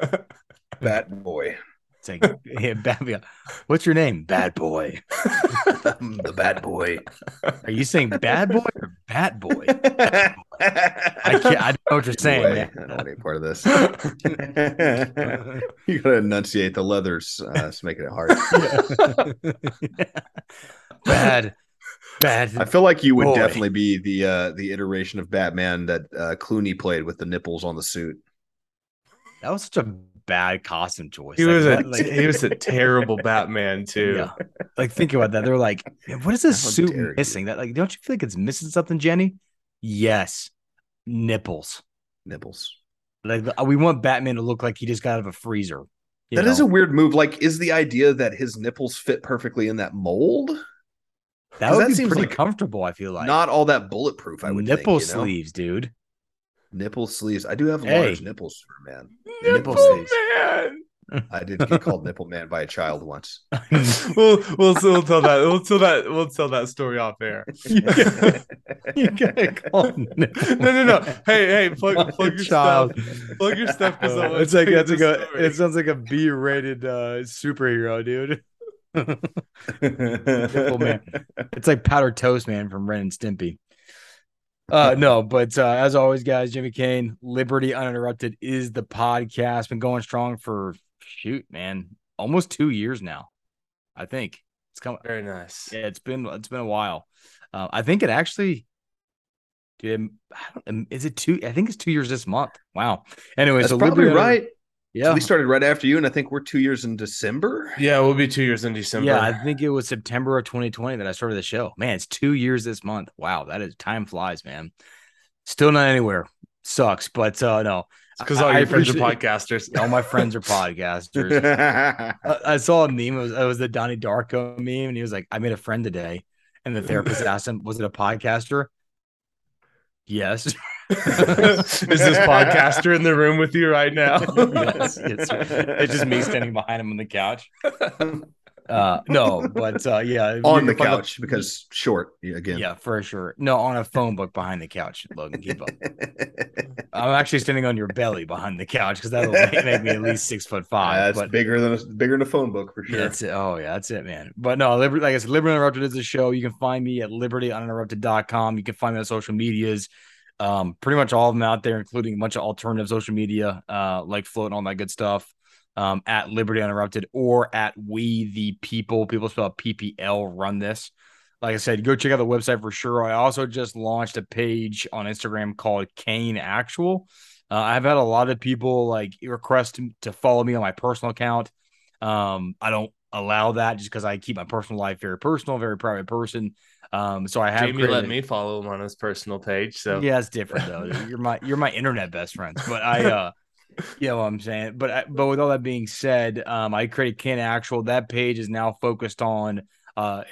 Bat boy. It's like, yeah, bad, what's your name? Bad boy. the bad boy. Are you saying bad boy or bat boy? I can't. I don't know what you're saying, Boy, man. I don't want any part of this. you gotta enunciate the leathers. Uh, it's making it hard. bad, bad. I feel like you would Boy. definitely be the uh, the iteration of Batman that uh, Clooney played with the nipples on the suit. That was such a bad costume choice. He Like, was a what- like, he was a terrible Batman too. yeah. Like think about that. They're like, what is this How suit dare you. missing? That like, don't you feel like it's missing something, Jenny? Yes, nipples. Nipples. Like we want Batman to look like he just got out of a freezer. you That is know? a weird move. Like, is the idea that his nipples fit perfectly in that mold? that 'cause would that be seems pretty like comfortable. I feel like Not all that bulletproof. I would nipple think, you know? sleeves, dude. Nipple sleeves. I do have Hey. large nipples for a man. Nipple sleeves. man. I did get called nipple man by a child once. we'll we'll we'll tell that we'll tell that we'll tell that story off air. you gotta, you gotta call nipple No, no, no. Hey, hey, plug, My plug your child. stuff. Plug your stuff Uh, it's like it's like a it sounds like a B-rated uh, superhero, dude. Nipple man. It's like powdered toast man from Ren and Stimpy. Uh no, but uh, as always, guys, Jimmy Kane, Liberty Uninterrupted is the podcast. Been going strong for shoot, man, almost two years now. I think it's coming. Very nice. Yeah, it's been it's been a while. Uh, I think it actually. Dude, I don't, um, is it two? I think it's two years this month. Wow. Anyway, That's so probably Liberty right. Yeah, So we started right after you, and I think we're two years in December. Yeah, we'll be two years in December. Yeah, I think it was September of 2020 that I started the show. Man, it's two years this month. Wow, that is time flies, man. Still not anywhere. Sucks, but uh no. because all I your friends are podcasters. All my friends are podcasters. I, I saw a meme. It was, it was the Donnie Darko meme, and he was like, "I made a friend today," and the therapist asked him, "Was it a podcaster?" Yes. Is this podcaster in the room with you right now? yes, it's, it's just me standing behind him on the couch. Uh, no, but uh, yeah, on the can find couch because short again. Yeah, for sure. No, on a phone book behind the couch. Logan, keep up. I'm actually standing on your belly behind the couch because that'll make, make me at least six foot five. that's but bigger than a, bigger than a phone book for sure. that's it. Oh yeah, that's it, man. But no, Liberty, like I said, Liberty Uninterrupted is a show. You can find me at libertyuninterrupted.com. You can find me on social medias. Um, pretty much all of them out there, including a bunch of alternative social media, uh, like Float and all that good stuff. Um, at Liberty Uninterrupted or at We the People. People spell PPL run this. Like I said, go check out the website for sure. I also just launched a page on Instagram called Kane Actual. Uh, I've had a lot of people like request to, follow me on my personal account. Um, I don't allow that just because I keep my personal life very personal, very private person. Um, so I have Jamie let me follow him on his personal page. So yeah, it's different though. you're my you're my internet best friends, but I uh you know what I'm saying. But I, but with all that being said, um, I created Kane Actual. That page is now focused on uh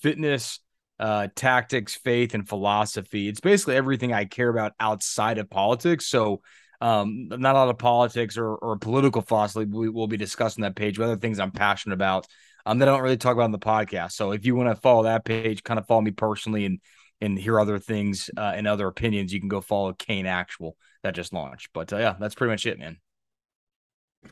fitness, uh tactics, faith, and philosophy. It's basically everything I care about outside of politics. So um not a lot of politics or, or political philosophy we will be discussing that page, but other things I'm passionate about. Um, that I don't really talk about on the podcast. So if you want to follow that page, kind of follow me personally and and hear other things uh, and other opinions, you can go follow Kane Actual that just launched. But uh, yeah, that's pretty much it, man.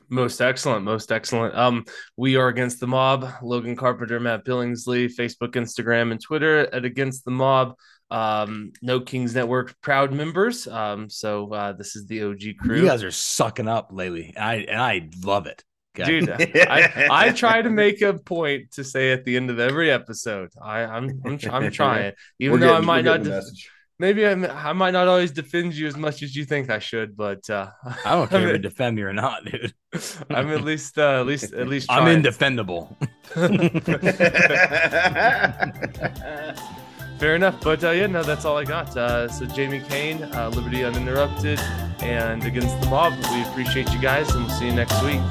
Most excellent, most excellent. Um, we are against the mob. Logan Carpenter, Matt Billingsley, Facebook, Instagram, and Twitter at Against the Mob. Um, No Kings Network proud members. Um, so uh, this is the OG crew. You guys are sucking up lately. I and I love it. Dude, I, I try to make a point to say at the end of every episode, I, I'm I'm, I'm trying, even though I might not, maybe I'm, I might not always defend you as much as you think I should, but uh, I don't care if you defend me or not, dude. I'm at least uh, at least at least I'm trying. indefendable. Fair enough, but uh, yeah, no, that's all I got. Uh, so Jamie Kane, uh, Liberty Uninterrupted, and Against the Mob. We appreciate you guys, and we'll see you next week.